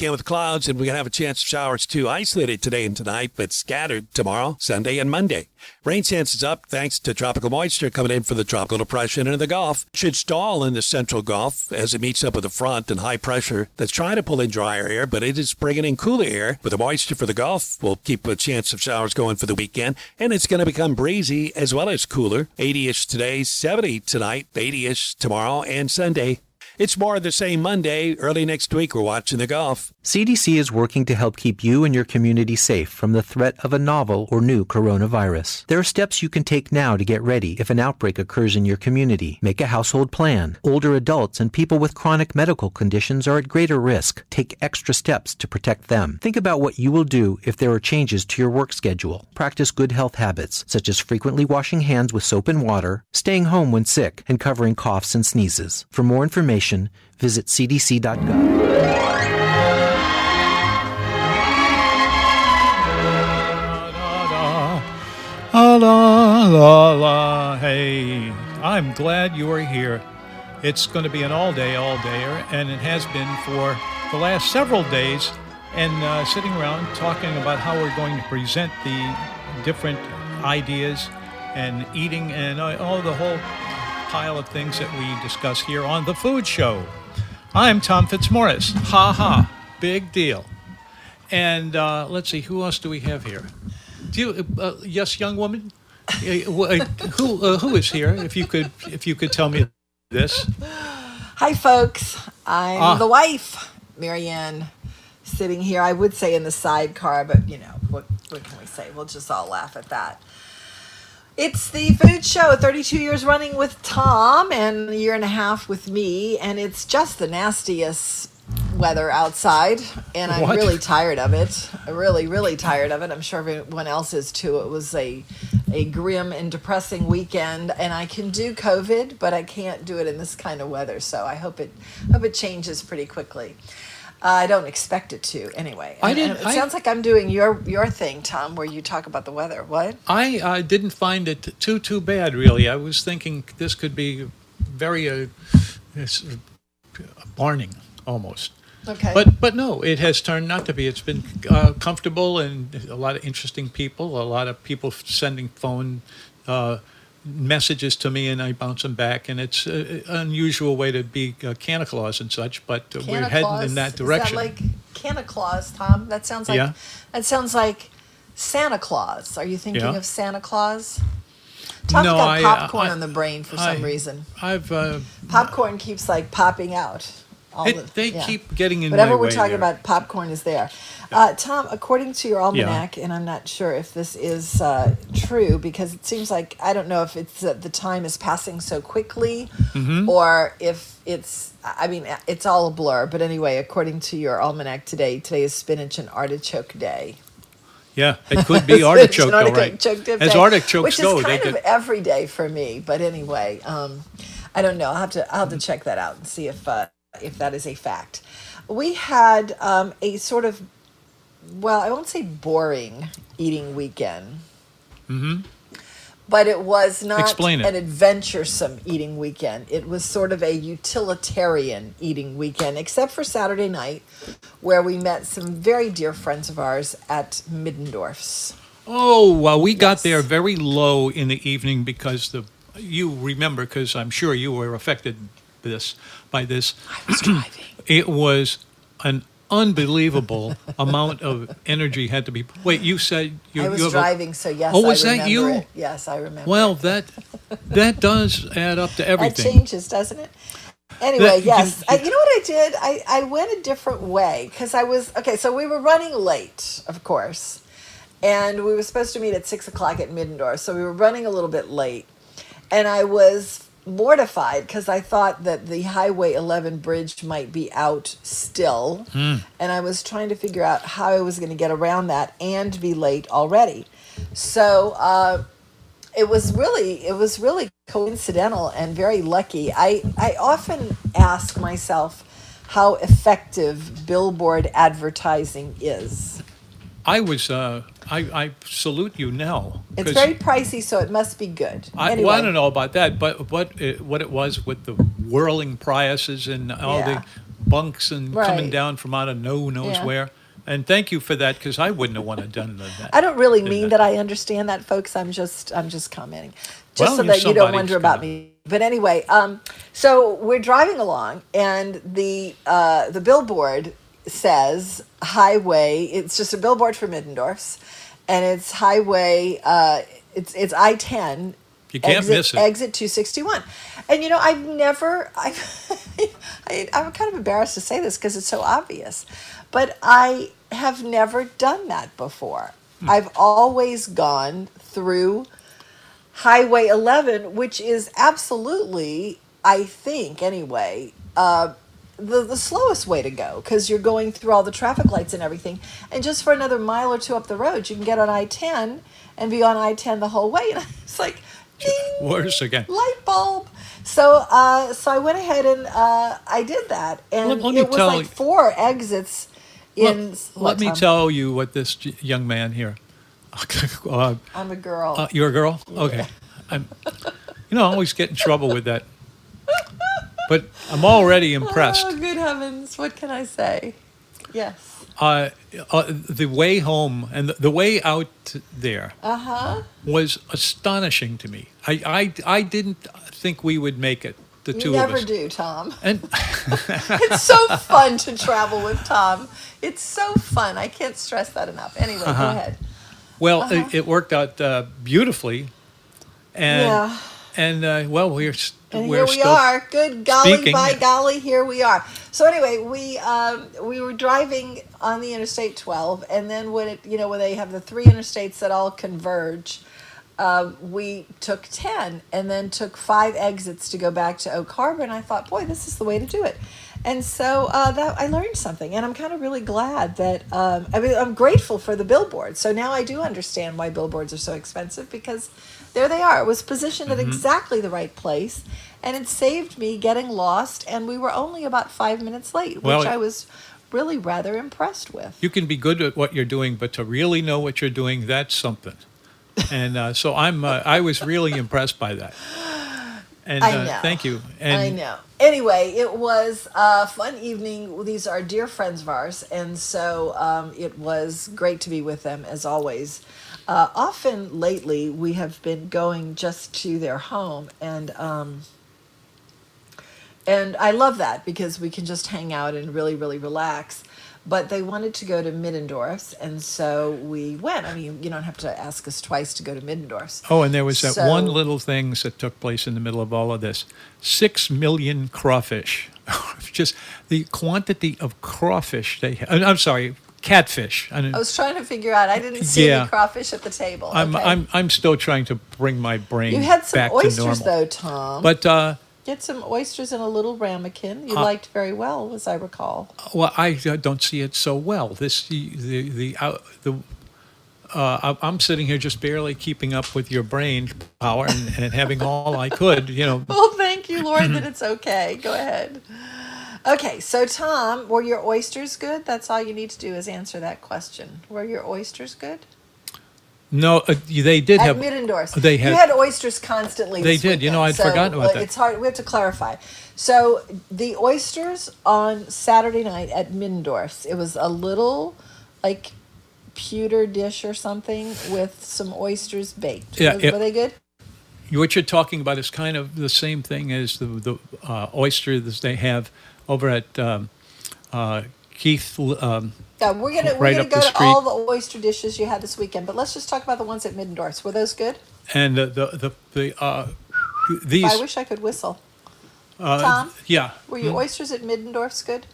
Again with clouds, and we're going to have a chance of showers too. Isolated today and tonight, but scattered tomorrow, Sunday, and Monday. Rain chances up thanks to tropical moisture coming in from the tropical depression in the Gulf. Should stall in the central Gulf as it meets up with the front and high pressure that's trying to pull in drier air, but it is bringing in cooler air. With the moisture for the Gulf, we'll keep a chance of showers going for the weekend, and it's going to become breezy as well as cooler. 80 ish today, 70 tonight, 80 ish tomorrow, and Sunday. It's more of the same Monday. Early next week, we're watching the golf. CDC is working to help keep you and your community safe from the threat of a novel or new coronavirus. There are steps you can take now to get ready if an outbreak occurs in your community. Make a household plan. Older adults and people with chronic medical conditions are at greater risk. Take extra steps to protect them. Think about what you will do if there are changes to your work schedule. Practice good health habits, such as frequently washing hands with soap and water, staying home when sick, and covering coughs and sneezes. For more information, visit cdc.gov. La la la la hey. I'm glad you are here. It's going to be an all day, all dayer, and it has been for the last several days. And uh, sitting around talking about how we're going to present the different ideas and eating and uh, all the whole pile of things that we discuss here on The Food Show. I'm Tom Fitzmorris. Ha ha. Big deal. And uh, let's see, who else do we have here? Do you, uh, yes, young woman? Uh, uh, who, uh, who is here? If you could, if you could tell me this. Hi, folks. I'm Ah. the wife, Marianne, sitting here. I would say in the sidecar, but you know, what, what can we say? We'll just all laugh at that. It's the food show, 32 years running with Tom and a year and a half with me, and it's just the nastiest weather outside, and I'm What? really tired of it. Really, really tired of it. I'm sure everyone else is too. It was a a grim and depressing weekend, and I can do COVID, but I can't do it in this kind of weather. So I hope it hope it changes pretty quickly. I don't expect it to anyway. And- and didn't- it I- sounds like I'm doing your your thing, Tom, where you talk about the weather. What? I uh, didn't find it too too bad, really. I was thinking this could be very uh, uh, barning almost. Okay. But but no, it has turned not to be. It's been uh, comfortable and a lot of interesting people. A lot of people sending phone uh, messages to me, and I bounce them back. And it's an unusual way to be uh, Santa Claus and such, but uh, we're heading Claus? in that direction. Is that like Santa Claus, Tom? That sounds like Yeah. that sounds like Santa Claus. Are you thinking Yeah. of Santa Claus? Tom's No, got I, uh, popcorn I- on the brain for I- some reason. I've uh, Popcorn keeps like popping out. all it, the- they yeah. keep getting in Whatever we're talking there. about, popcorn is there. Uh, Tom, according to your almanac, and I'm not sure if this is uh, true because it seems like I don't know if it's that the time is passing so quickly Mm-hmm. or if it's, I mean, it's all a blur. But anyway, according to your almanac today, today is spinach and artichoke day. Yeah, it could be artichoke, though, right? artichoke As artichokes which go, is they kind of could. every day for me. But anyway, um, I don't know. I'll have to I'll have to check that out and see if uh, if that is a fact. We had um, a sort of well, I won't say boring eating weekend. Mm-hmm. But it was not it. an adventuresome eating weekend. It was sort of a utilitarian eating weekend, except for Saturday night, where we met some very dear friends of ours at Middendorf's. Oh, well, we got there very low in the evening because the you remember because I'm sure you were affected this by this. I was driving. It was an unbelievable amount of energy had to be. Wait, you said you, I was you have a- driving, so yes. Oh, was I that you? It. Yes, I remember. well, it. that that does add up to everything. that changes, doesn't it? Anyway, That- yes. you- I, you know what I did? I, I went a different way because I was okay. So we were running late, of course, and we were supposed to meet at six o'clock at Middendorf. So we were running a little bit late, and I was mortified because I thought that the Highway 11 bridge might be out still, and I was trying to figure out how I was going to get around that and be late already. So. Uh, it was really it was really coincidental and very lucky i i often ask myself how effective billboard advertising is I was. Uh, I, I salute you now. It's very pricey so it must be good I, anyway, well, I don't know about that, but what it, what it was with the whirling priuses and all Yeah. the bunks and coming down from out of no knows Yeah. where. And thank you for that because I wouldn't have wanted done that. I don't really mean that. that I understand that, folks. I'm just I'm just commenting, just Well, so that you don't wonder about me. But anyway, um, so we're driving along, and the uh, the billboard says highway. It's just a billboard for Middendorf's, and it's highway. Uh, it's it's I ten. You can't exit, miss it. Exit two sixty one, and you know I've never. I, I I'm kind of embarrassed to say this because it's so obvious, but I have never done that before. Hmm. I've always gone through Highway 11, which is absolutely, I think anyway, uh, the, the slowest way to go because you're going through all the traffic lights and everything. And just for another mile or two up the road, you can get on I 10 and be on I 10 the whole way. And it's like, ding, Worse again. light bulb. So, uh, so I went ahead and uh, I did that, and Let- let it was like four exits in. Let, let me tell you what this young man here. uh, I'm a girl. uh, you're a girl? Okay. I'm, you know, I always get in trouble with that. But I'm already impressed. Oh, good heavens! What can I say? Yes. Uh, uh, the way home and the, the way out there Uh huh. was astonishing to me. I, I, I didn't think we would make it, the You two never of us. We never do, Tom. And It's so fun to travel with Tom. It's so fun. I can't stress that enough. Anyway, Uh-huh. go ahead. well, it, it worked out uh, beautifully. And Yeah. And uh, well, we're And we're here we are. Good golly, speaking. by golly, here we are. So anyway, we um, we were driving on the Interstate 12, and then when it you know when they have the three interstates that all converge, uh, we took 10, and then took five exits to go back to Oak Harbor. And I thought, boy, this is the way to do it. And so uh, that I learned something, and I'm kind of really glad that um, I mean I'm grateful for the billboards. So now I do understand why billboards are so expensive because there they are. It was positioned Mm-hmm. at exactly the right place, and it saved me getting lost. And we were only about five minutes late, Well, which I was really rather impressed with. you can be good at what you're doing, but to really know what you're doing, that's something. And uh, so I'm uh, I was really impressed by that. And I uh, know. thank you. And I know. Anyway, it was a fun evening. These are dear friends of ours, and so um, it was great to be with them as always. Uh, often lately, we have been going just to their home, and um, and I love that because we can just hang out and really, really relax. But they wanted to go to Middendorf's, and so we went. I mean, you don't have to ask us twice to go to Middendorf's. Oh, and there was that So- one little thing that took place in the middle of all of this. Six million crawfish. Just the quantity of crawfish they had. I'm sorry, catfish. I, I was trying to figure out. I didn't see Yeah. any crawfish at the table. I'm, Okay. I'm, I'm still trying to bring my brain You had some oysters though, Tom. But, uh, Get some oysters in a little ramekin. You Uh, liked very well, as I recall. well, I uh, don't see it so well. This, the, the, the, uh, the uh, I'm sitting here just barely keeping up with your brain power and, and having all I could, you know. Well, thank you, Lord, that it's okay. Go ahead. Okay, so Tom, were your oysters good? That's all you need to do is answer that question. Were your oysters good? No, uh, they did At have. They you had- had oysters constantly. They did. You know, I'd forgotten about uh, that. It's hard. We have to clarify. So the oysters on Saturday night at Middendorf's. It was a little, like, pewter dish or something with some oysters baked. Yeah, Was- it- were they good? What you're talking about is kind of the same thing as the the uh, oyster that they have over at um, uh, Keith. Um, Yeah, we're gonna we're gonna go to street. all the oyster dishes you had this weekend, but let's just talk about the ones at Middendorf's. Were those good? and the the the, the uh, these. I wish I could whistle. uh, Tom? Yeah, Were your oysters at Middendorf's good?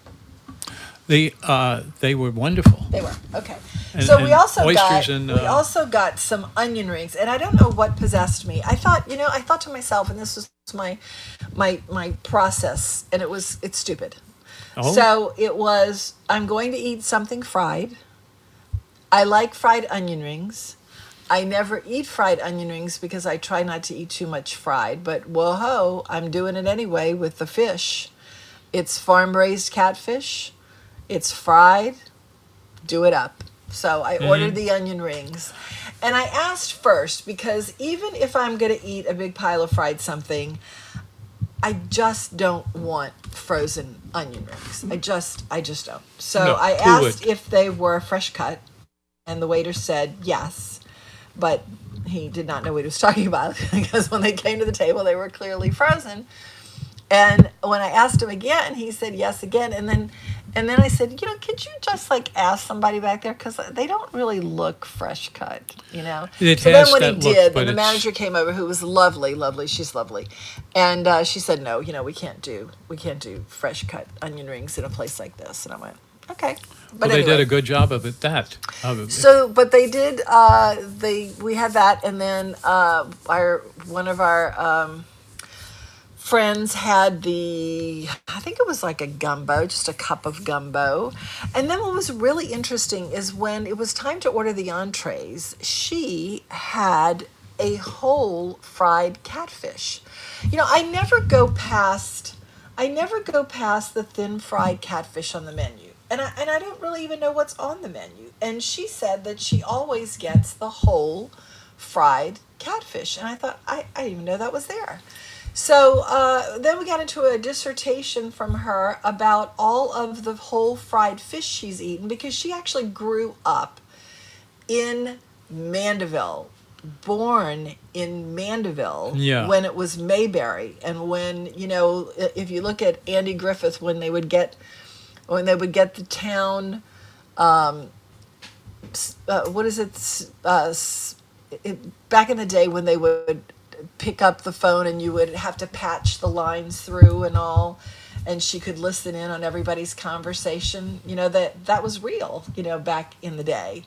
They uh, they were wonderful. They were okay. And- so we also got and, we uh, also got some onion rings, and I don't know what possessed me. I thought, you know, I thought to myself, and this was my my my process, and it was it's stupid. Oh. So it was I'm going to eat something fried. I like fried onion rings. I never eat fried onion rings because I try not to eat too much fried, but whoa, ho, I'm doing it anyway with the fish. It's farm raised catfish. It's fried. Do it up. So I mm-hmm. ordered the onion rings. And I asked first because even if I'm going to eat a big pile of fried something, I just don't want frozen onion rings. I just I just don't. So No, I asked would? if they were fresh cut, and the waiter said yes, but he did not know what he was talking about because when they came to the table, they were clearly frozen. And when I asked him again, he said yes again, and then and then I said, you know, could you just like ask somebody back there because they don't really look fresh cut, you know. It so then when that he did, then the manager came over, who was lovely, lovely. She's lovely, and uh, she said, no, you know, we can't do we can't do fresh cut onion rings in a place like this. And I went, okay. But Well, they anyway. did a good job of it. That of it. So, but they did. Uh, they we had that, and then uh, our one of our um, friends had the. I think it was like a gumbo, just a cup of gumbo, and then what was really interesting is when it was time to order the entrees, she had a whole fried catfish. You know, I never go past. I never go past the thin fried catfish on the menu. And I, and I don't really even know what's on the menu. And she said that she always gets the whole fried catfish. And I thought, I, I didn't even know that was there. So uh, then we got into a dissertation from her about all of the whole fried fish she's eaten because she actually grew up in Mandeville, born in Mandeville Yeah. when it was Mayberry, and when you know, if you look at Andy Griffith, when they would get, when they would get the town, um, uh, what is it? Uh, it, back in the day when they would pick up the phone and you would have to patch the lines through and all and she could listen in on everybody's conversation you know that that was real you know back in the day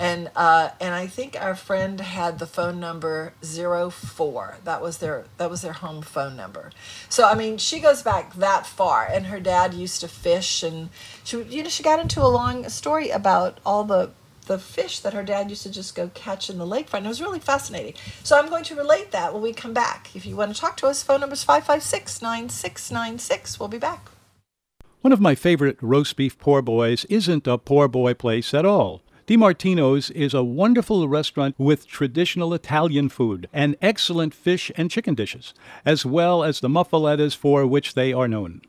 and uh, and I think our friend had the phone number zero four. That was their that was their home phone number. So I mean, she goes back that far. And her dad used to fish, and she you know she got into a long story about all the the fish that her dad used to just go catch in the lakefront. It was really fascinating. So I'm going to relate that when we come back. If you want to talk to us, phone number is 556 9696. We'll be back. One of my favorite roast beef poor boys isn't a poor boy place at all. DiMartino's is a wonderful restaurant with traditional Italian food and excellent fish and chicken dishes, as well as the muffalettas for which they are known.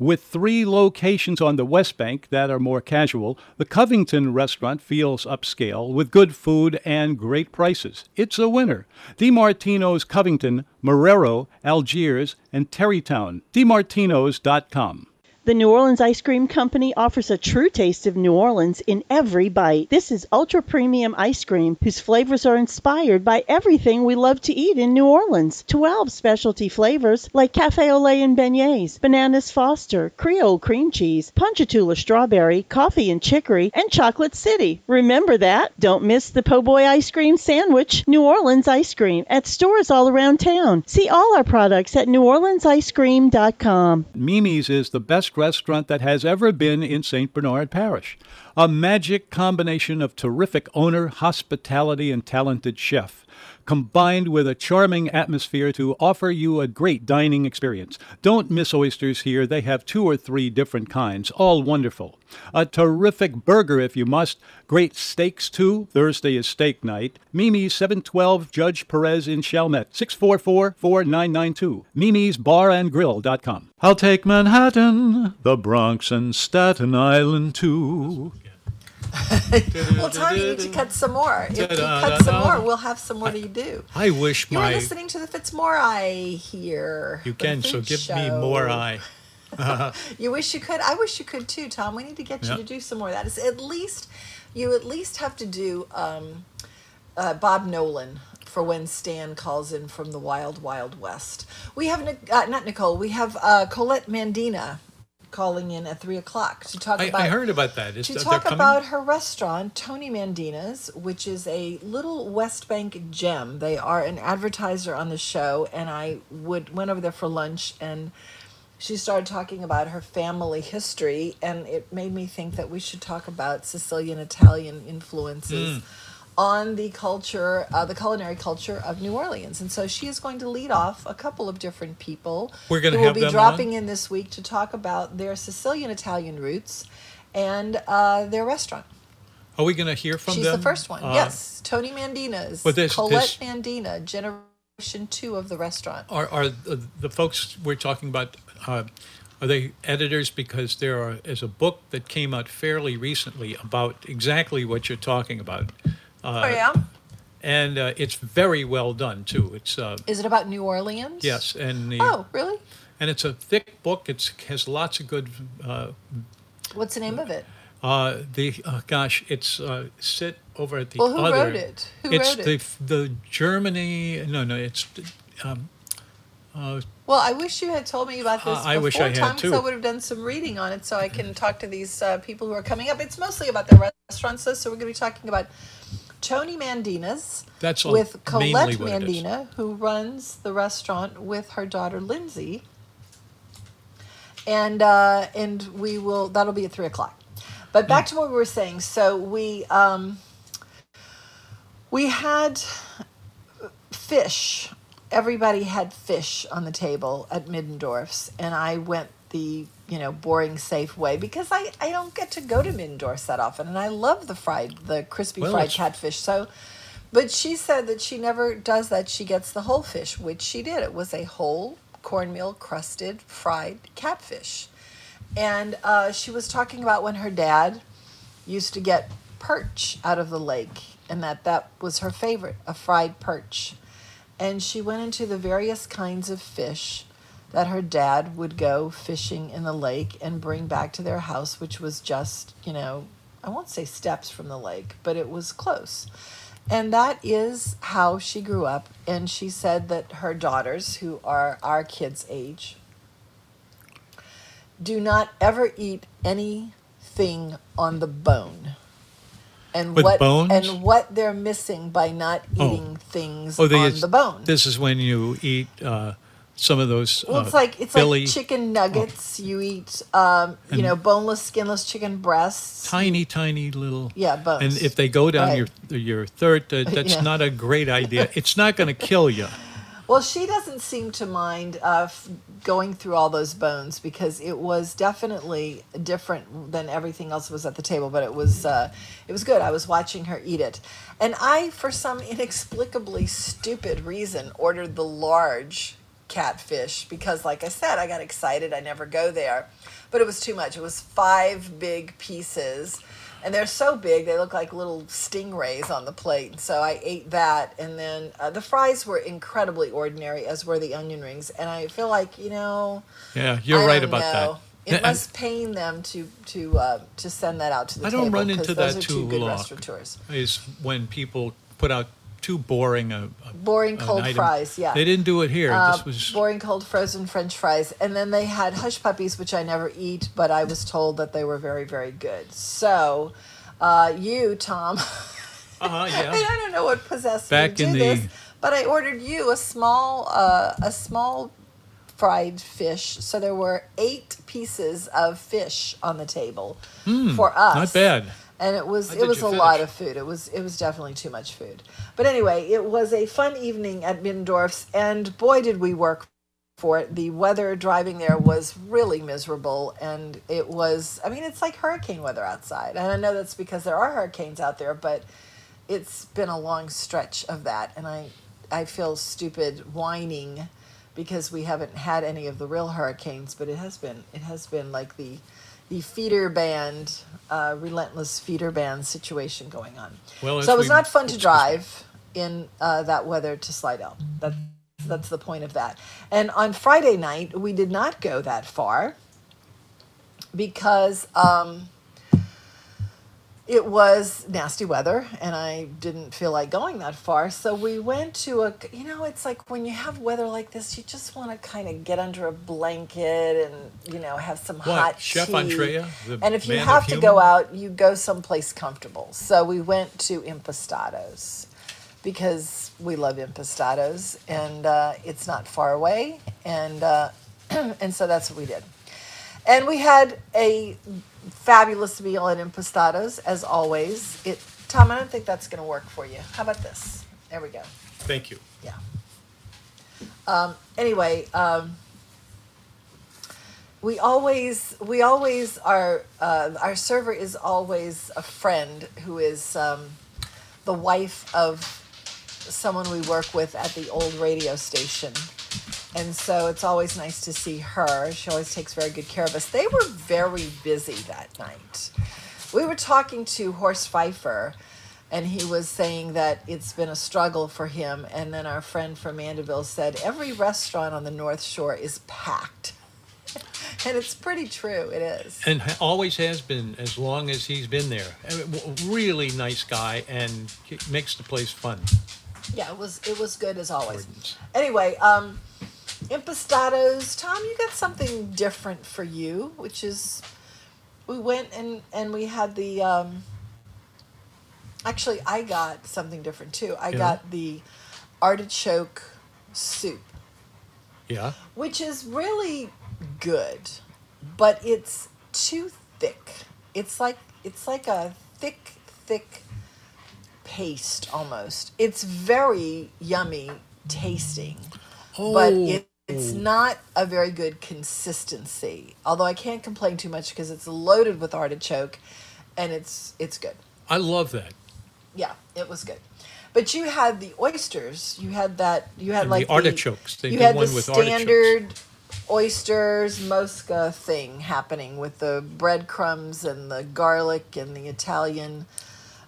With three locations on the West Bank that are more casual, the Covington restaurant feels upscale with good food and great prices. It's a winner. DiMartino's Covington, Marrero, Algiers, and Terrytown. DiMartinos.com. The New Orleans Ice Cream Company offers a true taste of New Orleans in every bite. This is ultra premium ice cream whose flavors are inspired by everything we love to eat in New Orleans. 12 specialty flavors like cafe au lait and beignets, bananas foster, Creole cream cheese, ponchatoula strawberry, coffee and chicory, and chocolate city. Remember that? Don't miss the po' boy ice cream sandwich, New Orleans ice cream, at stores all around town. See all our products at neworleansicecream.com. Mimi's is the best restaurant that has ever been in St. Bernard Parish. A magic combination of terrific owner, hospitality, and talented chef, combined with a charming atmosphere to offer you a great dining experience. Don't miss oysters here. They have two or three different kinds, all wonderful. A terrific burger if you must. Great steaks too. Thursday is steak night. Mimi's 712 Judge Perez in Chalmette. 644-4992. Mimi'sBarandGrill.com. I'll take Manhattan, the Bronx, and Staten Island too. Well, Tom, you need to cut some more. If you cut some more, we'll have some more to do. I wish You are listening to the Fitzmore here. you can so give me more eye. You wish you could. I wish you could too, Tom. We need to get you Yeah. to do some more of that. It's at least you at least have to do um, uh, Bob Nolan for when Stan calls in from the Wild Wild West. We have uh, not Nicole. We have uh, Colette Mandina calling in at three o'clock to talk I, about I heard about that. To talk about her restaurant, Tony Mandina's, which is a little West Bank gem. They are an advertiser on the show, and I would went over there for lunch, and she started talking about her family history, and it made me think that we should talk about Sicilian Italian influences. Mm. On the culture, uh, the culinary culture of New Orleans, and so she is going to lead off a couple of different people. We're gonna who will be them on? dropping in this week to talk about their Sicilian Italian roots and uh, their restaurant. Are we going to hear from She's them? the first one. Uh, yes, Tony Mandina's but this- Colette this- Mandina, two of the restaurant. Are, are the, the folks we're talking about, uh, are they editors? Because there are, is a book that came out fairly recently about exactly what you're talking about. Oh yeah. And uh, it's very well done, too. It's, uh, Is it about New Orleans? yes, and the, Oh, really? and it's a thick book. It has lots of good, uh, What's the name of it? uh, the, uh, gosh, it's, uh, sit over at the Well, who other. wrote it? Who it's wrote the, it? the Germany, no, no, it's, um, uh, Well, I wish you had told me about this Uh, I before wish I had time, too. I would have done some reading on it so I can talk to these uh, people who are coming up. It's mostly about the restaurants, though, so we're going to be talking about Tony Mandina's That's with Colette what it is. Mandina, who runs the restaurant with her daughter Lindsay. And uh, and we will that'll be at three o'clock. But back to what we were saying. So we um, we had fish. Everybody had fish on the table at Middendorf's, and I went the you know boring safe way because I I don't get to go to Middendorf's that often, and I love the fried the crispy Well, fried it's- catfish. So, but she said that she never does that. She gets the whole fish, which she did. It was a whole cornmeal crusted fried catfish, and uh, she was talking about when her dad used to get perch out of the lake and that that was her favorite a fried perch and she went into the various kinds of fish that her dad would go fishing in the lake and bring back to their house which was just you know i won't say steps from the lake but it was close and that is how she grew up and she said that her daughters who are our kids age do not ever eat anything on the bone. And With what bones? and what they're missing by not Oh. eating things Oh, on the bone. This is when you eat uh, some of those. well, uh, it's like it's Philly, like chicken nuggets. You eat, um, you know, boneless, skinless chicken breasts. tiny, tiny little. Yeah, bones. And if they go down Right. your your third, uh, that's Yeah. not a great idea. It's not going to kill you. Well, she doesn't seem to mind uh, going through all those bones because it was definitely different than everything else was at the table. But it was uh, it was good. I was watching her eat it, and I, for some inexplicably stupid reason, ordered the large catfish because, like I said, I got excited. I never go there, but it was too much. It was five big pieces and they're so big they look like little stingrays on the plate and so i ate that and then uh, the fries were incredibly ordinary as were the onion rings and i feel like you know Yeah, you're I right about know. that. it must pain them to to uh, to send that out to the I don't table run into that too good long. restaurateurs Is when people put out too boring a, a boring cold fries yeah They didn't do it here. Uh, this was boring cold frozen french fries and then they had hush puppies which i never eat but i was told that they were very very good so uh, you tom uh-huh, I, yeah. I don't know what possessed Back me to do the- this, but I ordered you a small, uh, a small fried fish. So there were eight pieces of fish on the table for us. Not bad. And it was it was a lot of food. It was it was definitely too much food. But anyway, it was a fun evening at Middendorf's, and boy did we work for it. The weather driving there was really miserable, and it was. I mean, it's like hurricane weather outside, and I know that's because there are hurricanes out there, but it's been a long stretch of that, and I I feel stupid whining because we haven't had any of the real hurricanes, but it has been it has been like the the feeder band, uh, relentless feeder band situation going on. Well, so it was we- not fun to drive in uh, that weather to Slidell. That that's the point of that. And on Friday night, we did not go that far because um, it was nasty weather and I didn't feel like going that far. So we went to a, you know, it's like when you have weather like this, you just want to kind of get under a blanket and, you know, have some What, hot Chef tea. Andrea, and if you have to humor? go out, you go someplace comfortable. So we went to Impastato's because we love Impastato's and uh, it's not far away. And, uh, and so that's what we did. And we had a fabulous meal at Impastato's, as always. It, Tom, I don't think that's going to work for you. How about this? There we go. Thank you. Yeah. Um, anyway, um, we always we always are uh, our server is always a friend who is um, the wife of someone we work with at the old radio station. And so it's always nice to see her. She always takes very good care of us. They were very busy that night. We were talking to Horst Pfeifer, and he was saying that it's been a struggle for him. And then our friend from Mandeville said, Every restaurant on the North Shore is packed. and it's pretty true, it is. and always has been as long as he's been there. Uh, Really nice guy and makes the place fun. Yeah, it was it was good as always. Anyway, um, Impastato's, Tom, you got something different for you, which is we went and and we had the um, actually I got something different too. I Yeah. got the artichoke soup, Yeah. which is really good, but it's too thick. It's like it's like a thick thick paste almost. It's very yummy tasting but Oh. it, it's not a very good consistency. Although I can't complain too much because it's loaded with artichoke, and it's it's good. I love that. Yeah, it was good. But you had the oysters. You had that. You had And like the artichokes. They you had one the with artichokes. standard oysters mosca thing happening with the breadcrumbs and the garlic and the Italian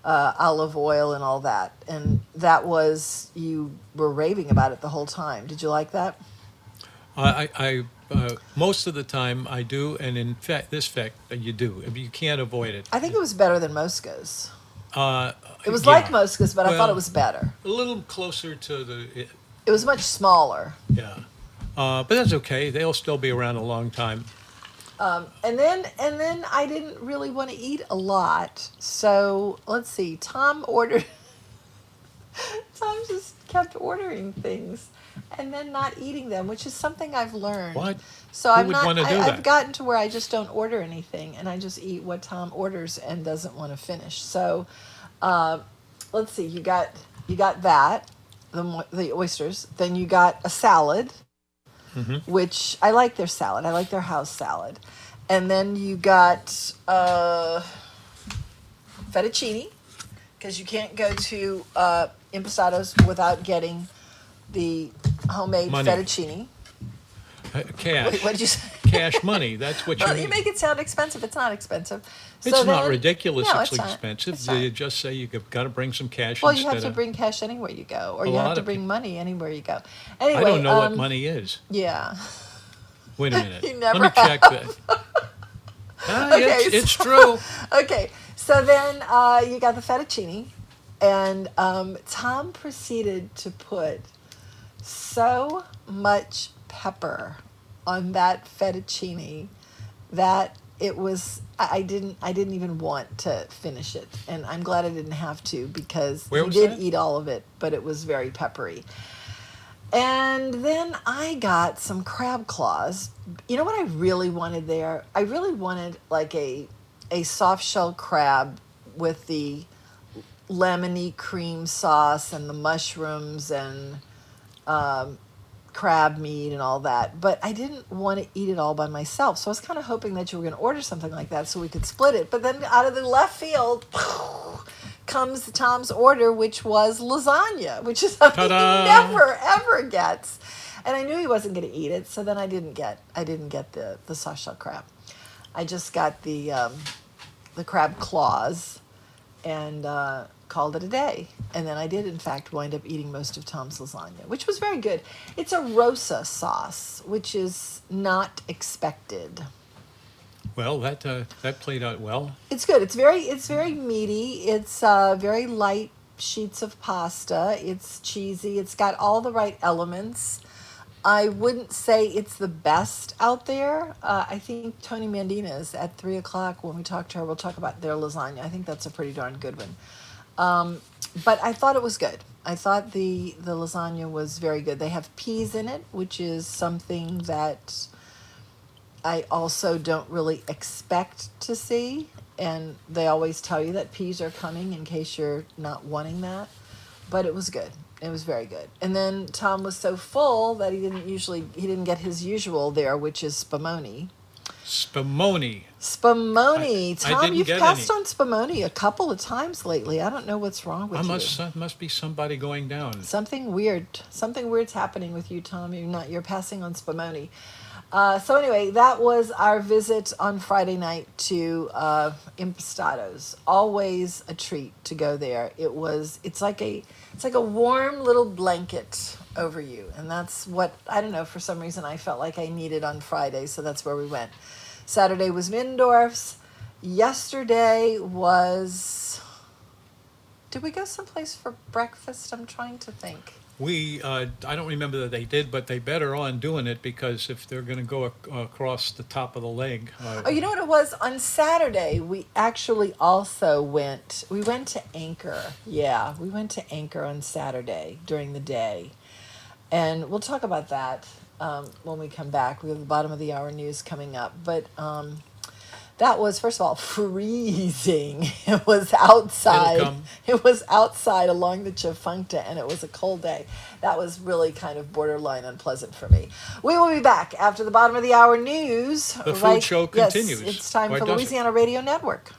uh, olive oil and all that. And that was you were raving about it the whole time. Did you like that? I, I, uh, most of the time I do, and in fact, this fact uh, you do. You can't avoid it. I think it was better than Mosca's. Uh, It was yeah. like Mosca's, but I thought it was better. a little closer to the it- It was much smaller. yeah, uh, but that's okay. They'll still be around a long time. And then and then I didn't really want to eat a lot. So let's see. Tom ordered Tom just kept ordering things and then not eating them, which is something I've learned. What? So Who I'm not I, I've gotten to where I just don't order anything and I just eat what Tom orders and doesn't want to finish. So uh, let's see. You got you got that the the oysters. Then you got a salad, which I like their salad. I like their house salad. And then you got uh, fettuccine because you can't go to uh, Impastato's without getting the homemade Money. fettuccine. Uh, Cash, Wait, what did you say? cash money. That's what you Well, need. you make it sound expensive. It's not expensive. it's So not then- ridiculous. No, it's not. expensive. It's They just say you've got to bring some cash Well, you have to of. bring cash anywhere you go, or you have to bring peop- money anywhere you go. Anyway, I don't know um, what money is. Yeah. Wait a minute. You never Let me check that. Ah, Okay, it's, it's true. okay, so then uh, you got the fettuccine, and um, Tom proceeded to put so much pepper on that fettuccine that it was I didn't I didn't even want to finish it, and I'm glad I didn't have to because Where he did that? eat all of it, but it was very peppery. And then I got some crab claws. You know what I really wanted there? I really wanted like a a soft shell crab with the lemony cream sauce and the mushrooms and um, crab meat and all that. But I didn't want to eat it all by myself. So I was kind of hoping that you were going to order something like that so we could split it. But then out of the left field comes Tom's order, which was lasagna, which is something Ta-da! he never ever gets. And I knew he wasn't going to eat it, so then I didn't get I didn't get the the soft shell crab. I just got the um, the crab claws and uh, called it a day. And then I did, in fact, wind up eating most of Tom's lasagna, which was very good. It's a rosa sauce, which is not expected. Well, that uh, that played out well. It's good. It's very it's very meaty. It's uh, very light sheets of pasta. It's cheesy. It's got all the right elements. I wouldn't say it's the best out there. Uh, I think Tony Mandina's at three o'clock when we talk to her. We'll talk about their lasagna. I think that's a pretty darn good one. Um, but I thought it was good. I thought the the lasagna was very good. They have peas in it, which is something that I also don't really expect to see. And they always tell you that peas are coming in case you're not wanting that. But it was good. It was very good. And then Tom was so full that he didn't usually he didn't get his usual there, which is spumoni. Spumoni. Spumoni. I- Tom, you've passed any. on Spumoni a couple of times lately. I don't know what's wrong with I you. must uh, must be somebody going down. Something weird. Something weird's happening with you, Tom. You're not. You're passing on Spumoni. Uh, so anyway, that was our visit on Friday night to uh, Impastato's. Always a treat to go there. It was. It's like a. It's like a warm little blanket over you, and that's what I don't know. For some reason, I felt like I needed on Friday, so that's where we went. Saturday was Middendorf's. Yesterday was. Did we go someplace for breakfast? I'm trying to think. We, uh, I don't remember that they did, but they better on doing it because if they're going to go ac- across the top of the leg, uh, Oh, you know what it was? On Saturday, we actually also went. We went to Anchor. Yeah, we went to Anchor on Saturday during the day, and we'll talk about that um, when we come back. We have the bottom of the hour news coming up, but. Um, that was first of all freezing. It was outside. It was outside along the Tchefuncte, and it was a cold day. That was really kind of borderline unpleasant for me. We will be back after the bottom of the hour news. The food show yes, continues. it's time Why for doesn't it? Louisiana Radio Network.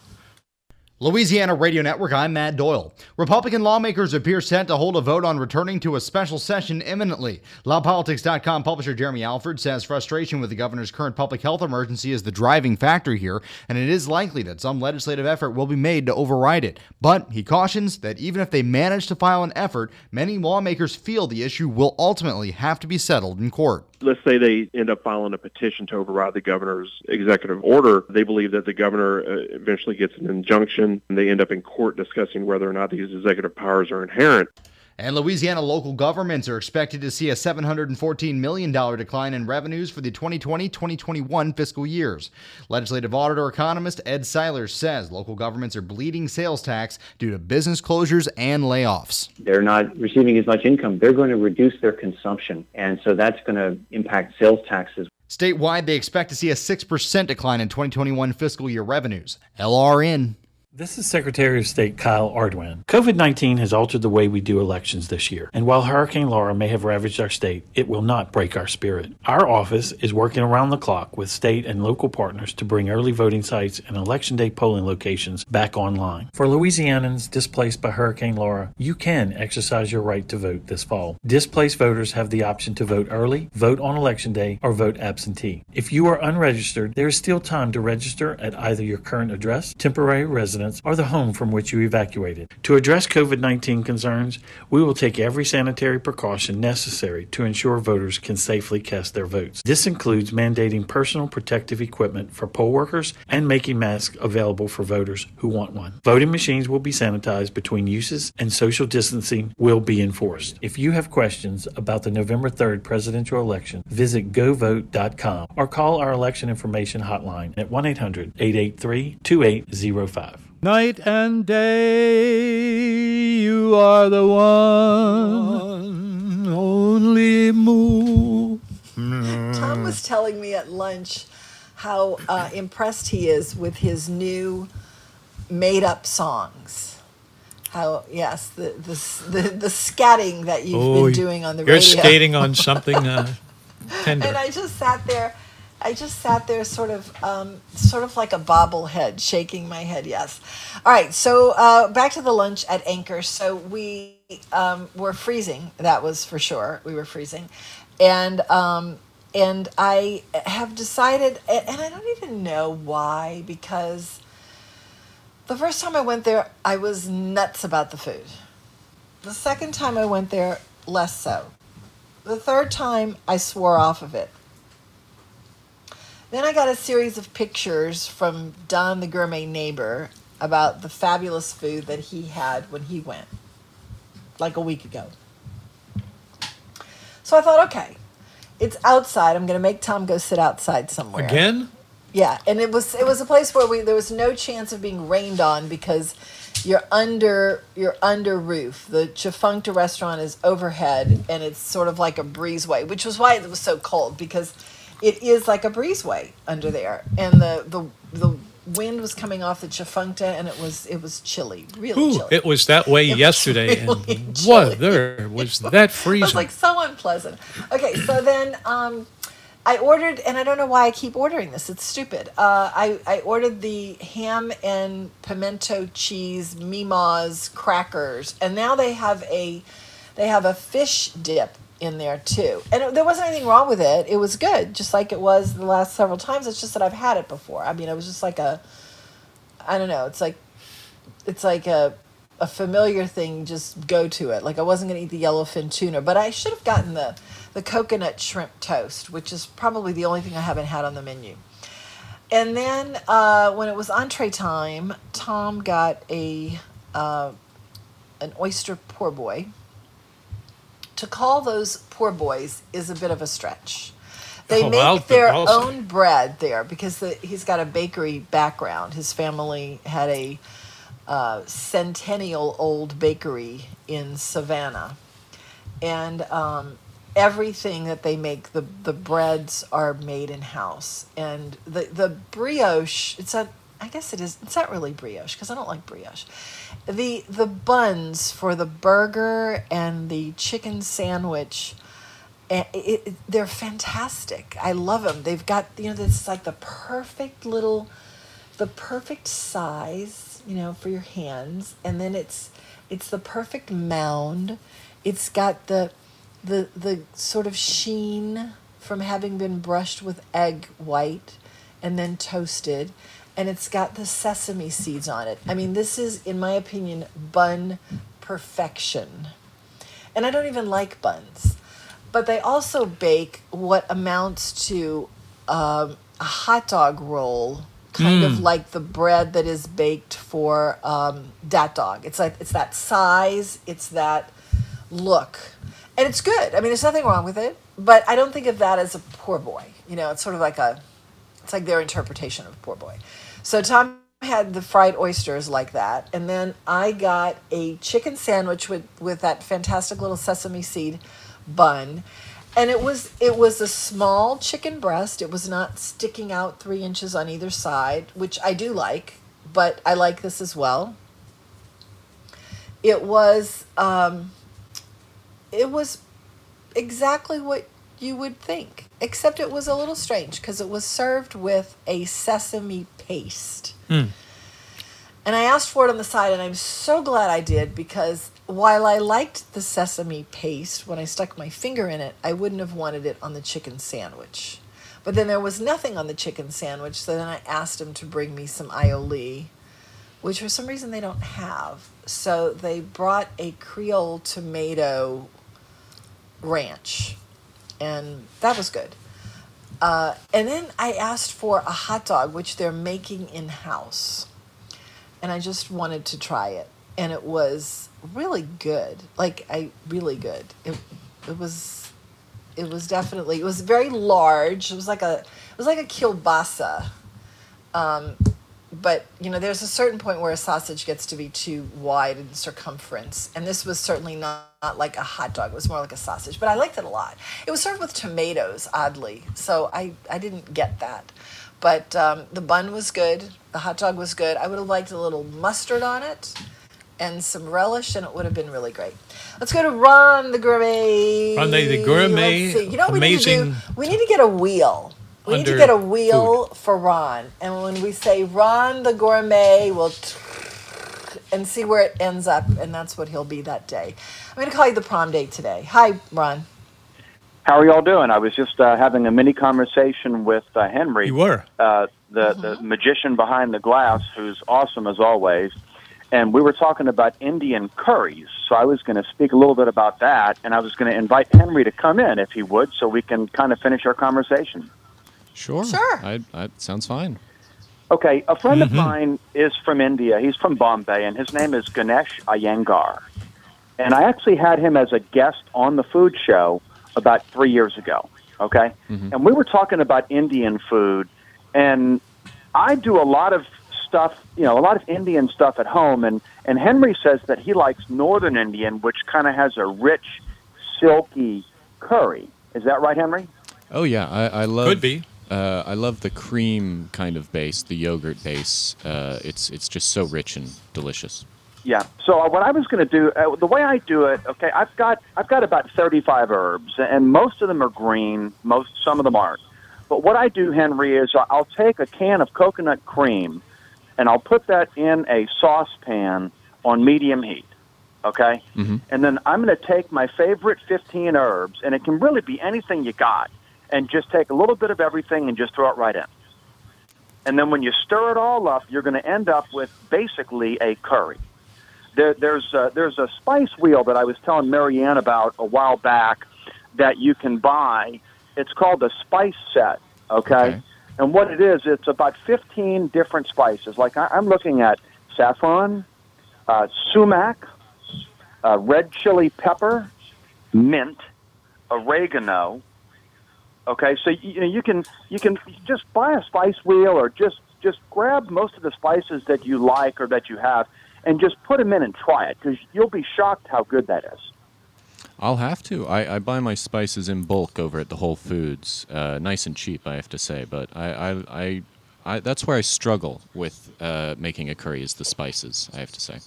Louisiana Radio Network, I'm Matt Doyle. Republican lawmakers appear set to hold a vote on returning to a special session imminently. LaPolitics.com publisher Jeremy Alford says frustration with the governor's current public health emergency is the driving factor here, and it is likely that some legislative effort will be made to override it. But he cautions that even if they manage to file an effort, many lawmakers feel the issue will ultimately have to be settled in court. Let's say they end up filing a petition to override the governor's executive order. They believe that the governor uh, eventually gets an injunction, and they end up in court discussing whether or not these executive powers are inherent. And Louisiana local governments are expected to see a $714 million decline in revenues for the 2020 2021 fiscal years. Legislative auditor economist Ed Seiler says local governments are bleeding sales tax due to business closures and layoffs. they're not receiving as much income, they're going to reduce their consumption. And so that's going to impact sales taxes. Statewide, they expect to see a 6% decline in 2021 fiscal year revenues. LRN. This is Secretary of State Kyle Ardoin. COVID 19 has altered the way we do elections this year, and while Hurricane Laura may have ravaged our state, it will not break our spirit. Our office is working around the clock with state and local partners to bring early voting sites and election day polling locations back online. For Louisianans displaced by Hurricane Laura, you can exercise your right to vote this fall. Displaced voters have the option to vote early, vote on election day, or vote absentee. If you are unregistered, there is still time to register at either your current address, temporary residence, or the home from which you evacuated. To address COVID 19 concerns, we will take every sanitary precaution necessary to ensure voters can safely cast their votes. This includes mandating personal protective equipment for poll workers and making masks available for voters who want one. Voting machines will be sanitized between uses and social distancing will be enforced. If you have questions about the November 3rd presidential election, visit GeauxVote.com or call our election information hotline at 1 800 883 2805. Night and day, you are the one, only moon. Tom was telling me at lunch how uh, impressed he is with his new made-up songs. How yes, the the the, the scatting that you've been doing on the Oh, you're radio. skating on something uh, tender. and I just sat there. I just sat there, sort of, um, sort of like a bobblehead, shaking my head. Yes. All right. So uh, back to the lunch at Anchor. So we um, were freezing. That was for sure. We were freezing, and um, and I have decided, and I don't even know why, because the first time I went there, I was nuts about the food. The second time I went there, less so. The third time, I swore off of it. Then I got a series of pictures from Don the gourmet neighbor about the fabulous food that he had when he went, like a week ago. So I thought, okay, it's outside. I'm going to make Tom go sit outside somewhere. Again? Yeah, and it was it was a place where we there was no chance of being rained on because you're under you're under roof. The Tchefuncte restaurant is overhead and it's sort of like a breezeway, which was why it was so cold because it is like a breezeway under there, and the the the wind was coming off the Tchefuncte and it was it was chilly, really Ooh, chilly. it was that way It yesterday. really and chilly. weather was that It was like so unpleasant. Okay, so then um, I ordered, and I don't know why I keep ordering this. It's stupid. Uh, I I ordered the ham and pimento cheese Mima's crackers, and now they have a they have a fish dip in there too. And it, there wasn't anything wrong with it. It was good, just like it was the last several times. It's just that I've had it before. I mean, it was just like a I don't know. It's like it's like a a familiar thing. Just go to it. Like I wasn't going to eat the yellowfin tuna, but I should have gotten the the coconut shrimp toast, which is probably the only thing I haven't had on the menu. And then uh, when it was entree time, Tom got a uh, an oyster poor boy. To call those poor boys is a bit of a stretch. They Oh, make well, their also- own bread there because the, he's got a bakery background. His family had a uh, centennial old bakery in Savannah, and um, everything that they make the the breads are made in house, and the the brioche. It's a I guess it is. It's not really brioche because I don't like brioche. The the buns for the burger and the chicken sandwich eh, it, it, they're fantastic. I love them. They've got you know this like the perfect little, the perfect size you know for your hands, and then it's it's the perfect mound. It's got the the the sort of sheen from having been brushed with egg white and then toasted and it's got the sesame seeds on it. I mean, this is in my opinion bun perfection. And I don't even like buns. But they also bake what amounts to um, a hot dog roll, kind of like the bread that is baked for um, dat dog. It's like it's that size, it's that look, and it's good. I mean, there's nothing wrong with it. But I don't think of that as a poor boy. You know, it's sort of like a, it's like their interpretation of poor boy. So Tom had the fried oysters like that, and then I got a chicken sandwich with with that fantastic little sesame seed bun, and it was it was a small chicken breast. It was not sticking out three inches on either side, which I do like, but I like this as well. It was um, it was exactly what you would think, except it was a little strange because it was served with a sesame paste. Hmm. And I asked for it on the side, and I'm so glad I did because while I liked the sesame paste when I stuck my finger in it, I wouldn't have wanted it on the chicken sandwich. But then there was nothing on the chicken sandwich, so then I asked him to bring me some aioli, which for some reason they don't have. So they brought a Creole tomato ranch, and that was good. Uh, and then I asked for a hot dog, which they're making in house. And I just wanted to try it. And it was really good. Like, I really good. It, it was, it was definitely, it was very large. It was like a, it was like a kielbasa. Um, but you know there's a certain point where a sausage gets to be too wide in circumference and this was certainly not, not like a hot dog it was more like a sausage but i liked it a lot. It was served with tomatoes oddly so i, I didn't get that. But um, the bun was good the hot dog was good. I would have liked a little mustard on it and some relish and it would have been really great. Let's go to ron the gourmet. Ron the- gourmet, you know what we need to do? We need to get a wheel we need to get a wheel for Ron. And when we say Ron the gourmet, we'll t- and see where it ends up. And that's what he'll be that day. I'm going to call you the prom date today. Hi, Ron. How are y'all doing? I was just uh, having a mini conversation with uh, Henry, You were. uh, the the magician behind the glass, who's awesome as always. And we were talking about Indian curries. So I was going to speak a little bit about that, and I was going to invite Henry to come in if he would, so we can kind of finish our conversation. Sure. Sure. I, I, sounds fine. Okay, a friend of mm-hmm. mine is from India. He's from Bombay, and his name is Ganesh Iyengar. And I actually had him as a guest on the food show about three years ago. Okay, mm-hmm. and we were talking about Indian food, and I do a lot of stuff, you know, a lot of Indian stuff at home, and and Henry says that he likes Northern Indian, which kind of has a rich, silky curry. Is that right, Henry? Oh yeah, I, I love. Could be. Uh, I love the cream kind of base, the yogurt base. Uh, it's it's just so rich and delicious. Yeah. So uh, what I was going to do, uh, the way I do it, okay, I've got I've got about thirty-five herbs, and most of them are green. Most some of them aren't. But what I do, Henry, is I'll take a can of coconut cream and I'll put that in a saucepan on medium heat. Okay? Mhm. And then I'm going to take my favorite 15 herbs, and it can really be anything you got, and just take a little bit of everything and just throw it right in. And then when you stir it all up, you're going to end up with basically a curry. There, there's a, there's a spice wheel that I was telling Marianne about a while back that you can buy. It's called the spice set. Okay, Okay. and what it is, it's about 15 different spices. Like I, I'm looking at saffron, uh, sumac, uh, red chili pepper, mint, oregano. Okay, so you, you know you can you can just buy a spice wheel or just just grab most of the spices that you like or that you have and just put them in and try it because you'll be shocked how good that is. I'll have to. I, I buy my spices in bulk over at the Whole Foods, uh, nice and cheap, I have to say. But I, I, I, I that's where I struggle with uh, making a curry is the spices. I have to say.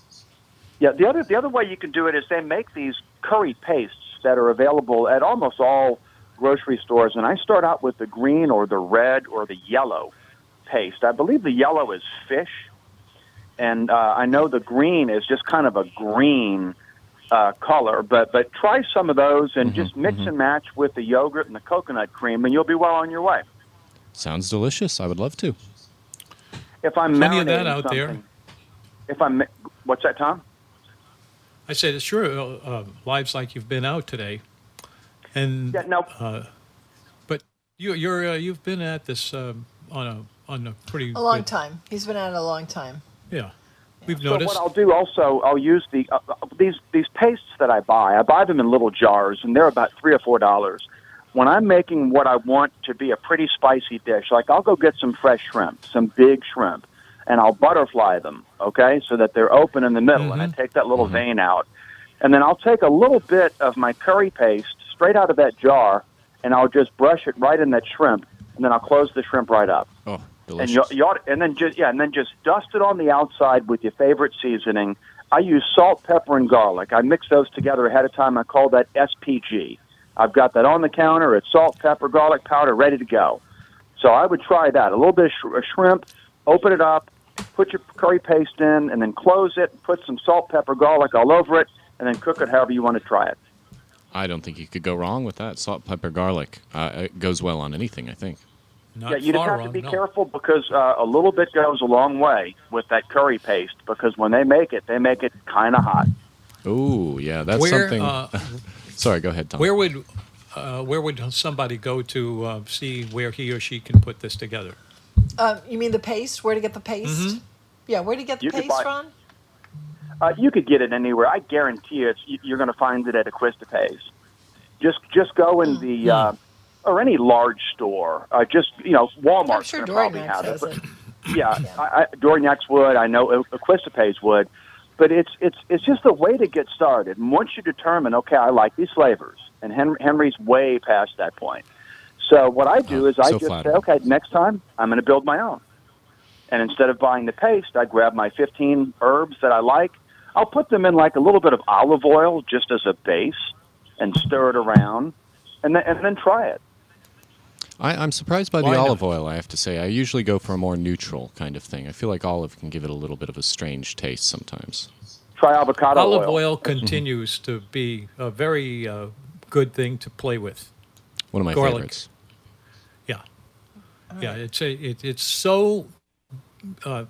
Yeah, the other the other way you can do it is they make these curry pastes that are available at almost all grocery stores, and I start out with the green or the red or the yellow paste. I believe the yellow is fish, and uh, I know the green is just kind of a green uh, color. But but try some of those and just mix and match with the yogurt and the coconut cream, and you'll be well on your way. Sounds delicious. I would love to. If I'm Plenty of that marinating out there. If I'm what's that, Tom? I said, sure, uh, uh, lives like you've been out today, and Yeah, no. uh, but you, you're uh, you've been at this um, on a on a pretty A long good- time. He's been at it a long time. Yeah, we've So noticed. what I'll do also, I'll use the uh, uh, these these pastes that I buy. I buy them in little jars, and they're about three or four dollars. When I'm making what I want to be a pretty spicy dish, like I'll go get some fresh shrimp, some big shrimp, and I'll butterfly them, okay, so that they're open in the middle, and I take that little vein out, and then I'll take a little bit of my curry paste straight out of that jar, and I'll just brush it right in that shrimp, and then I'll close the shrimp right up Oh, and delicious. you, you ought, and then just yeah, and then just dust it on the outside with your favorite seasoning. I use salt, pepper, and garlic. I mix those together ahead of time. I call that SPG. I've got that on the counter. It's salt, pepper, garlic powder, ready to go. So I would try that. A little bit of sh- shrimp. Open it up. Put your curry paste in, and then close it. Put some salt, pepper, garlic all over it, and then cook it however you want to try it. I don't think you could go wrong with that. Salt, pepper, garlic. Uh, it goes well on anything. I think. Not yeah, you just far have to be no. careful because uh, a little bit goes a long way with that curry paste. Because when they make it, they make it kind of hot. Oh, yeah, that's Where, something. uh, Sorry, go ahead, Tom. Where would uh, where would somebody go to uh, see where he or she can put this together? Um, you mean the paste? Where to get the paste? Yeah, where to get the You paste buy- from? Uh, you could get it anywhere. I guarantee you, it's, you- you're going to find it at Acquistapace's. Just just go in the uh, or any large store. Uh, just you know, Walmart's I'm sure going to probably Dorian have has it. it. But, yeah, I, I, Dorignac's would. I know Acquistapace's would. But it's it's it's just a way to get started. And once you determine, okay, I like these flavors, and Henry, Henry's way past that point. So what I do Oh, is I so just flattering. say, okay, next time I'm going to build my own. And instead of buying the paste, I grab my 15 herbs that I like. I'll put them in like a little bit of olive oil just as a base and stir it around and then, and then try it. I, I'm surprised by the Why not? olive oil. I have to say, I usually go for a more neutral kind of thing. I feel like olive can give it a little bit of a strange taste sometimes. Try avocado Olive oil. oil continues to be a very uh, good thing to play with. One of my Garlic. favorites. Yeah, yeah. It's a, it, it's so. Uh,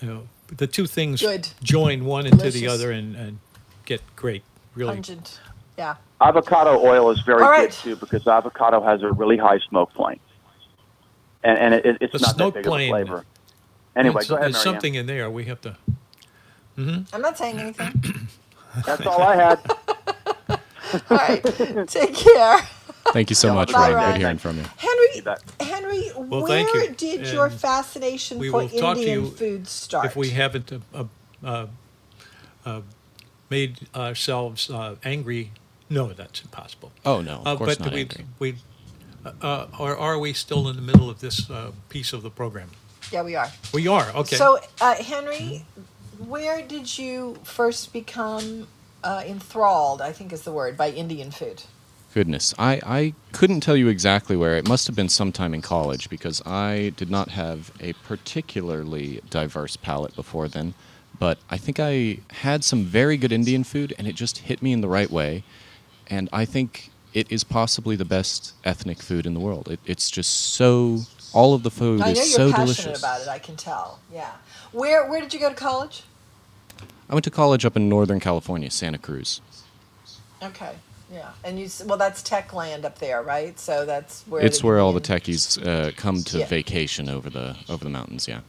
you know, the two things Good. join one into the other and, and get great. Really, Pungent. Yeah. Avocado oil is very All good right. too because avocado has a really high smoke. And, and it, it's The not that smoke big of a flavor. Anyway, There's- go ahead, There's Marianne. something in there. We have to. Mm-hmm. I'm not saying anything. That's all I had. All right. Take care. Thank you so much, bye, Ryan. Ryan. Good hearing from you. Henry, bet. Henry, Well, where you. did your fascination for will talk to Indian you food start? If we haven't uh, uh, uh, made ourselves uh, angry, no, that's impossible. Oh no, of Uh, course but not we, angry. we, uh, or are we still in the middle of this uh, piece of the program? yeah, we are. We are. Okay. So, uh, Henry, where did you first become uh, enthralled? I think is the word by Indian food. Goodness, I, I couldn't tell you exactly where. It must have been sometime in college because I did not have a particularly diverse palate before then. But I think I had some very good Indian food and it just hit me in the right way. And I think it is possibly the best ethnic food in the world. It, it's just so, all of the food I know is you're so passionate delicious. about it. I can tell. Yeah. Where Where did you go to college? I went to college up in Northern California, Santa Cruz. Okay. Yeah. And you s- well, that's tech land up there, right? So that's where it's where all the techies uh, come to Yeah. vacation over the over the mountains. Yeah.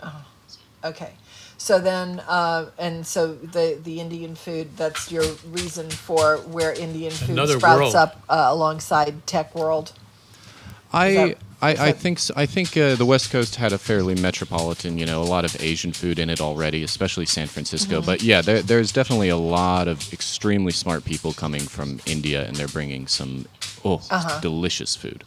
Okay. So then, uh, and so the the Indian food. That's your reason for where Indian food Another sprouts world. up uh, alongside tech world. I that- I, is I that- think s I think uh, the West Coast had a fairly metropolitan, you know, a lot of Asian food in it already, especially San Francisco. Mhm. But yeah, there, there's definitely a lot of extremely smart people coming from India, and they're bringing some oh Uh-huh. delicious food.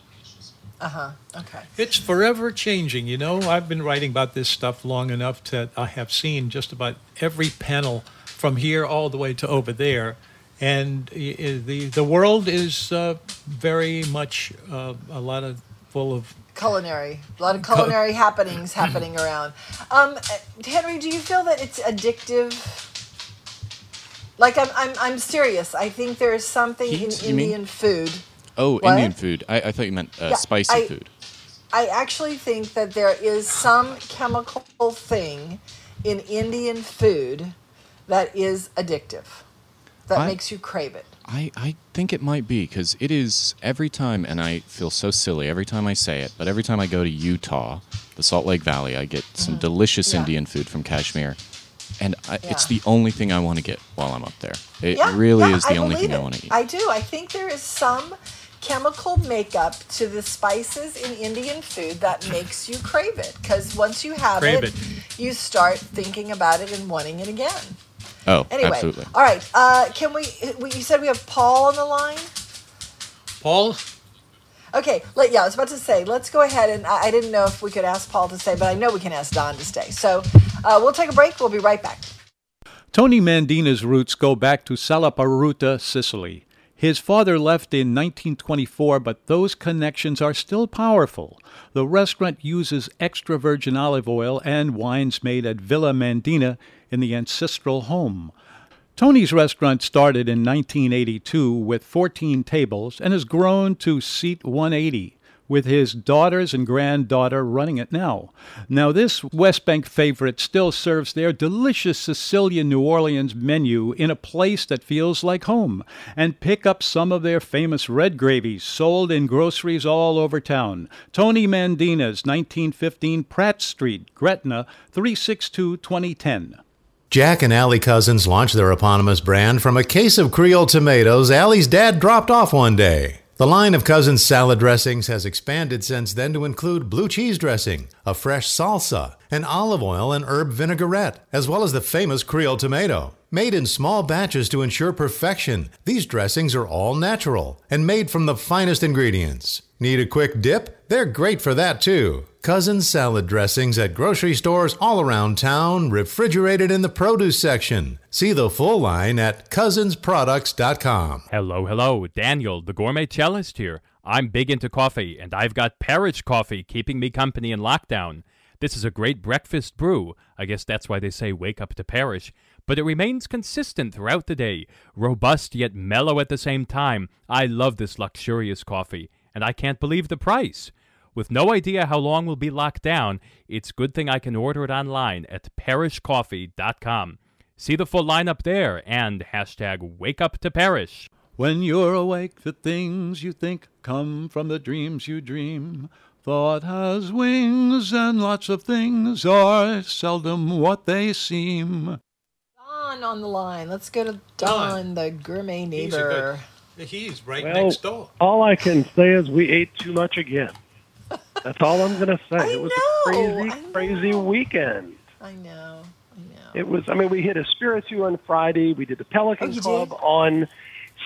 Uh huh. Okay. It's forever changing, you know. I've been writing about this stuff long enough that I have seen just about every panel from here all the way to over there, and i- i- the the world is uh, very much uh, a lot of full of Culinary, a lot of culinary happenings happening around. Um, Henry, do you feel that it's addictive? Like I'm, I'm, I'm serious. I think there is something Heat, in? Indian food. Oh, What? Indian food. I, I thought you meant uh, Yeah, spicy I- food. I actually think that there is some chemical thing in Indian food that is addictive, that I- makes you crave it. I, I think it might be because it is every time, and I feel so silly every time I say it, but every time I go to Utah, the Salt Lake Valley, I get some mm-hmm. delicious Yeah. Indian food from Kashmir. And I, it's the only thing I want to get while I'm up there. It Yeah, really yeah, is the I only believe thing I want to eat. I do. I think there is some chemical makeup to the spices in Indian food that makes you crave it. Because once you have Crave it, it. you start thinking about it and wanting it again. Oh, Anyway, absolutely. all right. Uh, can we, we? You said we have Paul on the line. Paul. Okay, let, yeah, I was about to say, let's go ahead and I, I didn't know if we could ask Paul to stay, but I know we can ask Don to stay. So uh, we'll take a break. We'll be right back. Tony Mandina's roots go back to Salaparuta, Sicily. His father left in 1924, but those connections are still powerful. The restaurant uses extra virgin olive oil and wines made at Villa Mandina in the ancestral home. Tony's restaurant started in 1982 with 14 tables and has grown to seat 180, with his daughters and granddaughter running it now. Now, this West Bank favorite still serves their delicious Sicilian New Orleans menu in a place that feels like home, and pick up some of their famous red gravies sold in groceries all over town. Tony Mandina's 1915 Pratt Street, Gretna, 362 2010. Jack and Allie Cousins launched their eponymous brand from a case of Creole tomatoes Allie's dad dropped off one day. The line of Cousins salad dressings has expanded since then to include blue cheese dressing, a fresh salsa, an olive oil and herb vinaigrette, as well as the famous Creole tomato. Made in small batches to ensure perfection, these dressings are all natural and made from the finest ingredients. Need a quick dip? They're great for that too. Cousins salad dressings at grocery stores all around town, refrigerated in the produce section. See the full line at cousinsproducts.com. Hello, hello. Daniel, the gourmet cellist here. I'm big into coffee, and I've got Parrish coffee keeping me company in lockdown. This is a great breakfast brew. I guess that's why they say wake up to Parrish. But it remains consistent throughout the day, robust yet mellow at the same time. I love this luxurious coffee, and I can't believe the price. With no idea how long we'll be locked down, it's good thing I can order it online at parishcoffee.com. See the full lineup there and hashtag wake up to parish. When you're awake, the things you think come from the dreams you dream. Thought has wings, and lots of things are seldom what they seem. Don on the line. Let's go to Don, the gourmet He's neighbor. good- He's right Well, next door. all I can say is we ate too much again. That's all I'm going to say. it was a crazy, crazy weekend. I know. I know. It was. I mean, we hit Espiritu on Friday. We did the Pelican Oh, Club did? on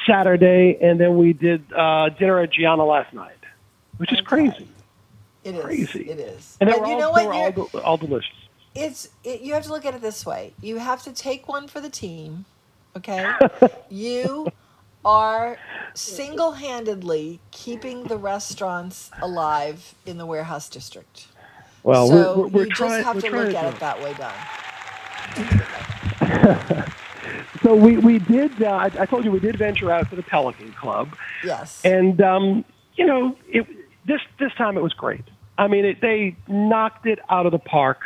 Saturday, and then we did uh, dinner at Gianna last night, which is crazy. It is. Crazy. It is. And they but were you all, know what? all, all delicious. it's it, you have to look at it this way. You have to take one for the team. Okay, you are single-handedly keeping the restaurants alive in the warehouse district. Well, so we're, we're, we're you trying. just have to look to at it that way, Don. So we we did. Uh, I, I told you we did venture out to the Pelican Club, Yes. and um, you know, it, this this time it was great. I mean, it, they knocked it out of the park.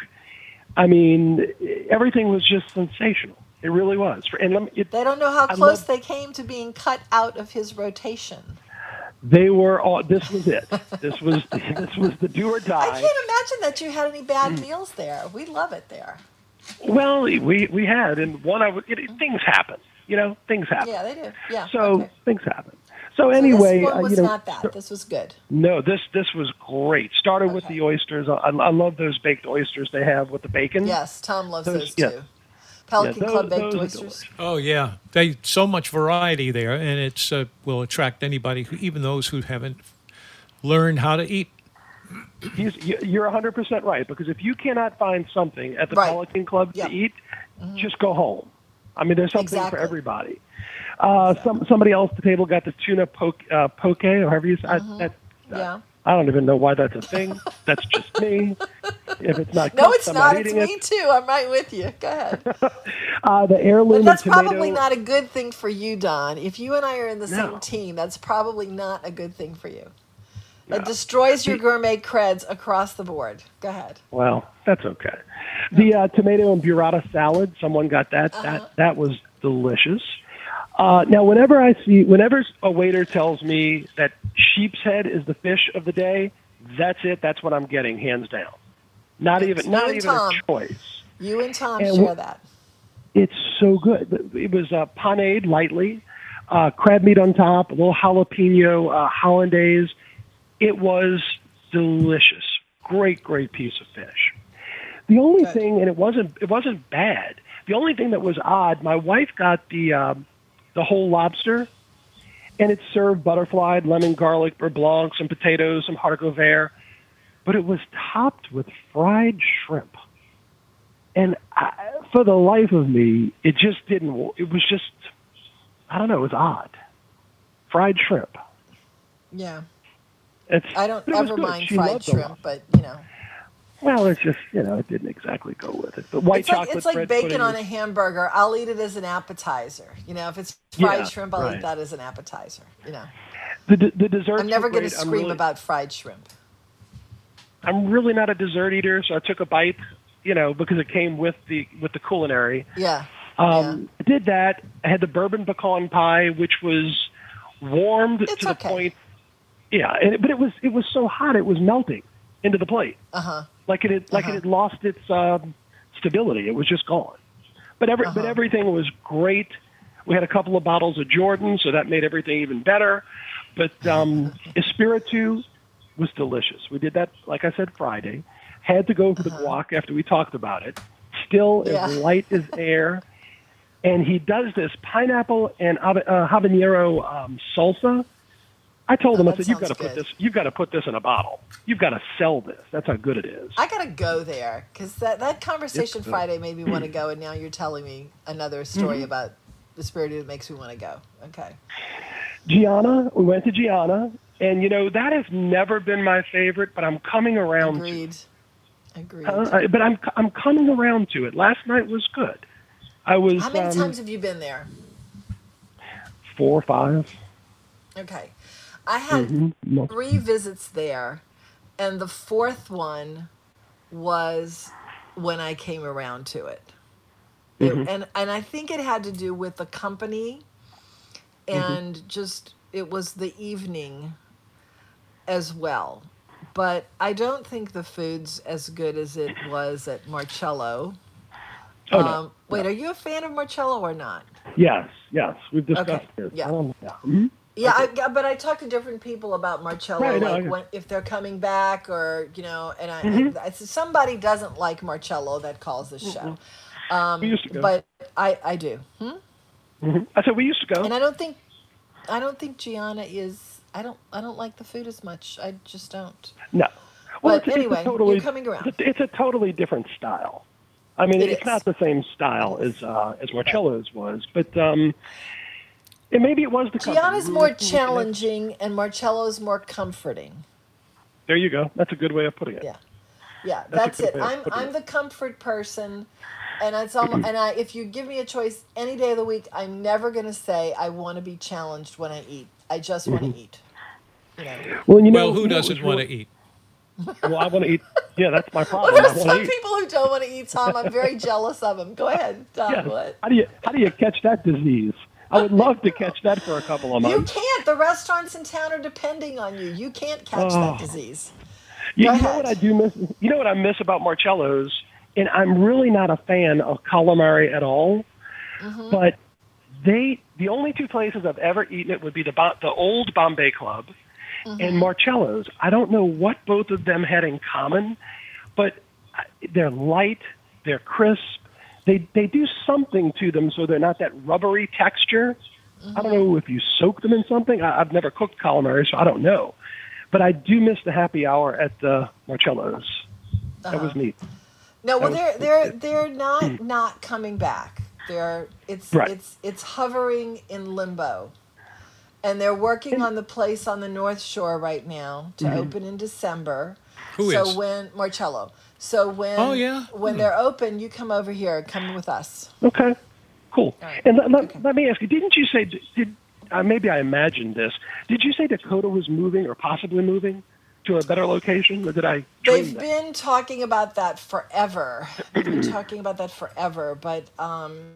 I mean, everything was just sensational. It really was. And let me, it, They don't know how I close love- they came to being cut out of his rotation. they were all. This was it. This was this was the do or die. I can't imagine that you had any bad meals there. We love it there. Well, we we had, and one I would. It, things happen. You know, things happen. Yeah, they do. Yeah. So okay. things happen. So So anyway, this one uh, was you know, not bad. This was good. No, this this was great. Started with the oysters. I, I love those baked oysters they have with the bacon. Yes, Tom loves Those- those, yeah. Too. Pelican Yeah, Club baked oysters. Oh yeah, they so much variety there, and it's uh, will attract anybody, who, even those who haven't learned how to eat. He's, you- you're 100% right because if you cannot find something at the Right. Pelican Club Yeah. to eat, just go home. I mean, there's something Exactly. for everybody. Uh, some somebody else at the table got the tuna poke, uh, poke or however you say I, that, Yeah. I don't even know why that's a thing. that's just me. If it's not No, it's I'm not. It's me it. too. I'm right with you. Go ahead. Uh, the heirloom But that's tomato. probably not a good thing for you, Don. If you and I are in the No. same team, that's probably not a good thing for you. It destroys your gourmet creds across the board. Go ahead. Well, that's okay. The uh, tomato and burrata salad, someone got that. Uh-huh. That that was delicious. Uh, now, whenever I see, whenever a waiter tells me that sheep's head is the fish of the day, that's it. That's what I'm getting, hands down. Not even, not even Tom. a choice. You and Tom And share that. It's so good. It was uh, panade lightly, uh, crab meat on top, a little jalapeno uh, hollandaise. It was delicious. Great, great piece of fish. The only thing, and it wasn't, it wasn't bad. The only thing that was odd, my wife got the um, the whole lobster, and it's served butterflied, lemon, garlic, beurre blanc, some potatoes, some haricot vert, but it was topped with fried shrimp. And I, for the life of me, it just didn't. It was just, I don't know. It was odd. Fried shrimp. Yeah. It's, I don't it ever mind fried shrimp, but you know, Well, it's just you know, it didn't exactly go with it. But white it's like chocolate it's like bacon pudding on a hamburger. I'll eat it as an appetizer. You know, if it's fried Yeah, shrimp, I'll right. eat that as an appetizer. You know, the the, the desserts. I'm never going to scream about fried shrimp. I'm really not a dessert eater, so I took a bite, you know, because it came with the with the culinary. Yeah. Um, I did that. I had the bourbon pecan pie, which was warmed to the point. Yeah, and but it was it was so hot it was melting into the plate, Uh huh. Like it had like it had lost its um, stability. It was just gone. But every but everything was great. We had a couple of bottles of Jordan, so that made everything even better. But um, Espiritu was delicious. We did that, like I said, Friday. Had to go for the guac after we talked about it. Still Yeah. as light as air. And he does this pineapple and uh, habanero um, salsa. I told him, I Oh, that said, "You've got to put this. You've got to put this in a bottle. You've got to sell this. That's how good it is." I gotta go there because that that conversation good. Friday made me want to go, and now you're telling me another story Mhm. about the spirit that makes me want to go. Okay. Gianna, we went to Gianna, and you know that has never been my favorite, but I'm coming around. Agreed. Agreed. Uh, but I'm I'm coming around to it. Last night was good. I was How many um, times have you been there? four or five. Okay. I had Mhm. Mo- three visits there, and the fourth one was when I came around to it. It- Mhm. and and I think it had to do with the company and just it was the evening as well. But I don't think the food's as good as it was at Marcello. Oh, no. Um, wait, are you a fan of Marcello or not? Yes, yes, we've discussed Okay, this. yeah. Um, yeah. Yeah, I, but I talk to different people about Marcello, Right, like get- when, if they're coming back or you know, and I, Mhm. I, it's- somebody doesn't like Marcello that calls the show, um, We used to go. but I I do, hmm? Mhm. I said we used to go. and I don't think I don't think Gianna is. I don't I don't like the food as much. I just don't. No. But it's, it's anyway, you're totally, coming around. It's a, it's a totally different style. I mean, It it's is. not the same style as uh, as Marcello's was, but um, And maybe it was the company. Gianna's more were looking at- challenging, and Marcello's more comforting. There you go. That's a good way of putting it. Yeah. Yeah, That's that's, it. I'm I'm it. the comfort person, and it's almost and I if you give me a choice any day of the week, I'm never gonna say I want to be challenged when I eat. I just want to Mhm. eat. You know. Well, you know, well, who you doesn't want to eat? Well, I want to eat. Yeah, that's my Well, problem. there I some eat. people who don't want to eat, Tom. I'm very jealous of them. Go ahead, Tom. Yeah. What? How do you how do you catch that disease? I would love to catch that for a couple of months. You can't. The restaurants in town are depending on you. You can't catch Oh. that disease. You, you know what I do miss? You know what I miss about Marcello's, and I'm really not a fan of calamari at all. Mm-hmm. But they, the only two places I've ever eaten it would be the the old Bombay Club Mm-hmm. and Marcello's. I don't know what both of them had in common, but they're light, they're crisp. They they do something to them so they're not that rubbery texture. I don't know if you soak them in something. I, I've never cooked calamari, so I don't know. But I do miss the happy hour at the Marcello's. That was Uh-huh. neat. No, well, That they're they're they're not not coming back. They're it's Right. it's it's hovering in limbo, and they're working on the place on the North Shore right now to Mhm. open in December. Who so is? when Marcello. So when Oh, yeah? when they're open, you come over here. Come with us. Okay, cool. And let, let, let me ask you: Didn't you say did uh, maybe I imagined this? Did you say Dakota was moving or possibly moving to a better location, or did I They've that? been talking about that forever. They've been talking about that forever, but um,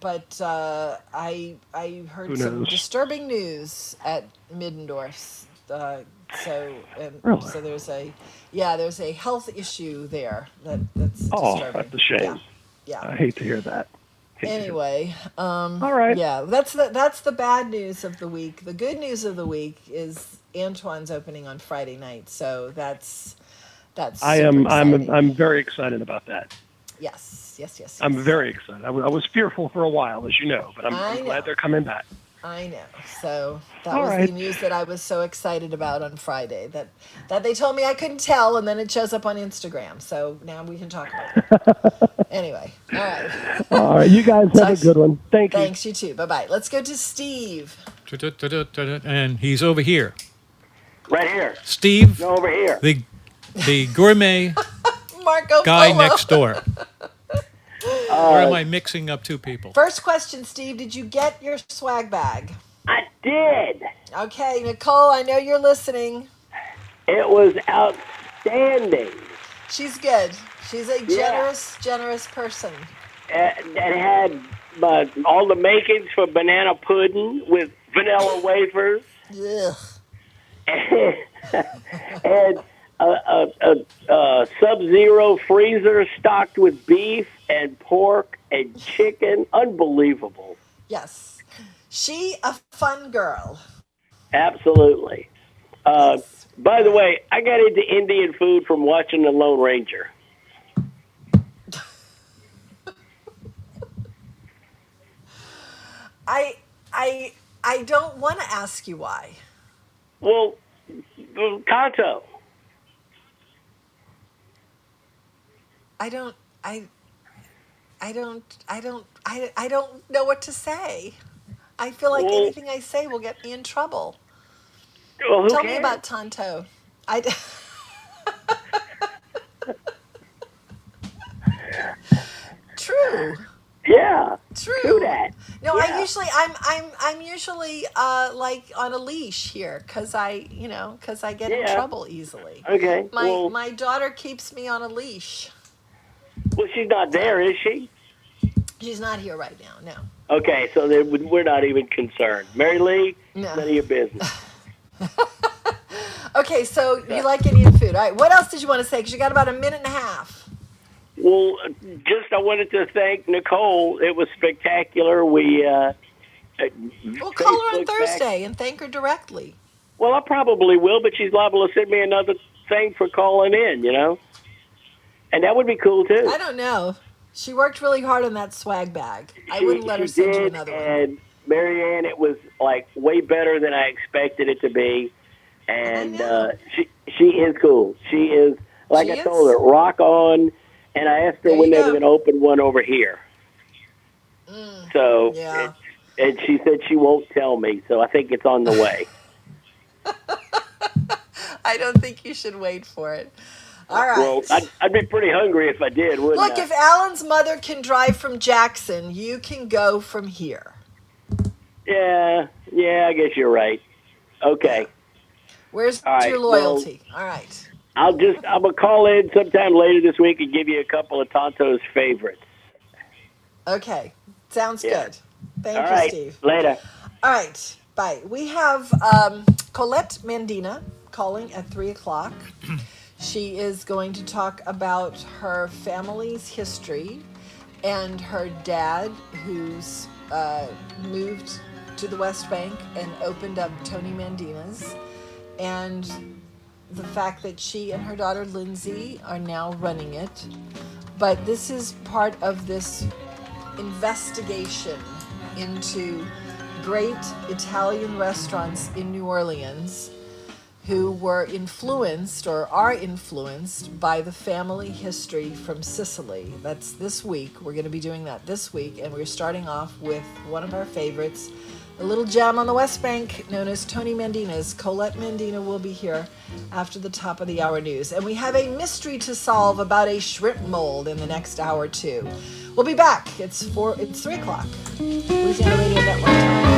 but uh, I I heard some disturbing news at Middendorf's. Uh, so um, Really? so there's a yeah there's a health issue there that that's Oh, disturbing. that's a shame. Yeah. I hate to hear that. Anyway, um, All right. Yeah, that's the that's the bad news of the week. The good news of the week is Antoine's opening on Friday night, so that's that's. I am. I'm. I'm very excited about that. Yes, yes, yes. I'm very excited. I was, fearful for a while, as you know, but I'm, I I'm glad they're coming back. I know. So that All was right. the news that I was so excited about on Friday. That that they told me I couldn't tell, and then it shows up on Instagram. So now we can talk about it. anyway, all right. All right, you guys have a good one. Thank you. Thanks you too. Bye bye. Let's go to Steve. And he's over here. Right here. Steve, No, over here. the the gourmet Marco guy Polo. next door. or Uh, am I mixing up two people? First question, Steve. Did you get your swag bag? I did. Okay, Nicole. I know you're listening. It was outstanding. She's good. She's a Yeah. generous, generous person. Uh, it had uh, all the makings for banana pudding with vanilla wafers Yeah. and, and a, a, a, a sub-zero freezer stocked with beef and pork and chicken. Unbelievable. Yes. She a fun girl. Absolutely. Uh, by the way, I got into Indian food from watching The Lone Ranger. I I I don't want to ask you why. Well, Kanto. I don't I I don't I don't I, I don't know what to say. I feel like Well- anything I say will get me in trouble. Well, who Tell me about Tonto. I True. Yeah. True. Do that. No, Yeah. I usually I'm I'm I'm usually uh like on a leash here cuz I, you know, cuz I get in trouble easily. Okay, My well- my daughter keeps me on a leash. Well, she's not there, is she? She's not here right now. No. Okay, so we're not even concerned. Mary Lee, No. none of your business. Okay, so you like Indian food. All right. What else did you want to say cuz you got about a minute and a half. Well, just I wanted to thank Nicole. It was spectacular. We uh, We'll call her on Facebook back- Thursday and thank her directly. Well, I probably will, but she's liable to send me another thing for calling in. You know, and that would be cool too. I don't know. She worked really hard on that swag bag. I wouldn't let her she send you another one. And Marianne, it was like way better than I expected it to be, and uh, she she is cool. She is like She I is. told her, rock on. And I asked her There when they were going to open one over here. so Mm, yeah. it's and she said she won't tell me. So I think it's on the way. I don't think you should wait for it. All right. Well, I'd, I'd be pretty hungry if I did, wouldn't Look, I? if Alan's mother can drive from Jackson, you can go from here. Yeah, yeah, I guess you're right. Okay. Where's right, your well- loyalty? All right. I'll just I'm gonna call in sometime later this week and give you a couple of Tonto's favorites. Okay. Sounds Yeah. good. Thank All you, right, Steve. later. All right. Bye. We have um, Colette Mandina calling at 3 o'clock. She is going to talk about her family's history and her dad, who's uh, moved to the West Bank and opened up Tony Mandina's, and the fact that she and her daughter Lindsay are now running it. But this is part of this investigation into great Italian restaurants in New Orleans who were influenced or are influenced by the family history from Sicily. That's this week. We're going to be doing that this week, and we're starting off with one of our favorites, a little gem on the West Bank known as Tony Mandina's. Colette Mandina will be here after the top of the hour news. And we have a mystery to solve about a shrimp mold in the next hour, too. We'll be back. It's four it's three o'clock. Louisiana Radio Network time.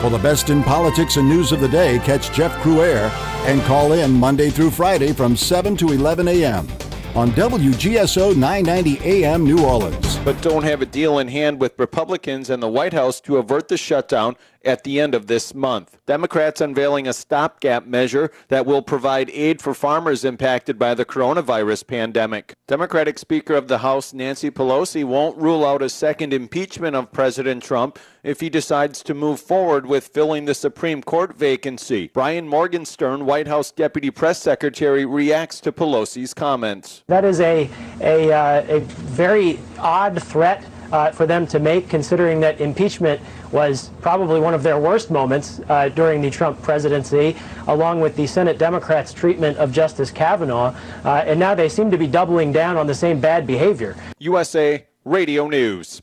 For the best in politics and news of the day, catch Jeff Crouere and call in Monday through Friday from 7 to 11 a.m. on WGSO 990 AM New Orleans. but don't have a deal in hand with Republicans and the White House to avert the shutdown at the end of this month. Democrats unveiling a stopgap measure that will provide aid for farmers impacted by the coronavirus pandemic. Democratic Speaker of the House Nancy Pelosi won't rule out a second impeachment of President Trump if he decides to move forward with filling the Supreme Court vacancy. Brian Morgenstern, White House Deputy Press Secretary, reacts to Pelosi's comments. That is a, a, uh, a very odd threat uh, for them to make, considering that impeachment was probably one of their worst moments uh, during the Trump presidency, along with the Senate Democrats' treatment of Justice Kavanaugh. Uh, and now they seem to be doubling down on the same bad behavior. USA Radio News.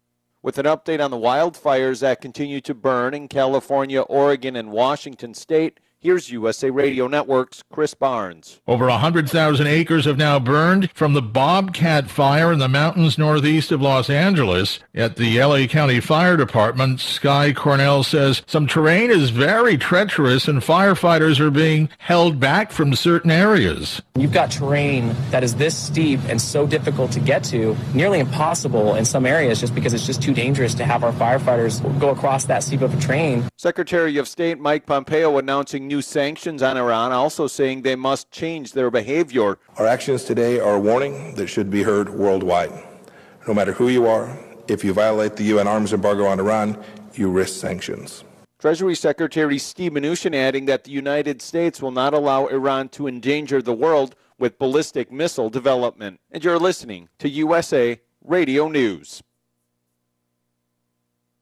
With an update on the wildfires that continue to burn in California, Oregon, and Washington state, here's USA Radio Network's Chris Barnes. Over 100,000 acres have now burned from the Bobcat fire in the mountains northeast of Los Angeles. At the LA County Fire Department, Sky Cornell says some terrain is very treacherous and firefighters are being held back from certain areas. You've got terrain that is this steep and so difficult to get to, nearly impossible in some areas just because it's just too dangerous to have our firefighters go across that steep of a terrain. Secretary of State Mike Pompeo announcing new sanctions on Iran, also saying they must change their behavior. Our actions today are a warning that should be heard worldwide. No matter who you are, if you violate the UN arms embargo on Iran, you risk sanctions. Treasury Secretary Steve Mnuchin adding that the United States will not allow Iran to endanger the world with ballistic missile development. And you're listening to USA Radio News.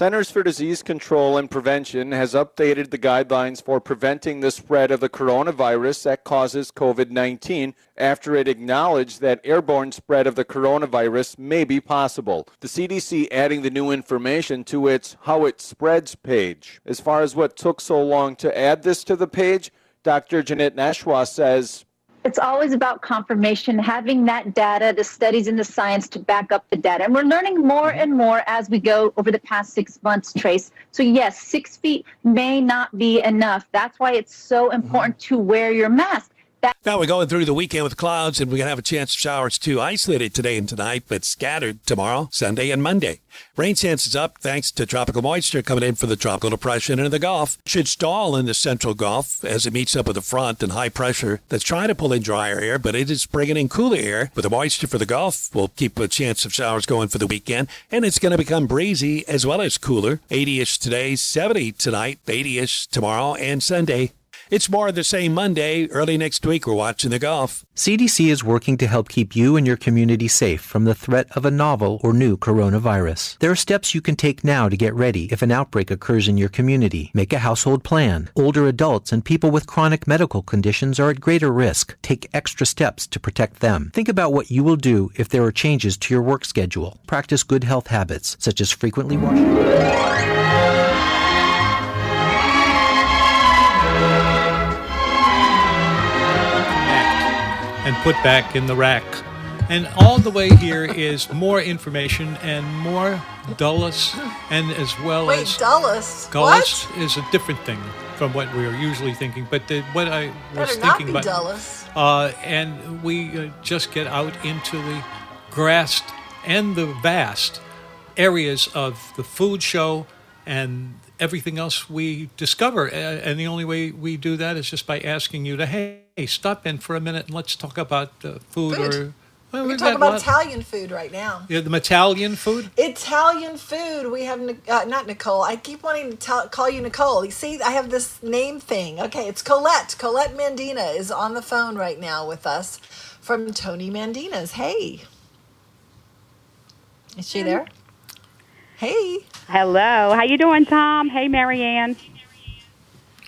Centers for Disease Control and Prevention has updated the guidelines for preventing the spread of the coronavirus that causes COVID 19 after it acknowledged that airborne spread of the coronavirus may be possible. The CDC adding the new information to its How It Spreads page. As far as what took so long to add this to the page, Dr. Janette Nesheiwat says it's always about confirmation, having that data, the studies and the science to back up the data. And we're learning more and more as we go over the past six months, Trace. So, yes, six feet may not be enough. That's why it's so important to wear your mask. Now we're going through the weekend with clouds, and we're going to have a chance of showers too. Isolated today and tonight, but scattered tomorrow, Sunday, and Monday. Rain chances up thanks to tropical moisture coming in from the tropical depression in the Gulf. Should stall in the central Gulf as it meets up with the front and high pressure that's trying to pull in drier air, but it is bringing in cooler air. But the moisture for the Gulf will keep a chance of showers going for the weekend, and it's going to become breezy as well as cooler. 80 ish today, 70 tonight, 80 ish tomorrow, and Sunday. It's more of the same Monday. Early next week, we're watching the Gulf. CDC is working to help keep you and your community safe from the threat of a novel or new coronavirus. There are steps you can take now to get ready if an outbreak occurs in your community. Make a household plan. Older adults and people with chronic medical conditions are at greater risk. Take extra steps to protect them. Think about what you will do if there are changes to your work schedule. Practice good health habits, such as frequently washing. Put back in the rack. And all the way here is more information and more Dulles, and as well Wait, as Dulles? Dulles is a different thing from what we are usually thinking. But the, what I was Better thinking about, Dulles. uh, and we uh, just get out into the grassed and the vast areas of the food show and everything else we discover. And the only way we do that is just by asking you to, hey, stop in for a minute and let's talk about uh, food, Food. or. Well, we we've can talk about Italian food right now. Yeah, the Italian food. Italian food. We have uh, not Nicole. I keep wanting to tell, call you Nicole. You see, I have this name thing. Okay, it's Colette. Colette Mandina is on the phone right now with us from Tony Mandina's. Hey, is she there? Hey. Hello. How you doing, Tom? Hey, Marianne.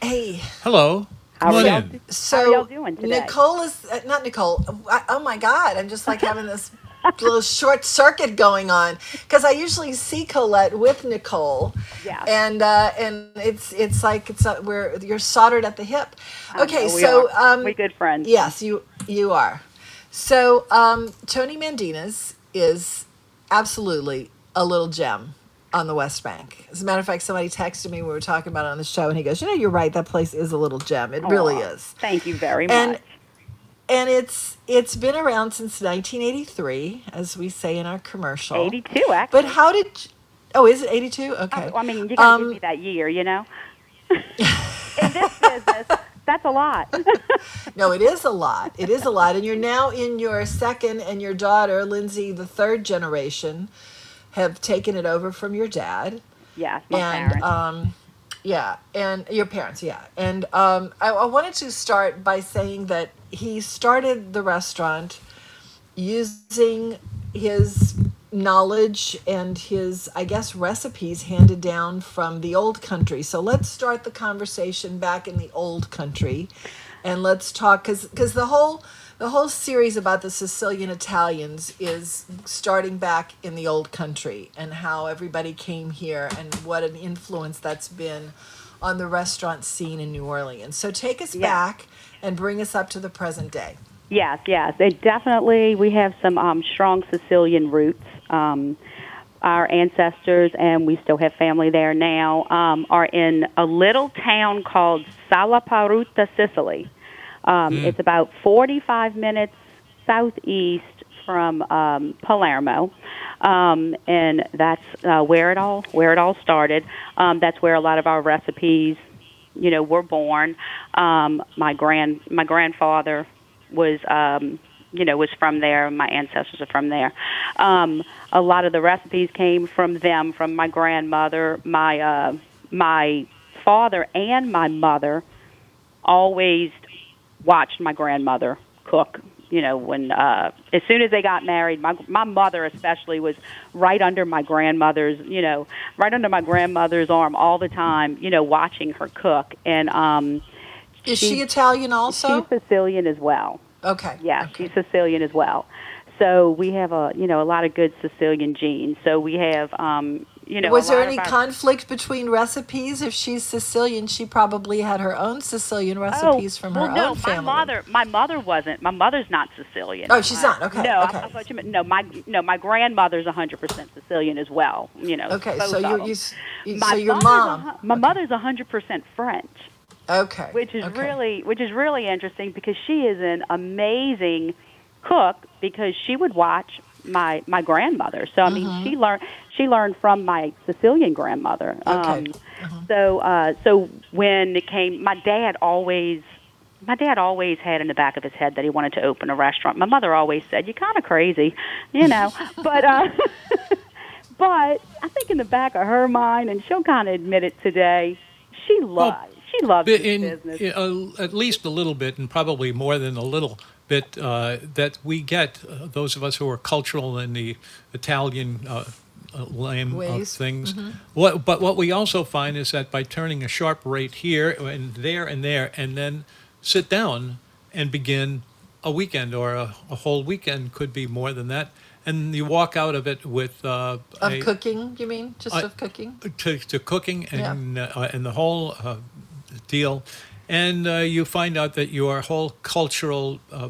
Hey. Hello. How Come are y'all, in. So how are y'all doing today? Nicole is uh, not Nicole. I, oh my God! I'm just like having this little short circuit going on because I usually see Colette with Nicole. Yeah. And uh, and it's it's like it's uh, we're you're soldered at the hip. Okay, know, we so are. um, we good friends. Yes, you you are. So um, Tony Mandina's is absolutely a little gem on the West Bank. As a matter of fact, somebody texted me. We were talking about it on the show, and he goes, "You know, you're right. That place is a little gem. It really is." Thank you very And- much. and it's it's been around since 1983, as we say in our commercial. 82, actually. But how did? Oh, is it 82? Okay. I, I mean, you got to Um, give me that year, you know. In this business, that's a lot. no, it is a lot. It is a lot, and you're now in your second, and your daughter, Lindsay, the third generation, have taken it over from your dad. my and parents. um, yeah, and your parents, yeah. And um, I, I wanted to start by saying that he started the restaurant using his knowledge and his, I guess, recipes handed down from the old country. So let's start the conversation back in the old country, and let's talk because because the whole the whole series about the Sicilian Italians is starting back in the old country and how everybody came here and what an influence that's been on the restaurant scene in New Orleans. So take us back and bring us up to the present day. Yes, yes. It definitely, we have some um, strong Sicilian roots. Um, our ancestors, and we still have family there now, um, are in a little town called Salaparuta, Sicily. Um, Mm. It's about 45 minutes southeast from um, Palermo, um, and that's uh, where it all where it all started. Um, that's where a lot of our recipes, you know, were born. Um, my grand my grandfather was um, you know was from there. My ancestors are from there. Um, a lot of the recipes came from them, from my grandmother, my uh, my father, and my mother. Always watched my grandmother cook you know, when uh, as soon as they got married, my my mother especially was right under my grandmother's, you know, right under my grandmother's arm all the time, you know, watching her cook. And um, Is she Italian also? She's Sicilian as well. Okay. Yeah, she's Sicilian as well. So we have a you know a lot of good Sicilian genes. So we have um, you know. was there any our- conflict between recipes? If she's Sicilian, she probably had her own Sicilian recipes from Oh, well, her no, own family. my mother, my mother wasn't. My mother's not Sicilian. Oh, she's Uh, not. Okay, No, okay. I, I thought you meant no. My no, my grandmother's 100 percent Sicilian as well. You know. Okay, so you, you, you My so your mom. a my mother's 100 percent French. Okay. Which is okay. really which is really interesting because she is an amazing cook because she would watch my my grandmother. So I mean, Mm-hmm. she learned she learned from my Sicilian grandmother. Okay. Um, So uh, so when it came, my dad always. My dad always had in the back of his head that he wanted to open a restaurant. My mother always said, "You're kind of crazy," you know. but uh, but I think in the back of her mind, and she'll kind of admit it today, she loves she loves in, business. in, uh, at least a little bit, and probably more than a little bit, uh, that we get uh, those of us who are cultural in the Italian uh, uh, lame of things. Mhm. What, but what we also find is that by turning a sharp rate here and there and there, and then sit down and begin a weekend or a, a whole weekend could be more than that, and you walk out of it with uh, Of a, cooking, you mean? Just of cooking? to, to cooking Yeah. and uh, and the whole uh, deal, and uh, you find out that your whole cultural uh,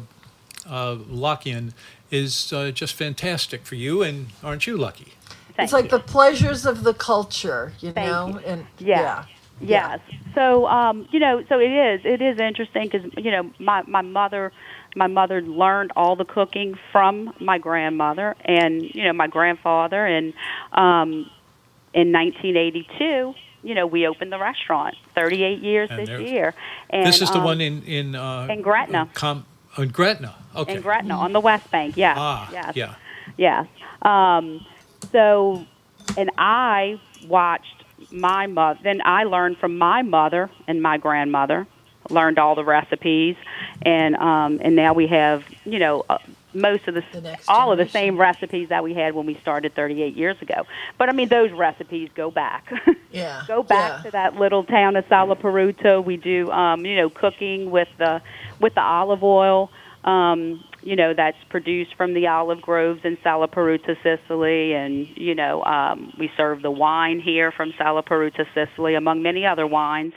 uh, lock-in is uh, just fantastic for you, and aren't you lucky? it's like the pleasures of the culture, you Thank know? you. And Yeah. yeah. Yes. So, um, you know, so it is. It is interesting because you know my my mother, my mother learned all the cooking from my grandmother and you know my grandfather, and um, in 1982, you know, we opened the restaurant. 38 years And this year. And, this is the um, one in in uh, in Gretna. Com- in Gretna. Okay. in Gretna on the West Bank. Yes. Ah, yes. yeah. Yes. Um, so, and I watched my mother. Then I learned from my mother and my grandmother. Learned all the recipes, and um, and now we have you know. Most of the, all of the same recipes that we had when we started 38 years ago. But I mean, those recipes go back. Yeah. go back to that little town of Salaparuta. We do, um, you know, cooking with the with the olive oil, um, you know, that's produced from the olive groves in Salaparuta, Sicily, and you know, um, we serve the wine here from Salaparuta, Sicily, among many other wines.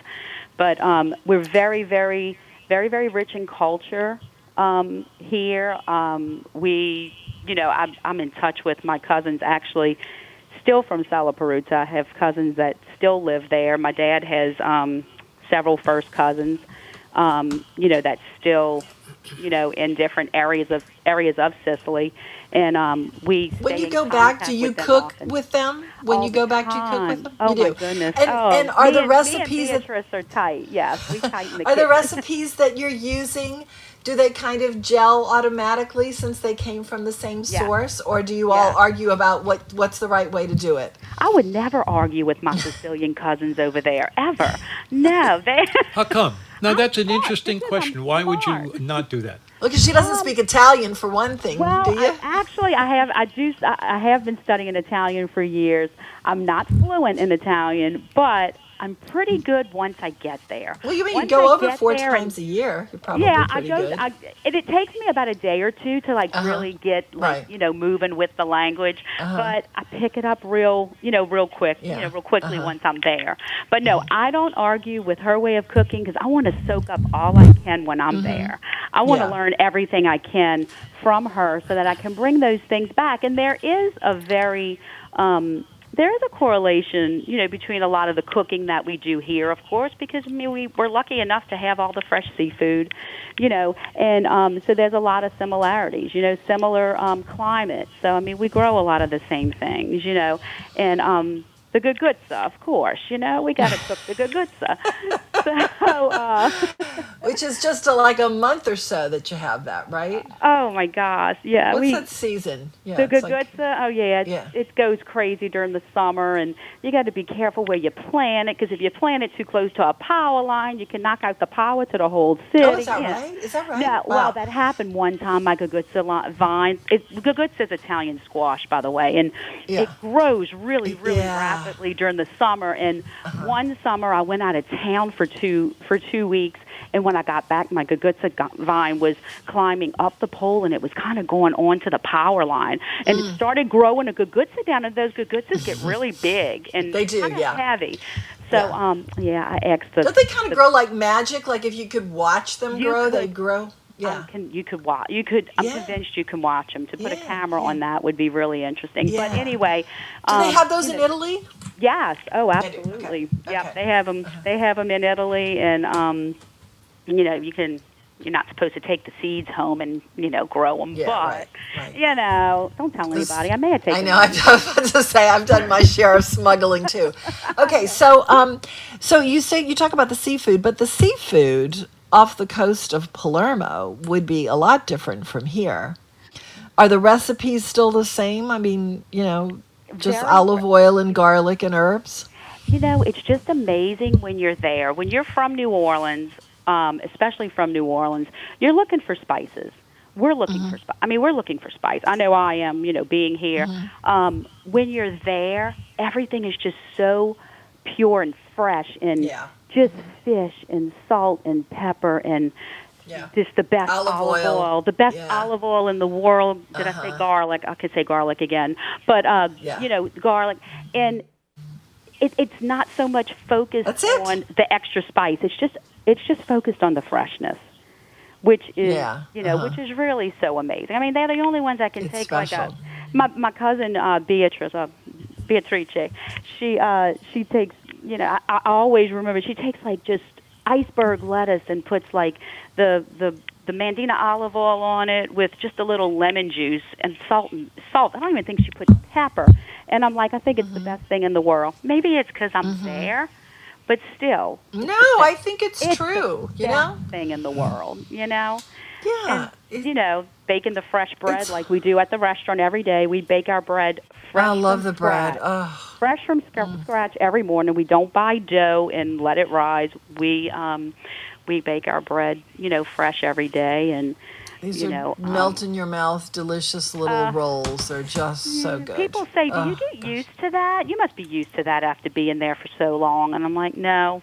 But um, we're very, very, very, very rich in culture um, here. Um, we, you know, I'm, I'm in touch with my cousins actually still from Salaparuta. I have cousins that still live there. My dad has um, several first cousins, um, you know, that still, you know, in different areas of areas of Sicily, and um, we. When you go back, do you with cook with them? When All you go the back, do you cook with them? Oh you my do. goodness! And, oh, and are me the and- recipes Me and that are tight. Yes, we tighten the. are the recipes that you're using? Do they kind of gel automatically since they came from the same Yeah. source, or do you all argue about what what's the right way to do it? I would never argue with my Sicilian cousins over there ever. No, they. How come? Now that's an interesting question. Why would you not do that? because she doesn't speak Italian for one thing, Um, Well, do you? I, actually, I have. I do. I I have been studying Italian for years. I'm not fluent in Italian, but I'm pretty good once I get there. well, you mean Once you go I over four there and- times a year? You're probably yeah, I go. I, and it takes me about a day or two to like Uh-huh. really get like Right. you know moving with the language. Uh-huh. But I pick it up real you know real quick Yeah. you know real quickly Uh-huh. once I'm there. But no, I don't argue with her way of cooking because I want to soak up all I can when I'm Mhm. there. I want to Yeah. learn everything I can from her so that I can bring those things back. And there is a very um, there is a correlation, you know, between a lot of the cooking that we do here, of course, because I mean, we we're lucky enough to have all the fresh seafood, you know, and um, so there's a lot of similarities, you know, similar um, climate. So I mean, we grow a lot of the same things, you know, and um, the good good stuff, of course, you know, we got to cook the good good stuff. So, uh, which is just a, like a month or so that you have that, right? Oh my gosh, yeah. What's we, that season? Yeah, the it's like- Gugutza, oh yeah, it, Yeah. it goes crazy during the summer, and you got to be careful where you plant it because if you plant it too close to a power line, you can knock out the power to the whole city. Oh, is that yeah. right? Is that right? Yeah, Wow. well, that happened one time. My good li- vine. It, Gugutza is Italian squash, by the way, and Yeah. it grows really, really Yeah. Uh-huh. During the summer. And one summer, I went out of town for two for two weeks, and when I got back, my Gugutza gu- vine was climbing up the pole, and it was kind of going onto the power line, and Mm. it started growing a Gugutza down, and those Gugutzas get really big and They do, yeah. heavy. So, um, yeah, I asked the. Don't they kind the- of grow like magic? Like if you could watch them grow, could. they grow. Yeah. Um, can, you could watch. You could. I'm Yeah. convinced you can watch them. To put a Yeah, camera on that would be really interesting. But anyway, Do um, they have those in know- Italy? Yes. Oh, absolutely. Yeah, they have them. They have them in Italy, and um, you know, you can. You're not supposed to take the seeds home and you know grow them, Yeah, but right, right. you know, don't tell anybody. I may have taken. I know. I'm about to say I've done my share of smuggling too. Okay, so um, so you say you talk about the seafood, but the seafood off the coast of Palermo would be a lot different from here. Are the recipes still the same? I mean, you know, just Very olive oil and garlic and herbs. You know, it's just amazing when you're there. When you're from New Orleans, um, especially from New Orleans, you're looking for spices. We're looking Mm-hmm. for spice. I mean, we're looking for spice. I know I am. You know, being here. Mm-hmm. Um, when you're there, everything is just so pure and fresh, and just fish and salt and pepper and Yeah. just the best Olive olive, oil. oil. the best Yeah. olive oil in the world. Did I Uh-huh. say garlic? I could say garlic again, but uh, Yeah. you know, garlic and it, it's not so much focused on the extra spice. It's just it's just focused on the freshness, which is Yeah, you know, uh-huh. which is really so amazing. I mean, they're the only ones that can It's take like special. a my my cousin uh, Beatrice, uh, Beatrice. She uh, she takes you know I, I always remember she takes like just iceberg lettuce and puts like the the the Mandina olive oil on it with just a little lemon juice and salt and salt. I don't even think she puts pepper. And I'm like, I think it's the mm-hmm. best thing in the world. Maybe it's because I'm mm-hmm. there, but still. No, I think it's, It's true. You know. thing in the world. You know. Yeah. And, you know, baking the fresh bread like we do at the restaurant every day. We bake our bread fresh. I love the bread. scratch. Oh. Fresh from sc- scratch every morning. We don't buy dough and let it rise. We um, we bake our bread, you know, fresh every day, and These you are know, um, melt in your mouth, delicious little uh, rolls. They're just so good. People say, "Do you Oh, get used to that? You must be used to that after being there for so long." And I'm like, "No,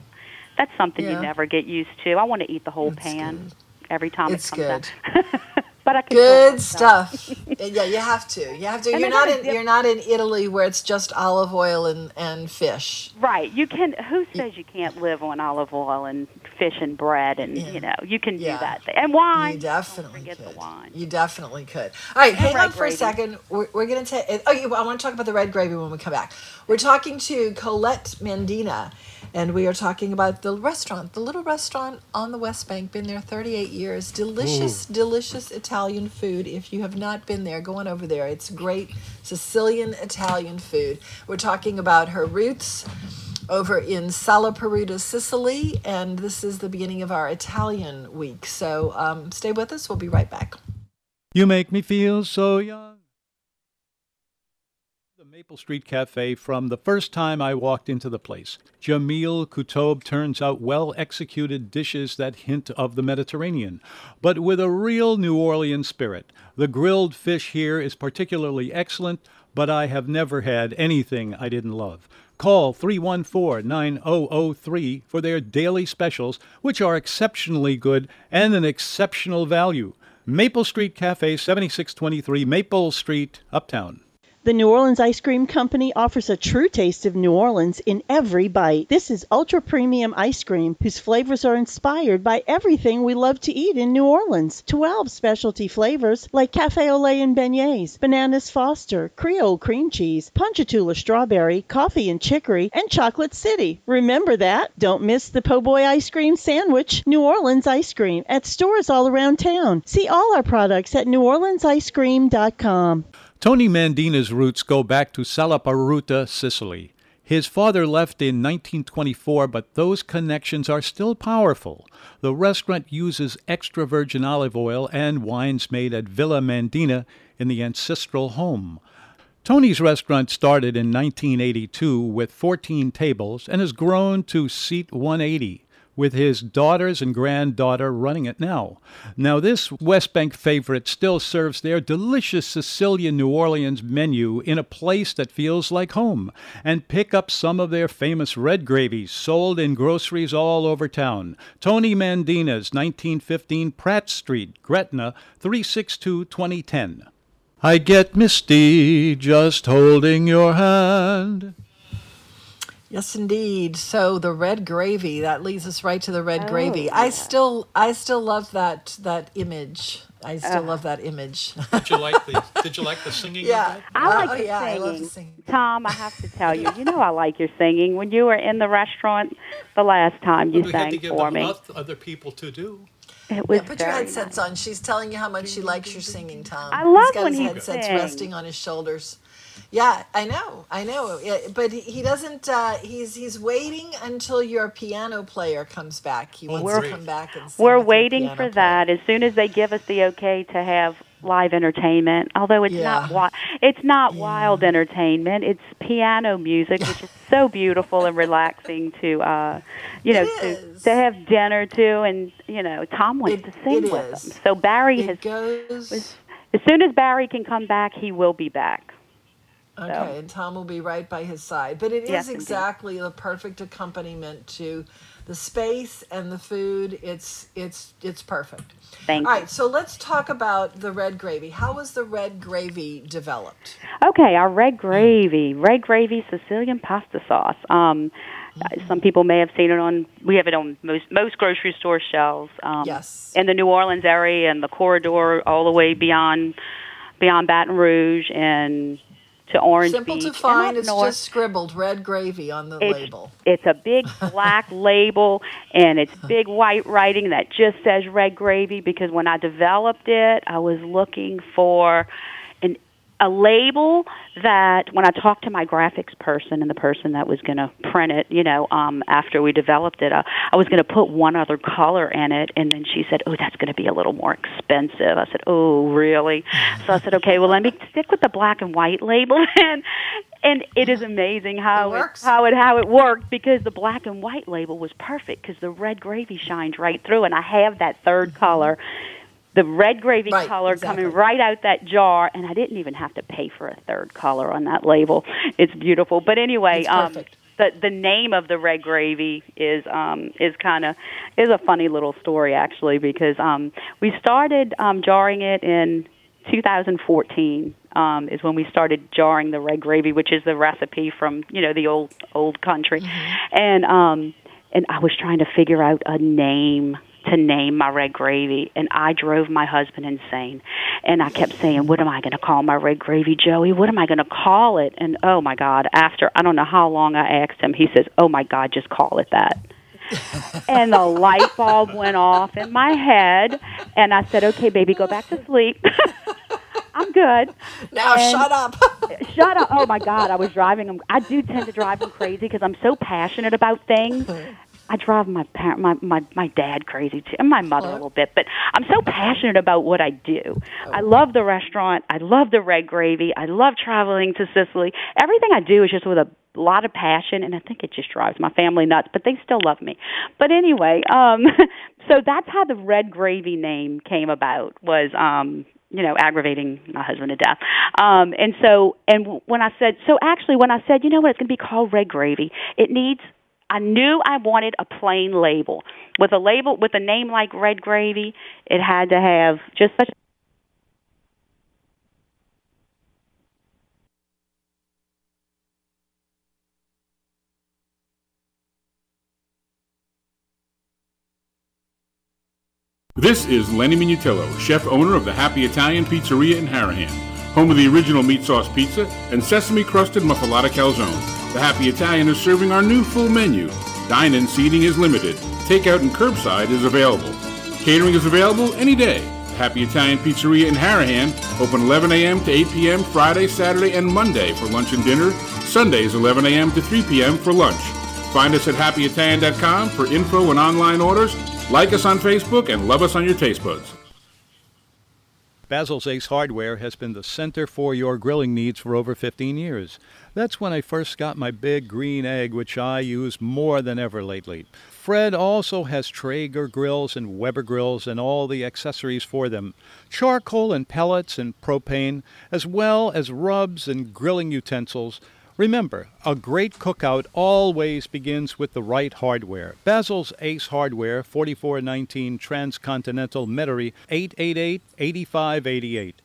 that's something Yeah. you never get used to. I want to eat the whole pan every time It's it comes good. out." but I can Good stuff. yeah, you have to. You have to. And You're not in. dip- You're not in Italy where it's just olive oil and and fish. Right. You can. Who says you can't live on olive oil and fish and bread and you know you can do that and wine. You definitely Don't forget the wine. You definitely could. All right, And hang on for a second. We're, we're going to take. Oh, you, I want to talk about the red gravy when we come back. We're talking to Colette Mandina, and we are talking about the restaurant, the little restaurant on the West Bank. Been there 38 years. Delicious, delicious Italian food. If you have not been there, go on over there. It's great Sicilian Italian food. We're talking about her roots over in Salaparuta, Sicily, and this is the beginning of our Italian week. So um, stay with us. We'll be right back. You make me feel so young. Maple Street Cafe from the first time I walked into the place. Jamil Kutob turns out well executed dishes that hint of the Mediterranean, but with a real New Orleans spirit. The grilled fish here is particularly excellent, but I have never had anything I didn't love. Call 314 9003 for their daily specials, which are exceptionally good and an exceptional value. Maple Street Cafe, 7623 Maple Street, Uptown. The New Orleans Ice Cream Company offers a true taste of New Orleans in every bite. This is ultra premium ice cream whose flavors are inspired by everything we love to eat in New Orleans. 12 specialty flavors like cafe au lait and beignets, bananas foster, Creole cream cheese, ponchatoula strawberry, coffee and chicory, and chocolate city. Remember that? Don't miss the po' boy ice cream sandwich, New Orleans ice cream at stores all around town. See all our products at neworleansicecream.com. Tony Mandina's roots go back to Salaparuta, Sicily. His father left in 1924, but those connections are still powerful. The restaurant uses extra virgin olive oil and wines made at Villa Mandina in the ancestral home. Tony's restaurant started in 1982 with 14 tables and has grown to seat 180 with his daughters and granddaughter running it now. Now, this West Bank favorite still serves their delicious Sicilian New Orleans menu in a place that feels like home, and pick up some of their famous red gravies sold in groceries all over town. Tony Mandina's 1915 Pratt Street, Gretna, 362 2010. I get misty just holding your hand. Yes, indeed. So the red gravy that leads us right to the red Oh, gravy. I still, I still love that that image. I still Uh. love that image. Did you like the Did you like the singing? Yeah, I like oh, the yeah, I singing. love the singing. Tom, I have to tell you, you know I like your singing. When you were in the restaurant the last time, you we had to sang give for them me. oth- other people to do. It was Yeah, put your very headsets on. She's telling you how much she likes your singing, Tom. I love He's got when his he headsets sings. resting on his shoulders. Yeah, I know, I know. Yeah, but he, he doesn't. Uh, he's he's waiting until your piano player comes back. He wants We're- to come back and sing We're waiting for player. that. As soon as they give us the okay to have live entertainment, although it's not wi- it's not wild entertainment. It's piano music, which is so beautiful and relaxing to uh, you know to, to have dinner to, and you know Tom wants to sing with is. them. So Barry It has goes. as soon as Barry can come back, he will be back. Okay, and Tom will be right by his side. But it is Yes, indeed. exactly the perfect accompaniment to the space and the food. It's it's it's perfect. Thank All you. right, so let's talk about the red gravy. How was the red gravy developed? Okay, our red gravy, red gravy Sicilian pasta sauce. Um, Some people may have seen it on. We have it on most most grocery store shelves. Um, Yes. In the New Orleans area and the corridor, all the way beyond beyond Baton Rouge and to Orange Simple Beach. to find. It's north. just scribbled red gravy on the It's- label. It's a big black label and it's big white writing that just says red gravy because when I developed it, I was looking for a label that when I talked to my graphics person and the person that was going to print it, you know, um after we developed it, uh, I was going to put one other color in it and then she said, "Oh, that's going to be a little more expensive." I said, "Oh, really?" So I said, "Okay, well, let me stick with the black and white label." and and it is amazing how it, how it how it worked because the black and white label was perfect because the red gravy shines right through, and I have that third color, the red gravy Right, color exactly. coming right out that jar, and I didn't even have to pay for a third color on that label. It's beautiful, but anyway, It's um, perfect. the the name of the red gravy is um is kind of is a funny little story actually because um we started um jarring it in 2014 um is when we started jarring the red gravy which is the recipe from you know the old old country and um and I was trying to figure out a name to name my red gravy and I drove my husband insane. And I kept saying what am I going to call my red gravy Joey? What am I going to call it? And oh my god after I don't know how long I asked him he says oh my god just call it that. And the light bulb went off in my head and I said okay baby go back to sleep. I'm good. Now And- shut up. shut up. Oh my god I was driving him I do tend to drive him crazy because I'm so passionate about things I drive my parent, my, my my dad crazy too, and my mother a little bit. But I'm so passionate about what I do. I love the restaurant. I love the red gravy. I love traveling to Sicily. Everything I do is just with a lot of passion, and I think it just drives my family nuts. But they still love me. But anyway, um, so that's how the red gravy name came about. Was um, you know, aggravating my husband to death. Um, and so, and when I said, so actually, when I said, you know what, it's going to be called red gravy, it needs. I knew I wanted a plain label. With a label with a name like Red Gravy, it had to have just such This is Lenny Minutillo, chef owner of the Happy Italian Pizzeria in Harahan, home of the original meat sauce pizza and sesame crusted muffalata calzone. The Happy Italian is serving our new full menu. Dine-in seating is limited. Takeout and curbside is available. Catering is available any day. The Happy Italian Pizzeria in Harahan, open 11 a.m. to 8 p.m. Friday, Saturday, and Monday for lunch and dinner, Sundays 11 a.m. to 3 p.m. for lunch. Find us at happyitalian.com for info and online orders. Like us on Facebook and love us on your taste buds. Basil's Ace Hardware has been the center for your grilling needs for over 15 years. That's when I first got my big green egg, which I use more than ever lately. Fred also has Traeger grills and Weber grills and all the accessories for them charcoal and pellets and propane, as well as rubs and grilling utensils. Remember, a great cookout always begins with the right hardware. Basil's Ace Hardware, 4419 Transcontinental Metairie, 888 8588.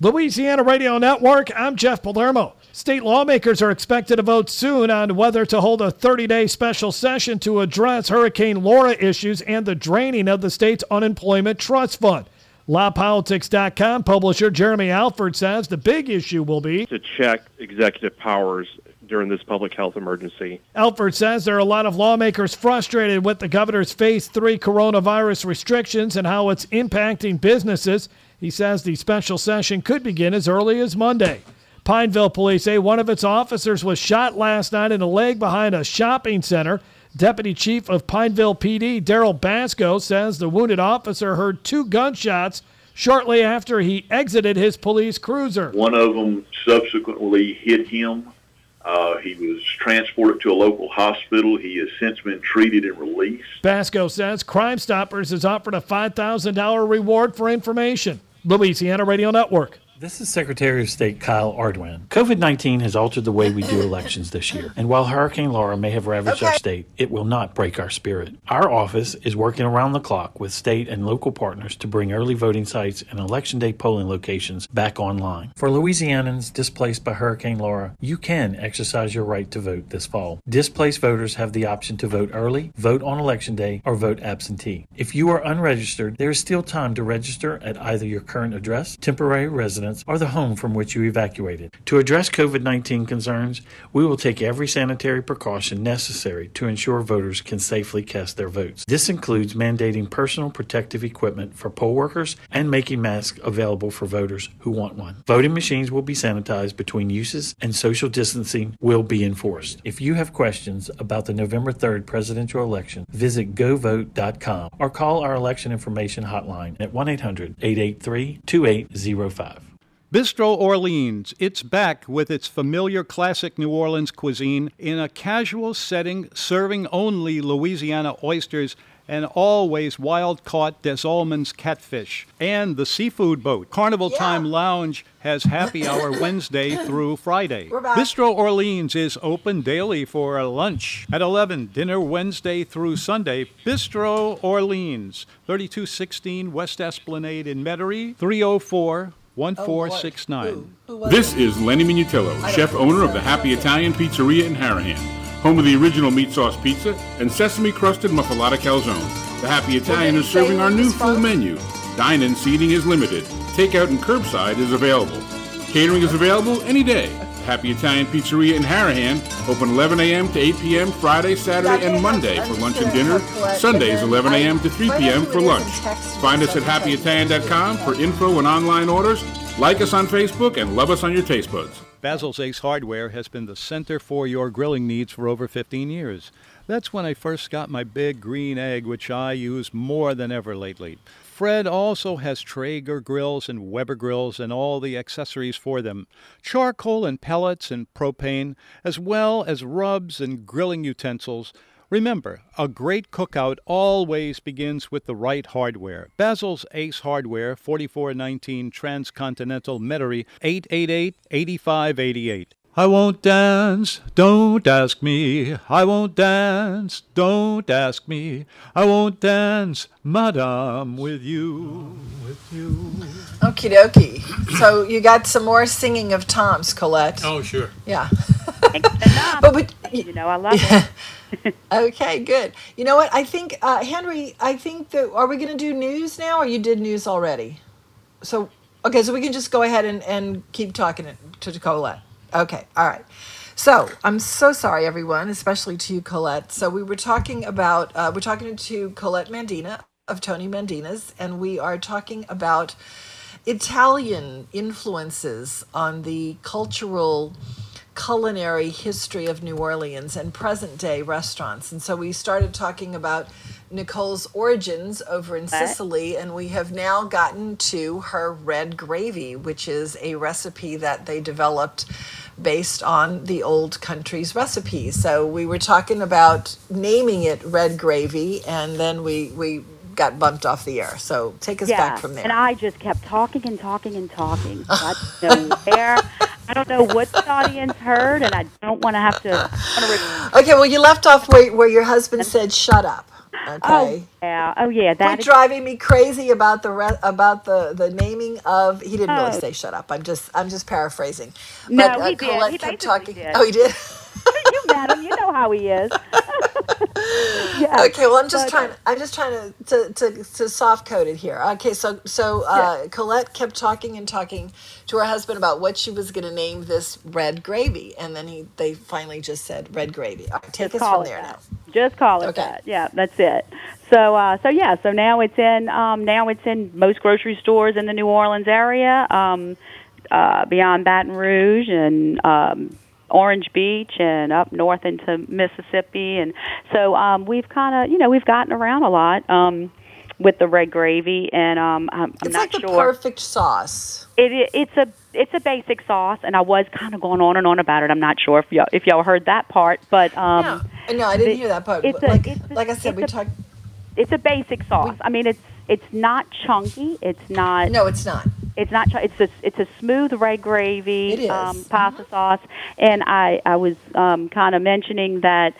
Louisiana Radio Network, I'm Jeff Palermo. State lawmakers are expected to vote soon on whether to hold a 30 day special session to address Hurricane Laura issues and the draining of the state's unemployment trust fund. LaPolitics.com publisher Jeremy Alford says the big issue will be to check executive powers during this public health emergency. Alford says there are a lot of lawmakers frustrated with the governor's phase three coronavirus restrictions and how it's impacting businesses. He says the special session could begin as early as Monday. Pineville police say one of its officers was shot last night in the leg behind a shopping center. Deputy Chief of Pineville PD, Daryl Basco, says the wounded officer heard two gunshots shortly after he exited his police cruiser. One of them subsequently hit him. Uh, he was transported to a local hospital. He has since been treated and released. Basco says Crime Stoppers has offered a $5,000 reward for information. Louisiana Radio Network. This is Secretary of State Kyle Ardoin. COVID 19 has altered the way we do elections this year, and while Hurricane Laura may have ravaged okay. our state, it will not break our spirit. Our office is working around the clock with state and local partners to bring early voting sites and election day polling locations back online. For Louisianans displaced by Hurricane Laura, you can exercise your right to vote this fall. Displaced voters have the option to vote early, vote on election day, or vote absentee. If you are unregistered, there is still time to register at either your current address, temporary residence, residence or the home from which you evacuated. To address COVID 19 concerns, we will take every sanitary precaution necessary to ensure voters can safely cast their votes. This includes mandating personal protective equipment for poll workers and making masks available for voters who want one. Voting machines will be sanitized between uses and social distancing will be enforced. If you have questions about the November 3rd presidential election, visit GeauxVote.com or call our election information hotline at 1 800 883 2805. Bistro Orleans, it's back with its familiar classic New Orleans cuisine in a casual setting, serving only Louisiana oysters and always wild caught Des Allemands catfish. And the seafood boat. Carnival yeah. Time Lounge has happy hour Wednesday through Friday. Bistro Orleans is open daily for lunch at 11, dinner Wednesday through Sunday. Bistro Orleans, 3216 West Esplanade in Metairie, 304 1469. This is Lenny Minutillo, chef owner of the Happy Italian Pizzeria in Harahan, home of the original meat sauce pizza and sesame crusted muffalata calzone. The Happy Italian is serving our new full menu. Dine in seating is limited. Takeout and curbside is available. Catering is available any day. Happy Italian Pizzeria in Harahan, open 11 a.m. to 8 p.m. Friday, Saturday, and Monday for lunch and dinner. Sundays 11 a.m. to 3 p.m. for lunch. Find us at happyitalian.com for info and online orders. Like us on Facebook and love us on your taste buds. Basil's Ace Hardware has been the center for your grilling needs for over 15 years. That's when I first got my big green egg, which I use more than ever lately. Fred also has Traeger grills and Weber grills and all the accessories for them charcoal and pellets and propane, as well as rubs and grilling utensils. Remember, a great cookout always begins with the right hardware. Basil's Ace Hardware, 4419 Transcontinental Metairie, 888 8588. I won't dance, don't ask me. I won't dance, don't ask me. I won't dance, madame, with you, with you. Okie dokie. So you got some more singing of Tom's, Colette. Oh, sure. Yeah. but we, you know, I love it. okay, good. You know what? I think, uh, Henry, I think that, are we going to do news now or you did news already? So, okay, so we can just go ahead and, and keep talking to Colette. Okay, all right. So I'm so sorry, everyone, especially to you, Colette. So we were talking about uh, we're talking to Colette Mandina of Tony Mandina's, and we are talking about Italian influences on the cultural culinary history of New Orleans and present day restaurants. And so we started talking about Nicole's origins over in Sicily, and we have now gotten to her red gravy, which is a recipe that they developed based on the old country's recipes. So we were talking about naming it red gravy, and then we, we got bumped off the air. So take us yeah, back from there. And I just kept talking and talking and talking. I don't know where. I don't know what the audience heard, and I don't want to have to. Okay, well, you left off where, where your husband said, "Shut up." Okay. Oh yeah, oh yeah. That Quit is driving me crazy about the re- about the the naming of. He didn't really Oh. say "shut up." I'm just I'm just paraphrasing. No, but, uh, he did. Colette He kept talking. did. Oh, he did. you met him. You know how he is. yeah. Okay, well, I'm just but- trying. I'm just trying to to, to, to soft code it here. Okay, so so uh, Colette kept talking and talking to her husband about what she was going to name this red gravy, and then he they finally just said red gravy. Right, take Just us from there that. now. Just call it Okay. that. Yeah, that's it. So, uh, so yeah, so now it's in um, now it's in most grocery stores in the New Orleans area, um, uh, beyond Baton Rouge and um, Orange Beach and up north into Mississippi, and so um, we've kind of you know we've gotten around a lot um, with the red gravy, and um, I'm, I'm It's not like the sure. perfect sauce. It, it it's a it's a basic sauce, and I was kind of going on and on about it. I'm not sure if y'all if y'all heard that part, but um, No, no, I didn't the- hear that part. It's but a, like, it's a- like I said, we talked. It's a basic sauce. I mean, it's it's not chunky. It's not. No, it's not. It's not. It's a it's a smooth red gravy It is. Um, pasta sauce, and I I was um, kind of mentioning that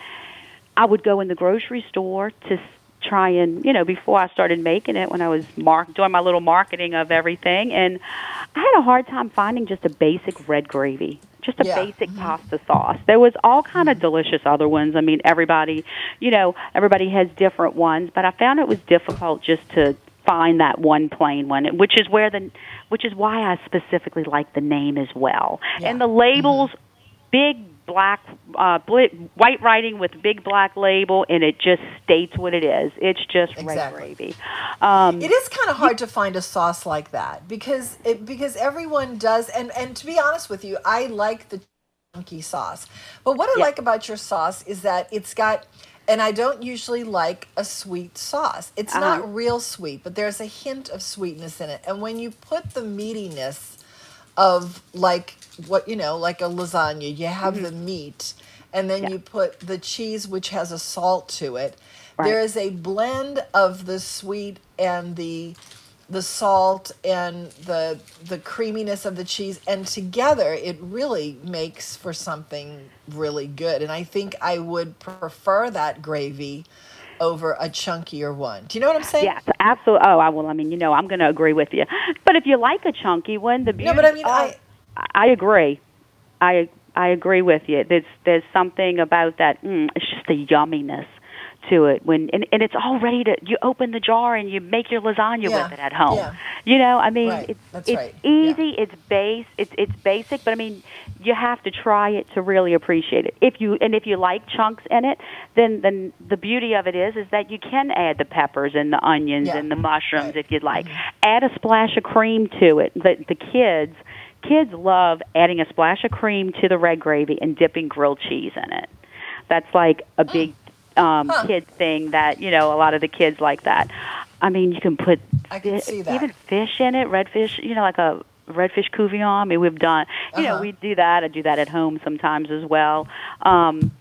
I would go in the grocery store to try and you know before I started making it when I was mark doing my little marketing of everything, and I had a hard time finding just a basic red gravy. Just a Yeah. basic mm-hmm. pasta sauce. There was all kind of mm-hmm. delicious other ones. I mean, everybody, you know, everybody has different ones, but I found it was difficult just to find that one plain one, which is where the, which is why I specifically like the name as well. And the labels, mm-hmm. big black, uh, white writing with big black label, and it just states what it is. It's just red gravy. Um, It is kind of hard to find a sauce like that because it, because everyone does and and to be honest with you, I like the chunky sauce. But what I like about your sauce is that it's got and I don't usually like a sweet sauce. It's Uh-huh. not real sweet, but there's a hint of sweetness in it. And when you put the meatiness of like what you know, like a lasagna, you have Mm-hmm. the meat and then you put the cheese which has a salt to it. Right. There is a blend of the sweet and the the salt and the the creaminess of the cheese and together it really makes for something really good and I think I would prefer that gravy over a chunkier one. Do you know what I'm saying? Yes, absolutely. Oh, I well, I mean, you know, I'm going to agree with you. But if you like a chunky one, the beauty. No, but I mean, oh, I I agree. I I agree with you. There's there's something about that. Mm, it's just the yumminess to it when and, and it's all ready to you open the jar and you make your lasagna Yeah, with it at home. yeah. You know, I mean, Right, it's that's it's right, easy, it's base, it's it's basic, but I mean, you have to try it to really appreciate it. If you and if you like chunks in it, then then the beauty of it is is that you can add the peppers and the onions Yeah, and the mushrooms if you'd like. Mm-hmm. Add a splash of cream to it. The the kids kids love adding a splash of cream to the red gravy and dipping grilled cheese in it. That's like a big um kid thing that, you know, a lot of the kids like that. I mean, you can put I can fi- see that. even fish in it, redfish, you know, like a redfish couvillon. I mean, we've done, you know, Uh-huh. we do that. I do that at home sometimes as well. Um,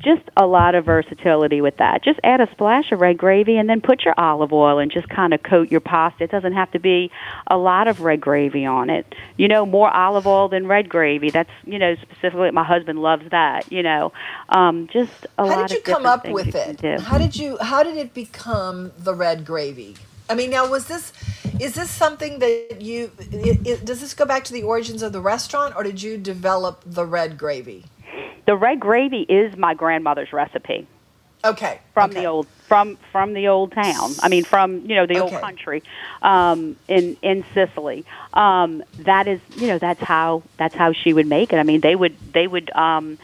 just a lot of versatility with that. Just add a splash of red gravy and then put your olive oil and just kind of coat your pasta. It doesn't have to be a lot of red gravy on it. You know, more olive oil than red gravy. That's, you know, specifically my husband loves that, you know. Um, just a How lot did you of come up with it? How did you how did it become the red gravy? I mean, now was this is this something that you it, it, does this go back to the origins of the restaurant or did you develop the red gravy? The red gravy is my grandmother's recipe. Okay. from the old from from the old town. I mean, from you know the old country um, in in Sicily. Um, that is you know that's how that's how she would make it. I mean, they would they would um,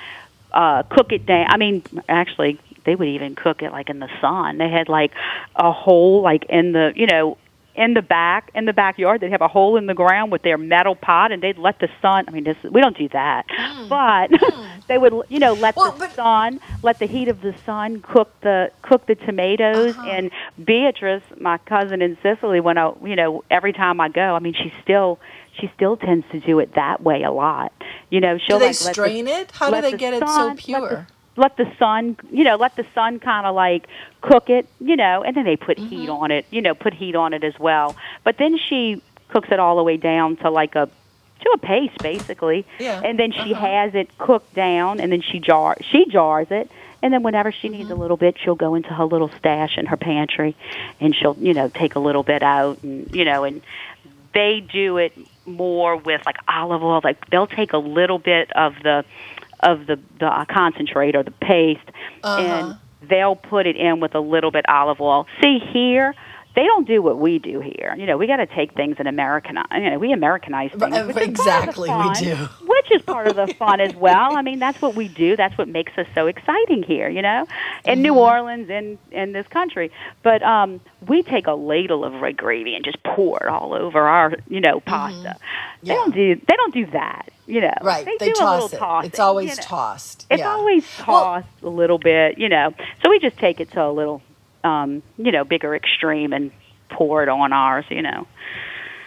uh, cook it down. I mean, actually, they would even cook it like in the sun. They had like a hole like in the you know in the back in the backyard. They'd have a hole in the ground with their metal pot, and they'd let the sun. I mean, this, we don't do that, Hmm. but they would, you know, let the sun, let the heat of the sun cook the cook the tomatoes. Uh-huh. And Beatrice, my cousin in Sicily, when I, you know, every time I go, I mean, she still she still tends to do it that way a lot. You know, she'll do they like let the- strain it? How do they the get it so sun- let the pure? Let the sun you know let the sun kind of like cook it you know and then they put heat Mm-hmm. on it you know put heat on it as well but then she cooks it all the way down to like a to a paste basically Yeah. and then she Uh-huh. has it cooked down and then she jar she jars it and then whenever she needs Mm-hmm. a little bit she'll go into her little stash in her pantry and she'll you know take a little bit out and you know and they do it more with like olive oil like they'll take a little bit of the of the the uh, concentrate or the paste Uh-huh. and they'll put it in with a little bit olive oil see here they don't do what we do here. You know, we got to take things and Americanize. You know, we Americanize things. Right, which is part exactly, we do. Which is part of the fun as well. I mean, that's what we do. That's what makes us so exciting here. You know, in New Mm-hmm. Orleans, in in this country. But um, we take a ladle of red gravy and just pour it all over our, you know, pasta. They don't do. They don't do that. You know, Mm-hmm. Right, They, they do a toss little it. tossing. It's always you know. tossed. It's always tossed a little bit, you know. So we just take it to a little, um, you know, bigger extreme and pour it on ours, you know.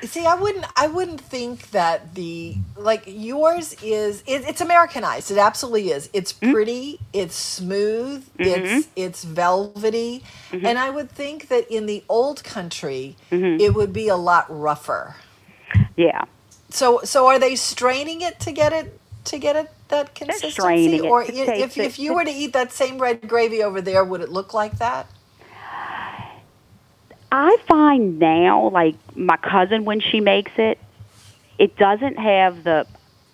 See, I wouldn't. I wouldn't think that the like yours is. It, it's Americanized. It absolutely is. It's Mm-hmm. pretty. It's smooth. It's it's velvety. Mm-hmm. And I would think that in the old country, Mm-hmm. it would be a lot rougher. Yeah. So so are they straining it to get it to get it that consistency, straining it or to if if you were to eat that same red gravy over there, would it look like that? I find now, like my cousin when she makes it, it doesn't have the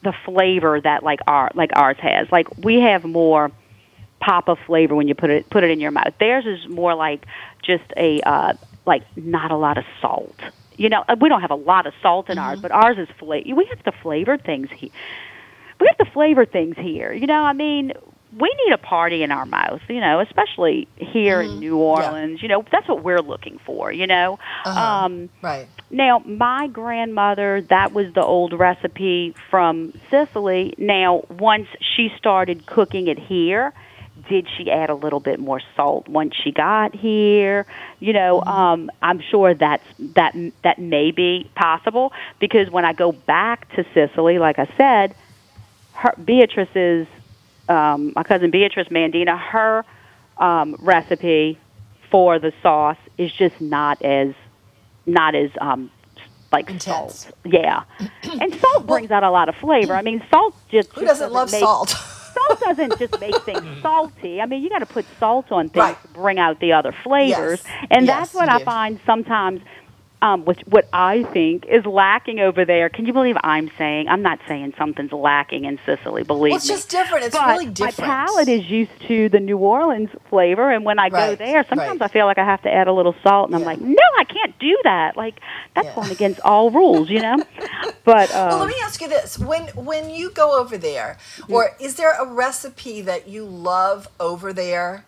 the flavor that like our like ours has. Like we have more pop of flavor when you put it put it in your mouth. Theirs is more like just a uh, like not a lot of salt. You know, uh, we don't have a lot of salt in ours, but ours is flavor. We have to flavor things here. We have to flavor things here. You know, I mean, we need a party in our mouth. You know, especially here in New Orleans. You know, that's what we're looking for. You know, Uh-huh. um, Right. now, my grandmother, that was the old recipe from Sicily. Now, once she started cooking it here, did she add a little bit more salt once she got here? You know, um, I'm sure that's that that may be possible because when I go back to Sicily, like I said, her Beatrice's um, my cousin Beatrice Mandina, her um, recipe for the sauce is just not as not as um, like salt. Yeah, and salt brings out a lot of flavor. I mean, salt just Who doesn't love make, salt? salt doesn't just make things salty. I mean, you got to put salt on things to bring out the other flavors, and Yes, that's what I do. find sometimes. Um, which what I think is lacking over there. Can you believe I'm saying? I'm not saying something's lacking in Sicily. Believe Well, it's me. just different. It's but really different. My palate is used to the New Orleans flavor, and when I go there, sometimes right. I feel like I have to add a little salt, and I'm like, no, I can't do that. Like that's going against all rules, you know. But um, well, let me ask you this: when when you go over there, or is there a recipe that you love over there?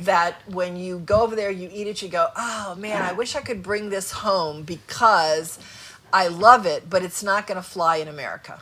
That when you go over there, you eat it, you go, oh man, I wish I could bring this home because I love it, but it's not going to fly in America.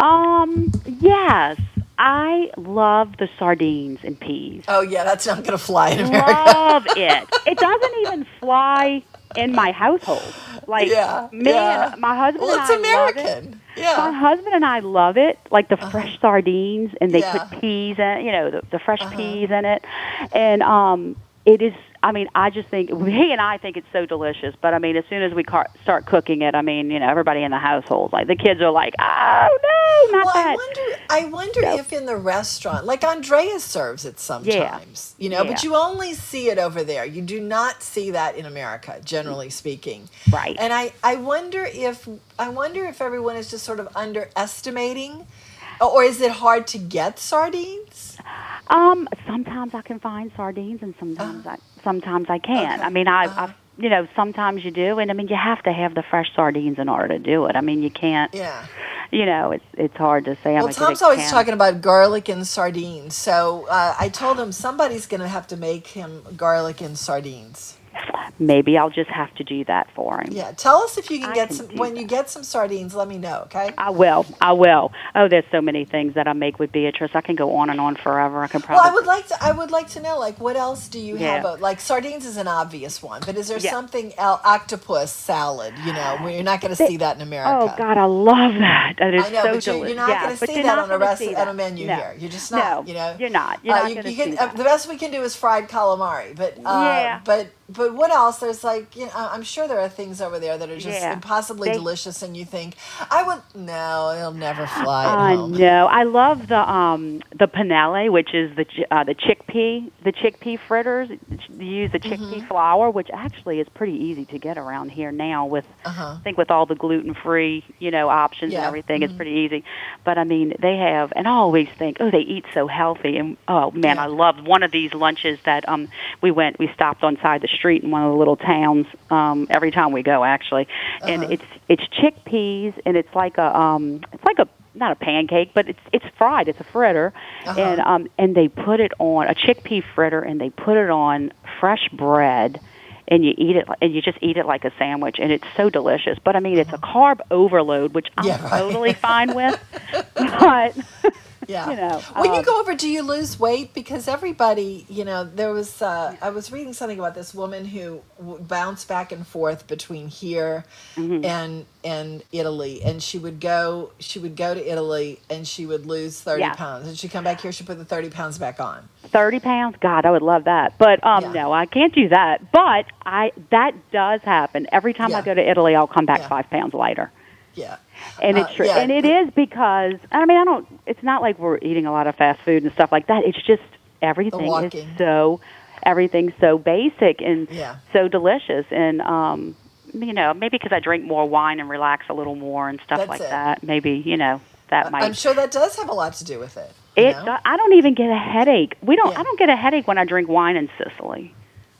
um, yes, I love the sardines and peas. Oh yeah, that's not going to fly in America. Love it. It doesn't even fly in my household. Like Yeah, me yeah. and my husband Well, it's love it. American. Yeah. My husband and I love it, like the fresh sardines, and they Yeah. Uh-huh. put peas in, you know, the, the fresh peas in it, and um, it is. I mean, I just think he and I think it's so delicious. But I mean, as soon as we car- start cooking it, I mean, you know, everybody in the household, like the kids are like, "Oh no, not well, that." I wonder. I wonder if in the restaurant, like Andrea serves it sometimes, you know, but you only see it over there. You do not see that in America, generally speaking. Right. And I, I wonder if I wonder if everyone is just sort of underestimating, or is it hard to get sardines? Um, sometimes I can find sardines, and sometimes I sometimes I can't. I mean, I, I, you know, sometimes you do, and I mean, you have to have the fresh sardines in order to do it. I mean, you can't. Yeah. You know, it's it's hard to say. I'm Well, Tom's always can- talking about garlic and sardines, so uh, I told him somebody's going to have to make him garlic and sardines. Maybe I'll just have to do that for him. Yeah, tell us if you can I get can some when you get some sardines. Let me know, okay? I will. I will. Oh, there's so many things that I make with Beatrice. I can go on and on forever. I can probably. Well, I would like to. I would like to know, like, what else do you Yeah. have? uh, Like sardines is an obvious one, but is there Yeah. something else? Octopus salad, you know, where you're not going to see that in America. Oh God, I love that. That is I know, so but you're, you're not yeah, going to but see that on a rest on a that. menu No. here. You're just No, not. you know, you're not. You're Uh, not you, you can, see uh, that. the best we can do is fried calamari, but uh, Yeah. but but what else? There's like you know, I'm sure there are things over there that are just Yeah. impossibly They- delicious, and you think I would no, it'll never fly I home. know. I love the um the panelle, which is the uh, the chickpea the chickpea fritters. You use the chickpea Mm-hmm. flour, which actually is pretty easy to get around here now. With Uh-huh. I think with all the gluten free you know options and everything, it's Mhm. pretty easy. But I mean, they have, and I always think, oh, they eat so healthy. And oh man, I love one of these lunches that um we went we stopped on side the street in one of the little towns um every time we go actually, and Uh-huh. it's it's chickpeas and it's like a um it's like a not a pancake, but it's it's fried. It's a fritter, Uh-huh. and um and they put it on a chickpea fritter, and they put it on fresh bread, and you eat it and you just eat it like a sandwich, and it's so delicious. But I mean, it's a carb overload, which I'm Uh-huh. Yeah, right. totally fine with. But Yeah. you know, when you um, go over, do you lose weight? Because everybody, you know, there was, uh, I was reading something about this woman who w- bounced back and forth between here Mm-hmm. and and Italy, and she would go, she would go to Italy, and she would lose thirty Yeah. pounds, and she'd come back here, she'd put the thirty pounds back on. thirty pounds god i would love that but um Yeah. no i can't do that but i that does happen every time i go to italy i'll come back Yeah. five pounds lighter Yeah. And Uh, it's true yeah. and it is because i mean i don't it's not like we're eating a lot of fast food and stuff like that it's just everything is so everything's so basic and Yeah. so delicious and um you know maybe because i drink more wine and relax a little more and stuff That's like it. that maybe you know that might I'm sure that does have a lot to do with it. it know? i don't even get a headache we don't Yeah. i don't get a headache when i drink wine in sicily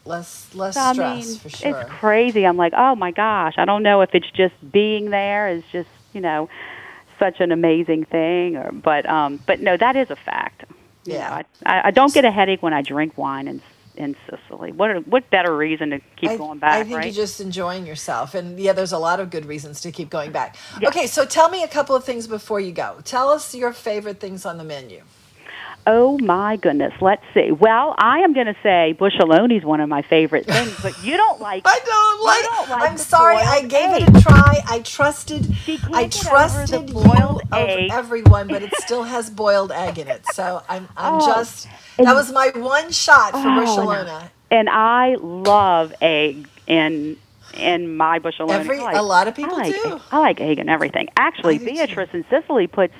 less less So, I stress mean, for sure. It's crazy. I'm like, oh my gosh. I don't know if it's just being there is just you know such an amazing thing, or but um, but no, that is a fact. You Yeah. know, I, I don't get a headache when I drink wine in in Sicily. What what better reason to keep I, going back, I think right? you're just enjoying yourself, and yeah, there's a lot of good reasons to keep going back. Okay, so tell me a couple of things before you go. Tell us your favorite things on the menu. Oh my goodness. Let's see. Well, I am going to say Busheloni is one of my favorite things, but you don't like. I don't like. don't like I'm sorry. I gave egg. it a try. I trusted. I trusted the you boiled over egg. everyone, but it still has boiled egg in it. So I'm. I'm Oh, just. That was my one shot for Oh, and- And I love egg in in my Busheloni. Every- like, a lot of people I like, do. I like egg and everything. Actually, I do too. Beatrice and Sicily puts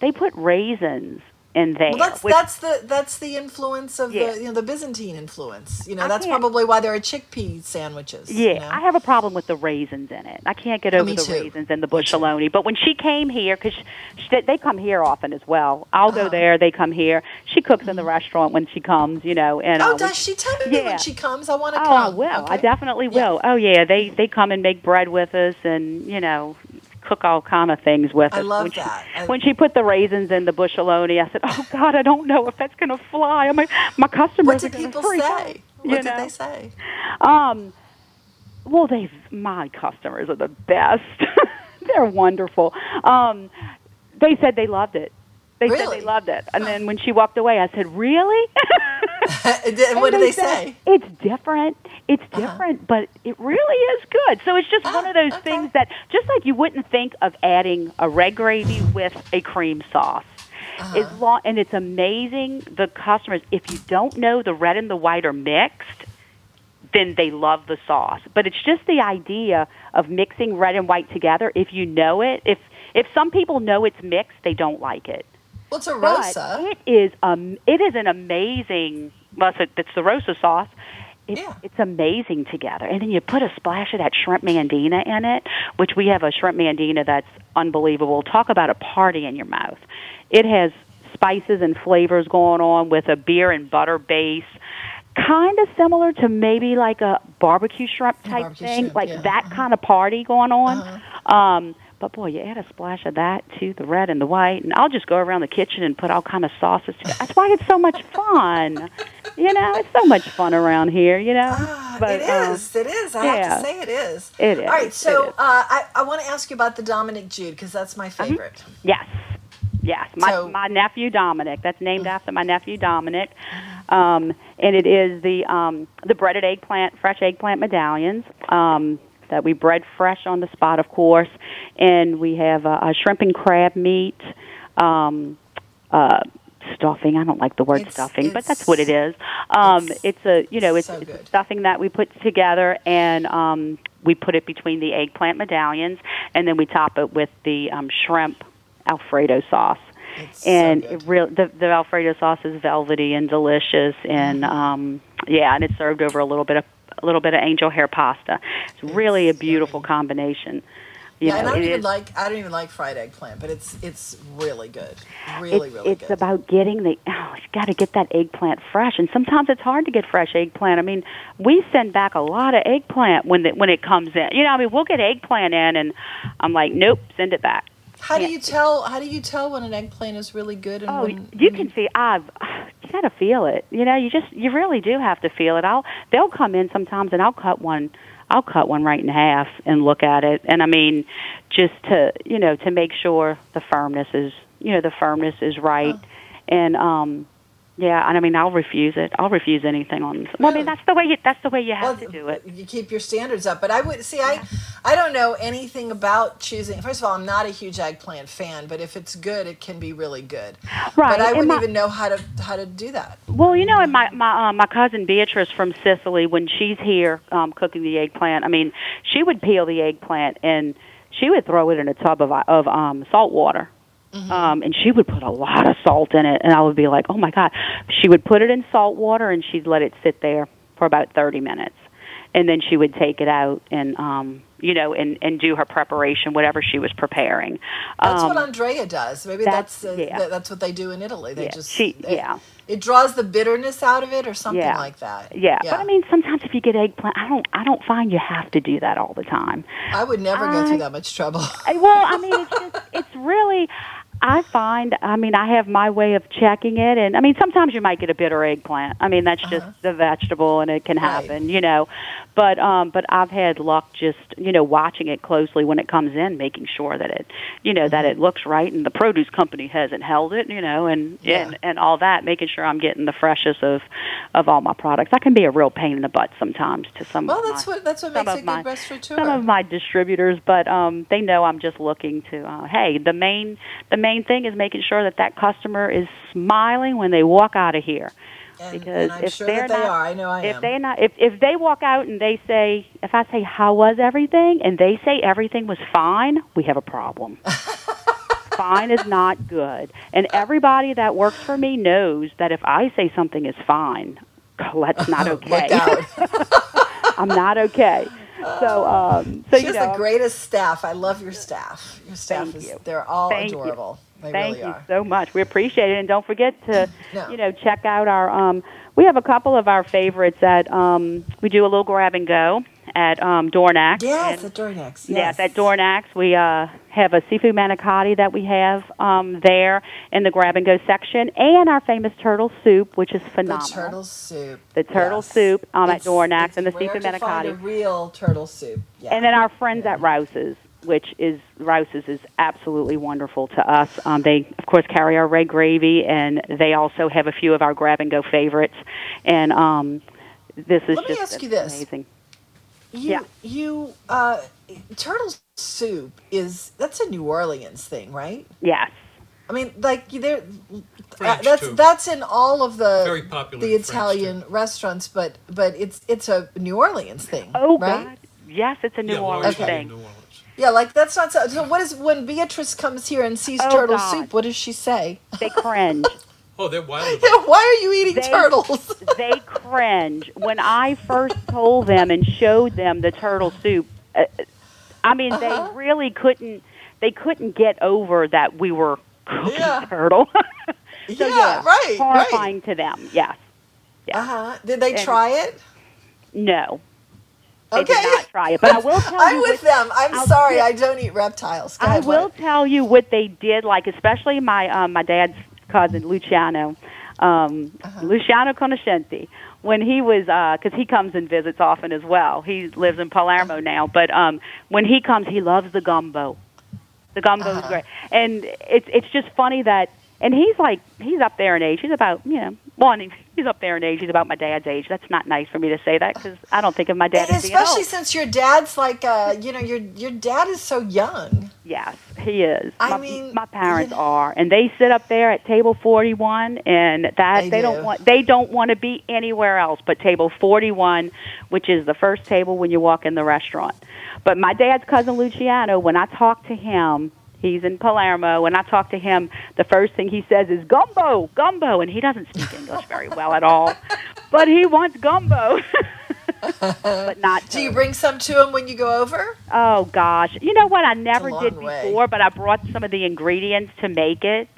they put raisins in there. Well, that's which- that's the that's the influence of Yeah. the you know the Byzantine influence. You know I that's probably why there are chickpea sandwiches. Yeah, you know? I have a problem with the raisins in it. I can't get Oh, over the too. raisins in the busheloni. But when she came here, because they come here often as well. I'll Uh-huh. go there. They come here. She cooks in the restaurant when she comes. You know, and oh, uh, does she tell me yeah. when she comes? I want to Oh, come. I will. I definitely will. Oh yeah, they they come and make bread with us, and you know, cook all kind of things with it. I love when she, that. I- when she put the raisins in the busheloni, I said, "Oh God, I don't know if that's going to fly. I mean, my customers What did people say? out," What did know? they say? Um, well, they my customers are the best. They're wonderful. Um, they said they loved it. They said they loved it. And then when she walked away, I said, "Really?" And what And did they said, say? It's different. It's Uh-huh. different, but it really is good. So it's just one of those Ah, okay. things that, just like you wouldn't think of adding a red gravy with a cream sauce. Uh-huh. As long and it's amazing. The customers, if you don't know the red and the white are mixed, then they love the sauce. But it's just the idea of mixing red and white together. If you know it, if if some people know it's mixed, they don't like it. Well, it's a But rosa. it is um it is an amazing well it's, it's the rosa sauce. It's, Yeah. it's amazing together. And then you put a splash of that shrimp mandina in it, which we have a shrimp mandina that's unbelievable. Talk about a party in your mouth. It has spices and flavors going on with a beer and butter base. Kind of similar to maybe like a barbecue shrimp type barbecue thing, shrimp, like yeah. that kind of party going on. Um, but boy, you add a splash of that to the red and the white, and I'll just go around the kitchen and put all kind of sauces. together. That's why it's so much fun. You know, it's so much fun around here. You know. Ah, But, it um, is. it is. I yeah. have to say it is. It is, All right. So uh, I, I want to ask you about the Dominic Jude because that's my Uh-huh. favorite. Yes. Yes. My So- my nephew Dominic. That's named after my nephew Dominic. Um, and it is the um, the breaded eggplant, fresh eggplant medallions um, that we bread fresh on the spot, of course. And we have a, a shrimp and crab meat. Um, uh, stuffing. I don't like the word stuffing, but that's what it is. Um, it's, a you know it's, it's a stuffing that we put together and um, we put it between the eggplant medallions, and then we top it with the um, shrimp Alfredo sauce. and it real the, the Alfredo sauce is velvety and delicious, and um, yeah, and it's served over a little bit of a little bit of angel hair pasta. It's really a beautiful combination. You yeah, know, and I don't even is- like I don't even like fried eggplant, but it's it's really good, really it's, really it's good. It's about getting the oh you got to get that eggplant fresh and sometimes it's hard to get fresh eggplant i mean we send back a lot of eggplant when the, when it comes in you know i mean we'll get eggplant in and i'm like nope send it back How do you tell? How do you tell when an eggplant is really good and oh when you can see i've you got to feel it you know you just you really do have to feel it i'll they'll come in sometimes and i'll cut one I'll cut one right in half and look at it. And I mean, just to you know to make sure the firmness is you know the firmness is right. And um, yeah, and I mean I'll refuse it. I'll refuse anything on. Well, I mean that's the way you that's the way you have to do it. you keep your standards up. But I would see. I I don't know anything about choosing. First of all, I'm not a huge eggplant fan, but if it's good, it can be really good. Right, But I and wouldn't my- even know how to how to do that. Well, you know, and my my uh, my cousin Beatrice from Sicily, when she's here um, cooking the eggplant, I mean, she would peel the eggplant and she would throw it in a tub of of um, salt water. Um, and she would put a lot of salt in it, and I would be like, "Oh my god!" She would put it in salt water, and she'd let it sit there for about thirty minutes, and then she would take it out and, um, you know, and and do her preparation, whatever she was preparing. That's um, what Andrea does. Maybe that's- that's uh, yeah. th- that's what they do in Italy. They Yeah, just she- it, yeah. It draws the bitterness out of it, or something yeah. like that. Yeah. but I mean, sometimes if you get eggplant, I don't, I don't find you have to do that all the time. I would never go through that much trouble. I- well, I mean, it's just, it's really. I find, I mean, I have my way of checking it, and I mean, sometimes you might get a bitter eggplant. I mean, that's just the vegetable, and it can happen, you know. But, um, but I've had luck just, you know, watching it closely when it comes in, making sure that it, you know, that it looks right, and the produce company hasn't held it, you know, and and and all that, making sure I'm getting the freshest of, of all my products. I can be a real pain in the butt sometimes to some. Well, of that's my, what that's what makes a good my- restaurateur. some of my distributors, but um, they know I'm just looking to. Uh, hey, the main the main thing is making sure that that customer is smiling when they walk out of here. And, because and I'm if sure they're that they not, are. I know I if am. they not, if if they walk out and they say, if I say how was everything, and they say everything was fine, we have a problem. fine is not good, and everybody that works for me knows that if I say something is fine, that's not okay. I'm not okay. So, um, so she you has know, the greatest staff. I love your staff. Your staff is you. they're all Thank you. adorable. They Thank really you are. so much. We appreciate it, and don't forget to, No. you know, check out our. Um, we have a couple of our favorites at. Um, we do a little grab and go at um, Dorignac's. Yes, and- at Dorignac's. Yes, Yes. at Dorignac's we uh, have a seafood manicotti that we have um, there in the grab and go section, and our famous turtle soup, which is The phenomenal. turtle soup. The turtle Yes. soup um, at Dorignac's and the seafood manicotti. a real turtle soup. Yeah. And then our friends at Rouse's, which is Rouse's is absolutely wonderful to us. Um, they of course carry our red gravy, and they also have a few of our grab and go favorites. And um, this is Let me just ask you this. amazing. You, Yeah. you, uh, turtle soup is that's a New Orleans thing, right? Yes. I mean, like there, uh, that's too. that's in all of the Very popular the in French, Italian restaurants, but but it's it's a New Orleans thing. Oh right? God, yes, it's a New Yeah, Orleans largely in thing. New Orleans. Yeah, like that's not so. So what is when Beatrice comes here and sees Oh, turtle God. soup? What does she say? They cringe. Oh, they're wild. Yeah, why are you eating They- turtles? they cringe when I first told them and showed them the turtle soup. Uh, I mean, Uh-huh. they really couldn't. They couldn't get over that we were cooking Yeah. turtle. so Yeah, yeah, right, horrifying to them. Yes. Uh huh. Did they And- try it? No. They Okay. did not try it, but I will tell I'm you. with what- them. I'm I'll sorry, I don't eat reptiles. Go I ahead, will what? tell you what they did, like especially my um, my dad's cousin Luciano. um, Uh-huh. Luciano Conoscenti, when he was, because he comes and visits often as well. He lives in Uh-huh. Palermo now, but um, when he comes, he loves the gumbo. The gumbo Uh-huh. is great, and it's it's just funny that, and he's like he's up there in age. He's about you know, well, I mean, he's up there in age. He's about my dad's age. That's not nice for me to say that because I don't think of my dad And as being especially since your dad's like, uh, you know, your your dad is so young. Yes, he is. I my, mean, my parents are, and they sit up there at table forty-one, and that They they, do. don't want they don't want to be anywhere else but table forty-one, which is the first table when you walk in the restaurant. But my dad's cousin Luciano, when I talk to him, he's in Palermo. When I talk to him, the first thing he says is gumbo, gumbo, and he doesn't speak English very well at all, but he wants gumbo. but not. Do you bring some to him when you go over? Oh gosh, you know what? I never did way. before, but I brought some of the ingredients to make it,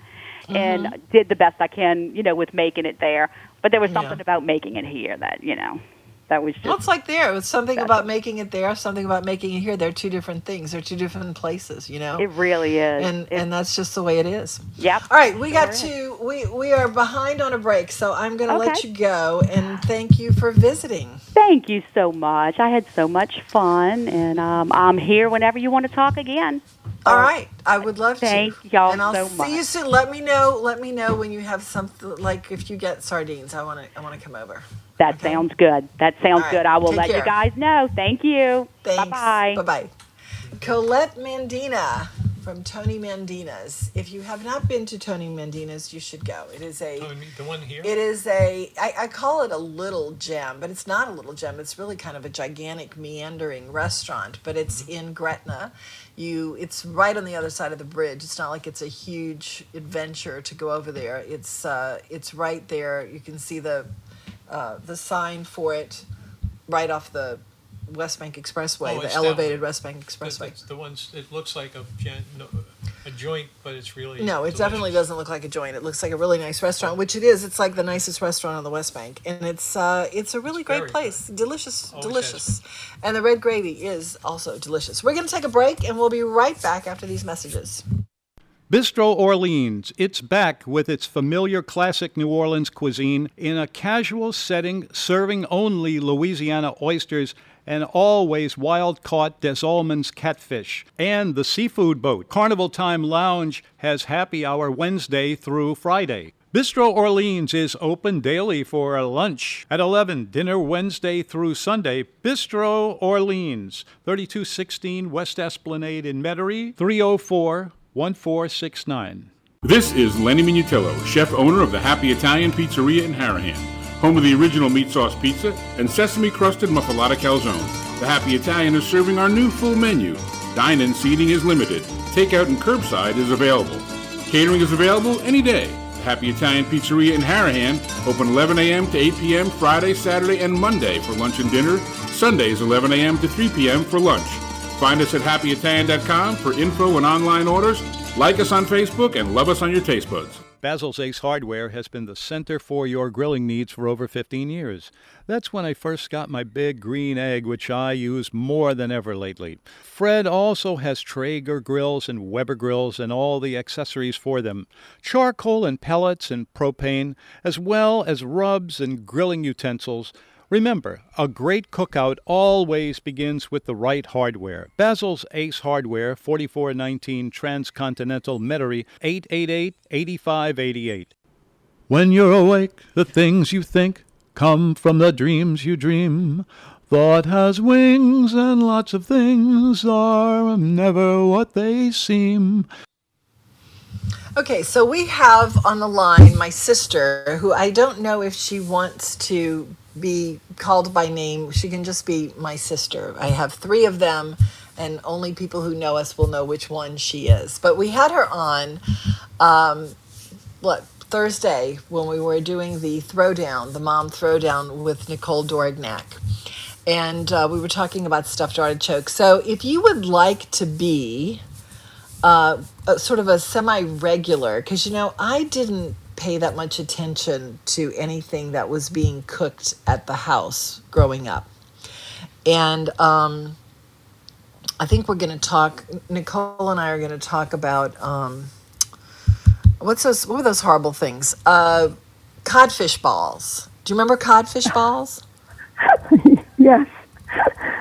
and Mhm. did the best I can, you know, with making it there. But there was Yeah. something about making it here that you know, that was just. Well, it's like there. It's something about making it there, something about making it here. They're two different things. They're two different places, you know. It really is. And and that's just the way it is. Yep. All right, we got Sure to we we are behind on a break, so I'm going to let you go and thank you for visiting. Thank you so much. I had so much fun, and um, I'm here whenever you want to talk again. All right, I would love Thank to. y'all and I'll so see you soon. Let me know. Let me know when you have something like if you get sardines. I want to. I want to come over. That sounds good. That sounds All right, good. I will take let care. you guys know. Thank you. Thanks. Bye bye. Bye bye. Colette Mandina from Tony Mandina's. If you have not been to Tony Mandina's, you should go. It is a. The one here? It is a. I, I call it a little gem, but it's not a little gem. It's really kind of a gigantic meandering restaurant, but it's in Gretna. You, it's right on the other side of the bridge. It's not like it's a huge adventure to go over there. It's uh, it's right there. You can see the uh, the sign for it right off the West Bank Expressway, Oh, the it's that elevated. West Bank Expressway. The ones, it looks like a, gen- no, a joint, but it's really. No, it delicious. definitely doesn't look like a joint. It looks like a really nice restaurant, which it is. It's like the nicest restaurant on the West Bank, and it's uh, it's a really great very place. Delicious, Always delicious, and the red gravy is also delicious. We're gonna take a break, and we'll be right back after these messages. Bistro Orleans. It's back with its familiar classic New Orleans cuisine in a casual setting, serving only Louisiana oysters and always wild caught Des Allemands catfish. And the seafood boat. Carnival Time Lounge has happy hour Wednesday through Friday. Bistro Orleans is open daily for lunch at 11, dinner Wednesday through Sunday. Bistro Orleans, 3216 West Esplanade in Metairie, 304 1469. This is Lenny Minutillo, chef owner of the Happy Italian Pizzeria in Harahan, home of the original meat sauce pizza and sesame crusted muffalata calzone. The Happy Italian is serving our new full menu. Dine-in seating is limited. Takeout and curbside is available. Catering is available any day. The Happy Italian Pizzeria in Harahan, open 11 a.m. to 8 p.m. Friday, Saturday, and Monday for lunch and dinner. Sundays 11 a.m. to 3 p.m. for lunch. Find us at happyitalian.com for info and online orders. Like us on Facebook and love us on your taste buds. Basil's Ace Hardware has been the center for your grilling needs for over 15 years. That's when I first got my big green egg, which I use more than ever lately. Fred also has Traeger grills and Weber grills and all the accessories for them charcoal and pellets and propane, as well as rubs and grilling utensils. Remember, a great cookout always begins with the right hardware. Basil's Ace Hardware, 4419 Transcontinental Metairie, 888-8588. When you're awake, the things you think come from the dreams you dream. Thought has wings and lots of things are never what they seem. Okay, so we have on the line my sister, who I don't know if she wants to be called by name. She can just be my sister. I have three of them, and only people who know us will know which one she is. But we had her on, um, what, Thursday when we were doing the throwdown, the mom throwdown with Nicole Dorignac. And uh, we were talking about stuffed artichokes. So if you would like to be uh, a, sort of a semi-regular because you know I didn't pay that much attention to anything that was being cooked at the house growing up, and um, I think we're going to talk. Nicole and I are going to talk about um, what's those? What were those horrible things? Uh, codfish balls. Do you remember codfish balls? Yes.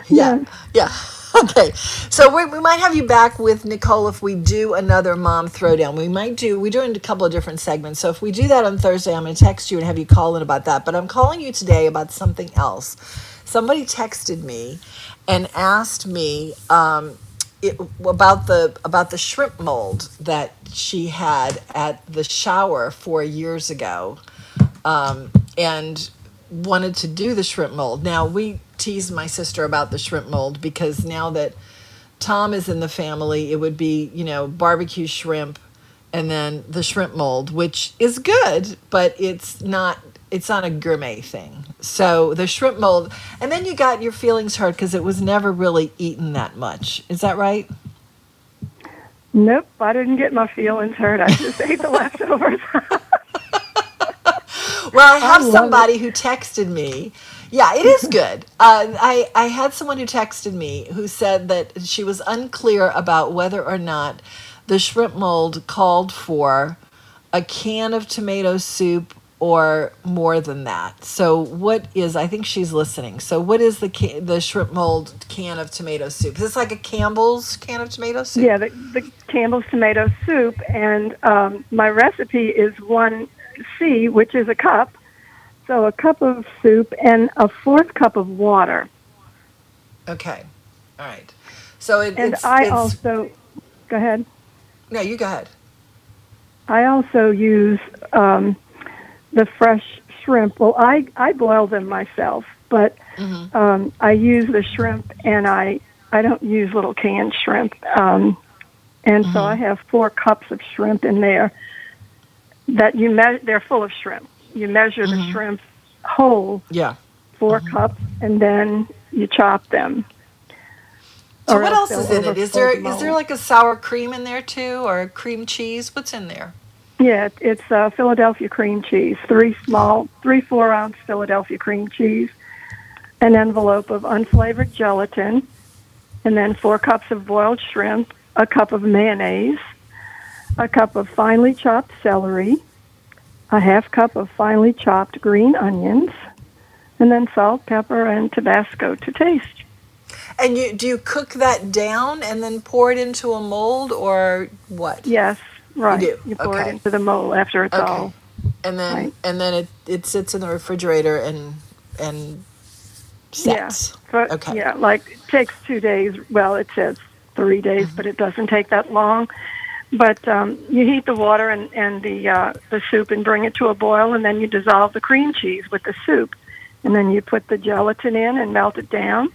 Yeah. Yeah. Okay. So we, we might have you back with Nicole if we do another mom throwdown. We might do, we're doing a couple of different segments. So if we do that on Thursday, I'm going to text you and have you call in about that. But I'm calling you today about something else. Somebody texted me and asked me um, it, about the about the shrimp mold that she had at the shower four years ago, um, and wanted to do the shrimp mold. Now we teased my sister about the shrimp mold because now that Tom is in the family, it would be you know barbecue shrimp, and then the shrimp mold, which is good, but it's not it's not a gourmet thing. So the shrimp mold, and then you got your feelings hurt because it was never really eaten that much. Is that right? Nope, I didn't get my feelings hurt. I just ate the leftovers. Well, I have love somebody who texted me. Yeah, it is good. Uh, I I had someone who texted me who said that she was unclear about whether or not the shrimp mold called for a can of tomato soup or more than that. So, what is? I think she's listening. So, what is the ca- the shrimp mold can of tomato soup? Is this like a Campbell's can of tomato soup? yeah, the, the Campbell's tomato soup, and um, my recipe is one C, which is a cup. So a cup of soup and a fourth cup of water. Okay. All right. So it, And it's, I it's also, go ahead. no, you go ahead. I also use um, the fresh shrimp. Well, I, I boil them myself, but Mm-hmm. um, I use the shrimp and I, I don't use little canned shrimp. Um, and so I have four cups of shrimp in there that you me- they're full of shrimp. You measure the shrimp whole, Yeah. 4 cups, and then you chop them. So Or what else is in it? Is there is there like a sour cream in there too, or cream cheese? What's in there? Yeah, it's uh, Philadelphia cream cheese. Three small, three four ounce Philadelphia cream cheese, an envelope of unflavored gelatin, and then four cups of boiled shrimp, a cup of mayonnaise, a cup of finely chopped celery, a half cup of finely chopped green onions, and then salt, pepper, and Tabasco to taste. And you do you cook that down and then pour it into a mold, or what? Yes, right. You do. pour Okay. it into the mold after it's Okay. all. And then Right. and then it it sits in the refrigerator and and sets. Yeah, but Okay. yeah, like it takes two days. Well, it says three days, mm-hmm. but it doesn't take that long. But um, you heat the water and, and the uh, the soup and bring it to a boil, and then you dissolve the cream cheese with the soup, and then you put the gelatin in and melt it down.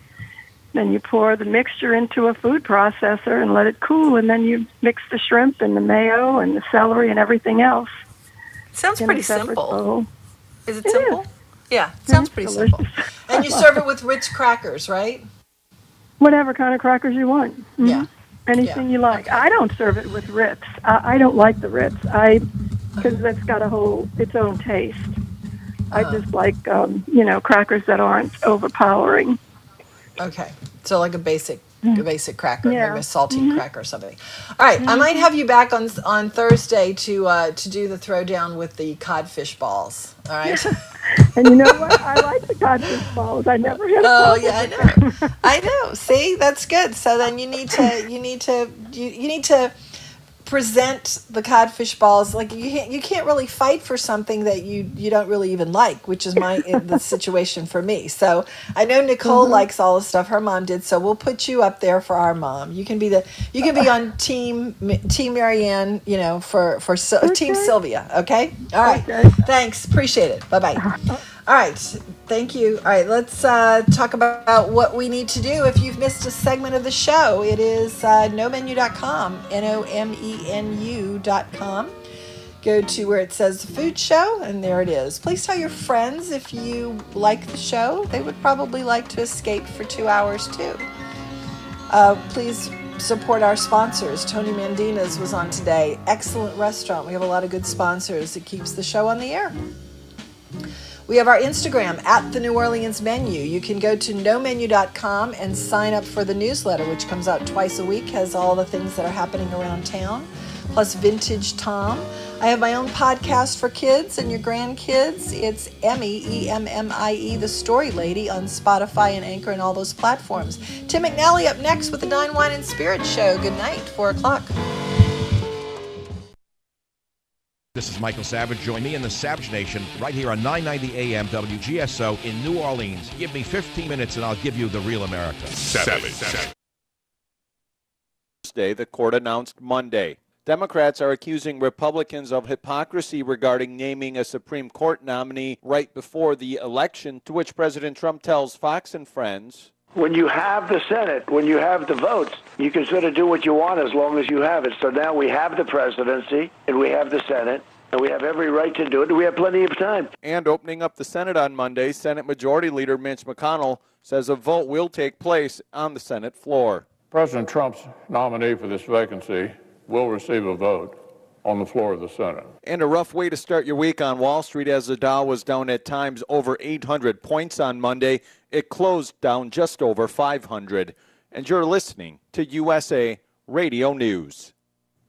Then you pour the mixture into a food processor and let it cool, and then you mix the shrimp and the mayo and the celery and everything else. Sounds pretty simple. bowl. Is it It simple? Yeah, sounds pretty simple. And you serve it with Ritz crackers, right? Whatever kind of crackers you want. Mhm. Yeah. Anything you like. I don't serve it with Ritz. I, I don't like the Ritz. I because that's got a whole its own taste. I Uh-huh. just like um, you know crackers that aren't overpowering. Okay. So like a basic Mm-hmm. a basic cracker, Yeah. maybe a saltine mm-hmm. cracker or something. All right, I might mm-hmm. have you back on on Thursday to uh, to do the throwdown with the codfish balls. All right. And you know what? I like the codfish balls. I never had. Oh yeah, I know. I know. See, that's good. So then you need to you need to you, you need to present the codfish balls like you can't, you can't really fight for something that you you don't really even like, which is my the situation for me. So I know Nicole Mhm. likes all the stuff her mom did, so we'll put you up there for our mom. You can be the you can be on team team Marianne, you know, for for Sil- team Sylvia. Okay. All right. Thanks. Appreciate it. Bye bye. All right. Thank you. All right. Let's uh, talk about what we need to do if you've missed a segment of the show. It is uh, nomenu.com, N O M E N U.com. Go to where it says food show, and there it is. Please tell your friends if you like the show. They would probably like to escape for two hours too. Uh, please support our sponsors. Tony Mandina's was on today. Excellent restaurant. We have a lot of good sponsors. It keeps the show on the air. We have our Instagram at the New Orleans Menu. You can go to nomenu.com and sign up for the newsletter, which comes out twice a week, has all the things that are happening around town. plus Vintage Tom. I have my own podcast for kids and your grandkids. It's Emmy, E M M I E, The Story Lady on Spotify and Anchor and all those platforms. Tim McNally up next with the Dine, Wine and Spirit Show. Good night, 4 o'clock. This is Michael Savage. Join me in the Savage Nation right here on 990 AM WGSO in New Orleans. Give me 15 minutes and I'll give you the real America. Savage. Thursday, the court announced Monday. Democrats are accusing Republicans of hypocrisy regarding naming a Supreme Court nominee right before the election, to which President Trump tells Fox and Friends. When you have the Senate, when you have the votes, you can sort of do what you want as long as you have it. So now we have the presidency and we have the Senate and we have every right to do it. We have plenty of time. And opening up the Senate on Monday, Senate Majority Leader Mitch McConnell says a vote will take place on the Senate floor. President Trump's nominee for this vacancy will receive a vote on the floor of the Senate. And a rough way to start your week on Wall Street as the Dow was down at times over 800 points on Monday. It closed down just over 500. And you're listening to USA Radio News.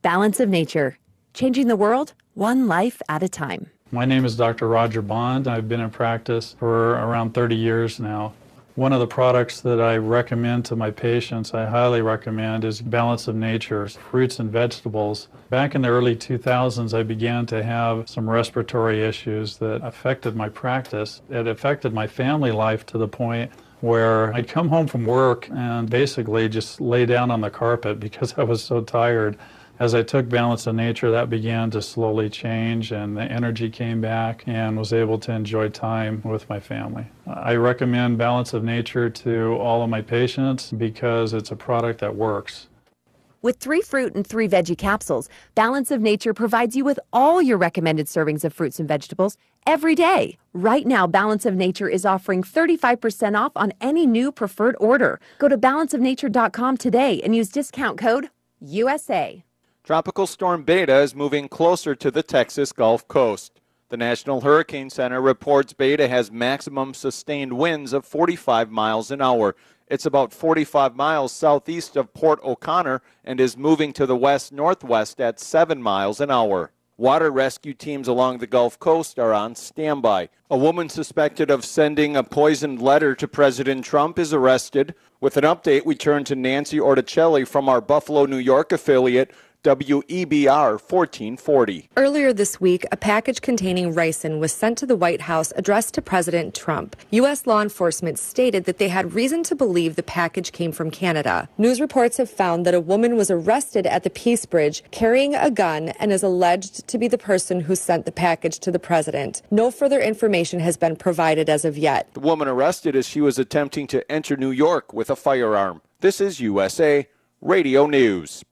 Balance of Nature, changing the world one life at a time. My name is Dr. Roger Bond. I've been in practice for around 30 years now. One of the products that I recommend to my patients, I highly recommend, is Balance of Nature, fruits and vegetables. Back in the early 2000s, I began to have some respiratory issues that affected my practice. It affected my family life to the point where I'd come home from work and basically just lay down on the carpet because I was so tired. As I took Balance of Nature, that began to slowly change and the energy came back and was able to enjoy time with my family. I recommend Balance of Nature to all of my patients because it's a product that works. With three fruit and three veggie capsules, Balance of Nature provides you with all your recommended servings of fruits and vegetables every day. Right now, Balance of Nature is offering 35% off on any new preferred order. Go to balanceofnature.com today and use discount code USA. Tropical Storm Beta is moving closer to the Texas Gulf Coast. The National Hurricane Center reports Beta has maximum sustained winds of 45 miles an hour. It's about 45 miles southeast of Port O'Connor and is moving to the west northwest at 7 miles an hour. Water rescue teams along the Gulf Coast are on standby. A woman suspected of sending a poisoned letter to President Trump is arrested. With an update, we turn to Nancy Orticelli from our Buffalo, New York affiliate, WEBR 1440. Earlier this week, a package containing ricin was sent to the White House addressed to President Trump. U.S. law enforcement stated that they had reason to believe the package came from Canada. News reports have found that a woman was arrested at the Peace Bridge carrying a gun and is alleged to be the person who sent the package to the president. No further information has been provided as of yet. The woman arrested as she was attempting to enter New York with a firearm. This is USA Radio News.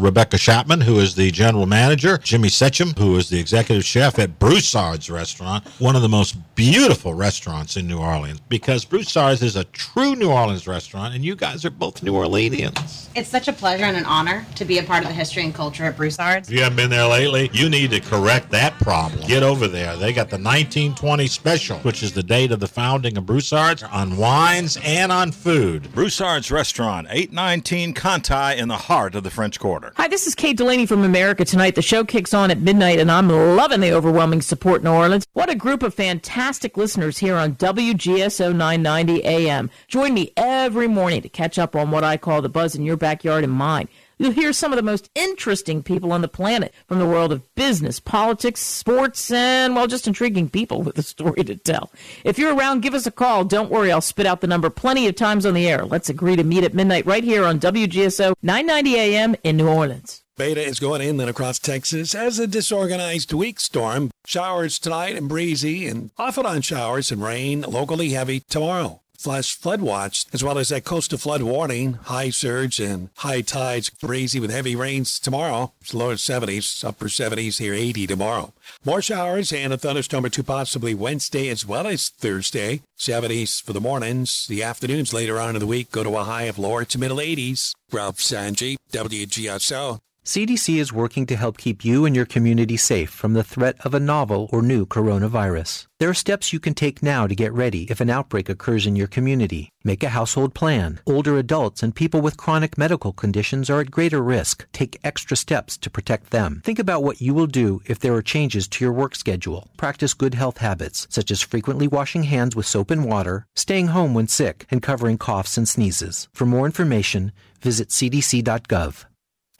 Rebecca Chapman, who is the general manager, Jimmy Setchum, who is the executive chef at Broussard's restaurant, one of the most beautiful restaurants in New Orleans, because Broussard's is a true New Orleans restaurant, and you guys are both New Orleanians. It's such a pleasure and an honor to be a part of the history and culture at Broussard's. If you haven't been there lately, you need to correct that problem. Get over there. They got the 1920 special, which is the date of the founding of Broussard's, on wines and on food. Broussard's Restaurant, 819 Conti in the heart of the French Quarter. Hi, this is Kate Delaney from America Tonight. The show kicks on at midnight, and I'm loving the overwhelming support in New Orleans. What a group of fantastic listeners here on WGSO 990 AM. Join me every morning to catch up on what I call the buzz in your backyard and mine. You'll hear some of the most interesting people on the planet from the world of business, politics, sports, and, well, just intriguing people with a story to tell. If you're around, give us a call. Don't worry, I'll spit out the number plenty of times on the air. Let's agree to meet at midnight right here on WGSO 990 AM in New Orleans. Beta is going inland across Texas as a disorganized weak storm. Showers tonight and breezy, and off and on showers and rain, locally heavy tomorrow flash flood watch, as well as that coastal flood warning, high surge and high tides, breezy with heavy rains tomorrow. It's lower 70s, upper 70s here, 80 tomorrow. More showers and a thunderstorm or two possibly Wednesday as well as Thursday. 70s for the mornings. The afternoons later on in the week go to a high of lower to middle 80s. Ralph Sanji, WGSO. CDC is working to help keep you and your community safe from the threat of a novel or new coronavirus. There are steps you can take now to get ready if an outbreak occurs in your community. Make a household plan. Older adults and people with chronic medical conditions are at greater risk. Take extra steps to protect them. Think about what you will do if there are changes to your work schedule. Practice good health habits, such as frequently washing hands with soap and water, staying home when sick, and covering coughs and sneezes. For more information, visit cdc.gov.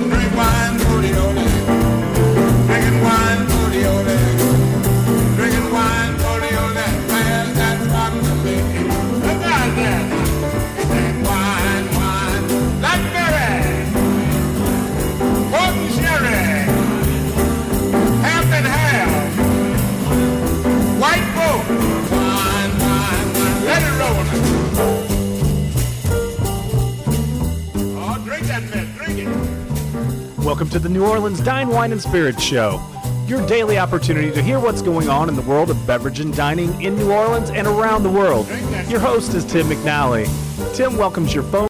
Drink wine, booty, Drinking wine, booty, Drinking Welcome to the New Orleans Dine, Wine, and Spirits Show, your daily opportunity to hear what's going on in the world of beverage and dining in New Orleans and around the world. Your host is Tim McNally. Tim welcomes your phone.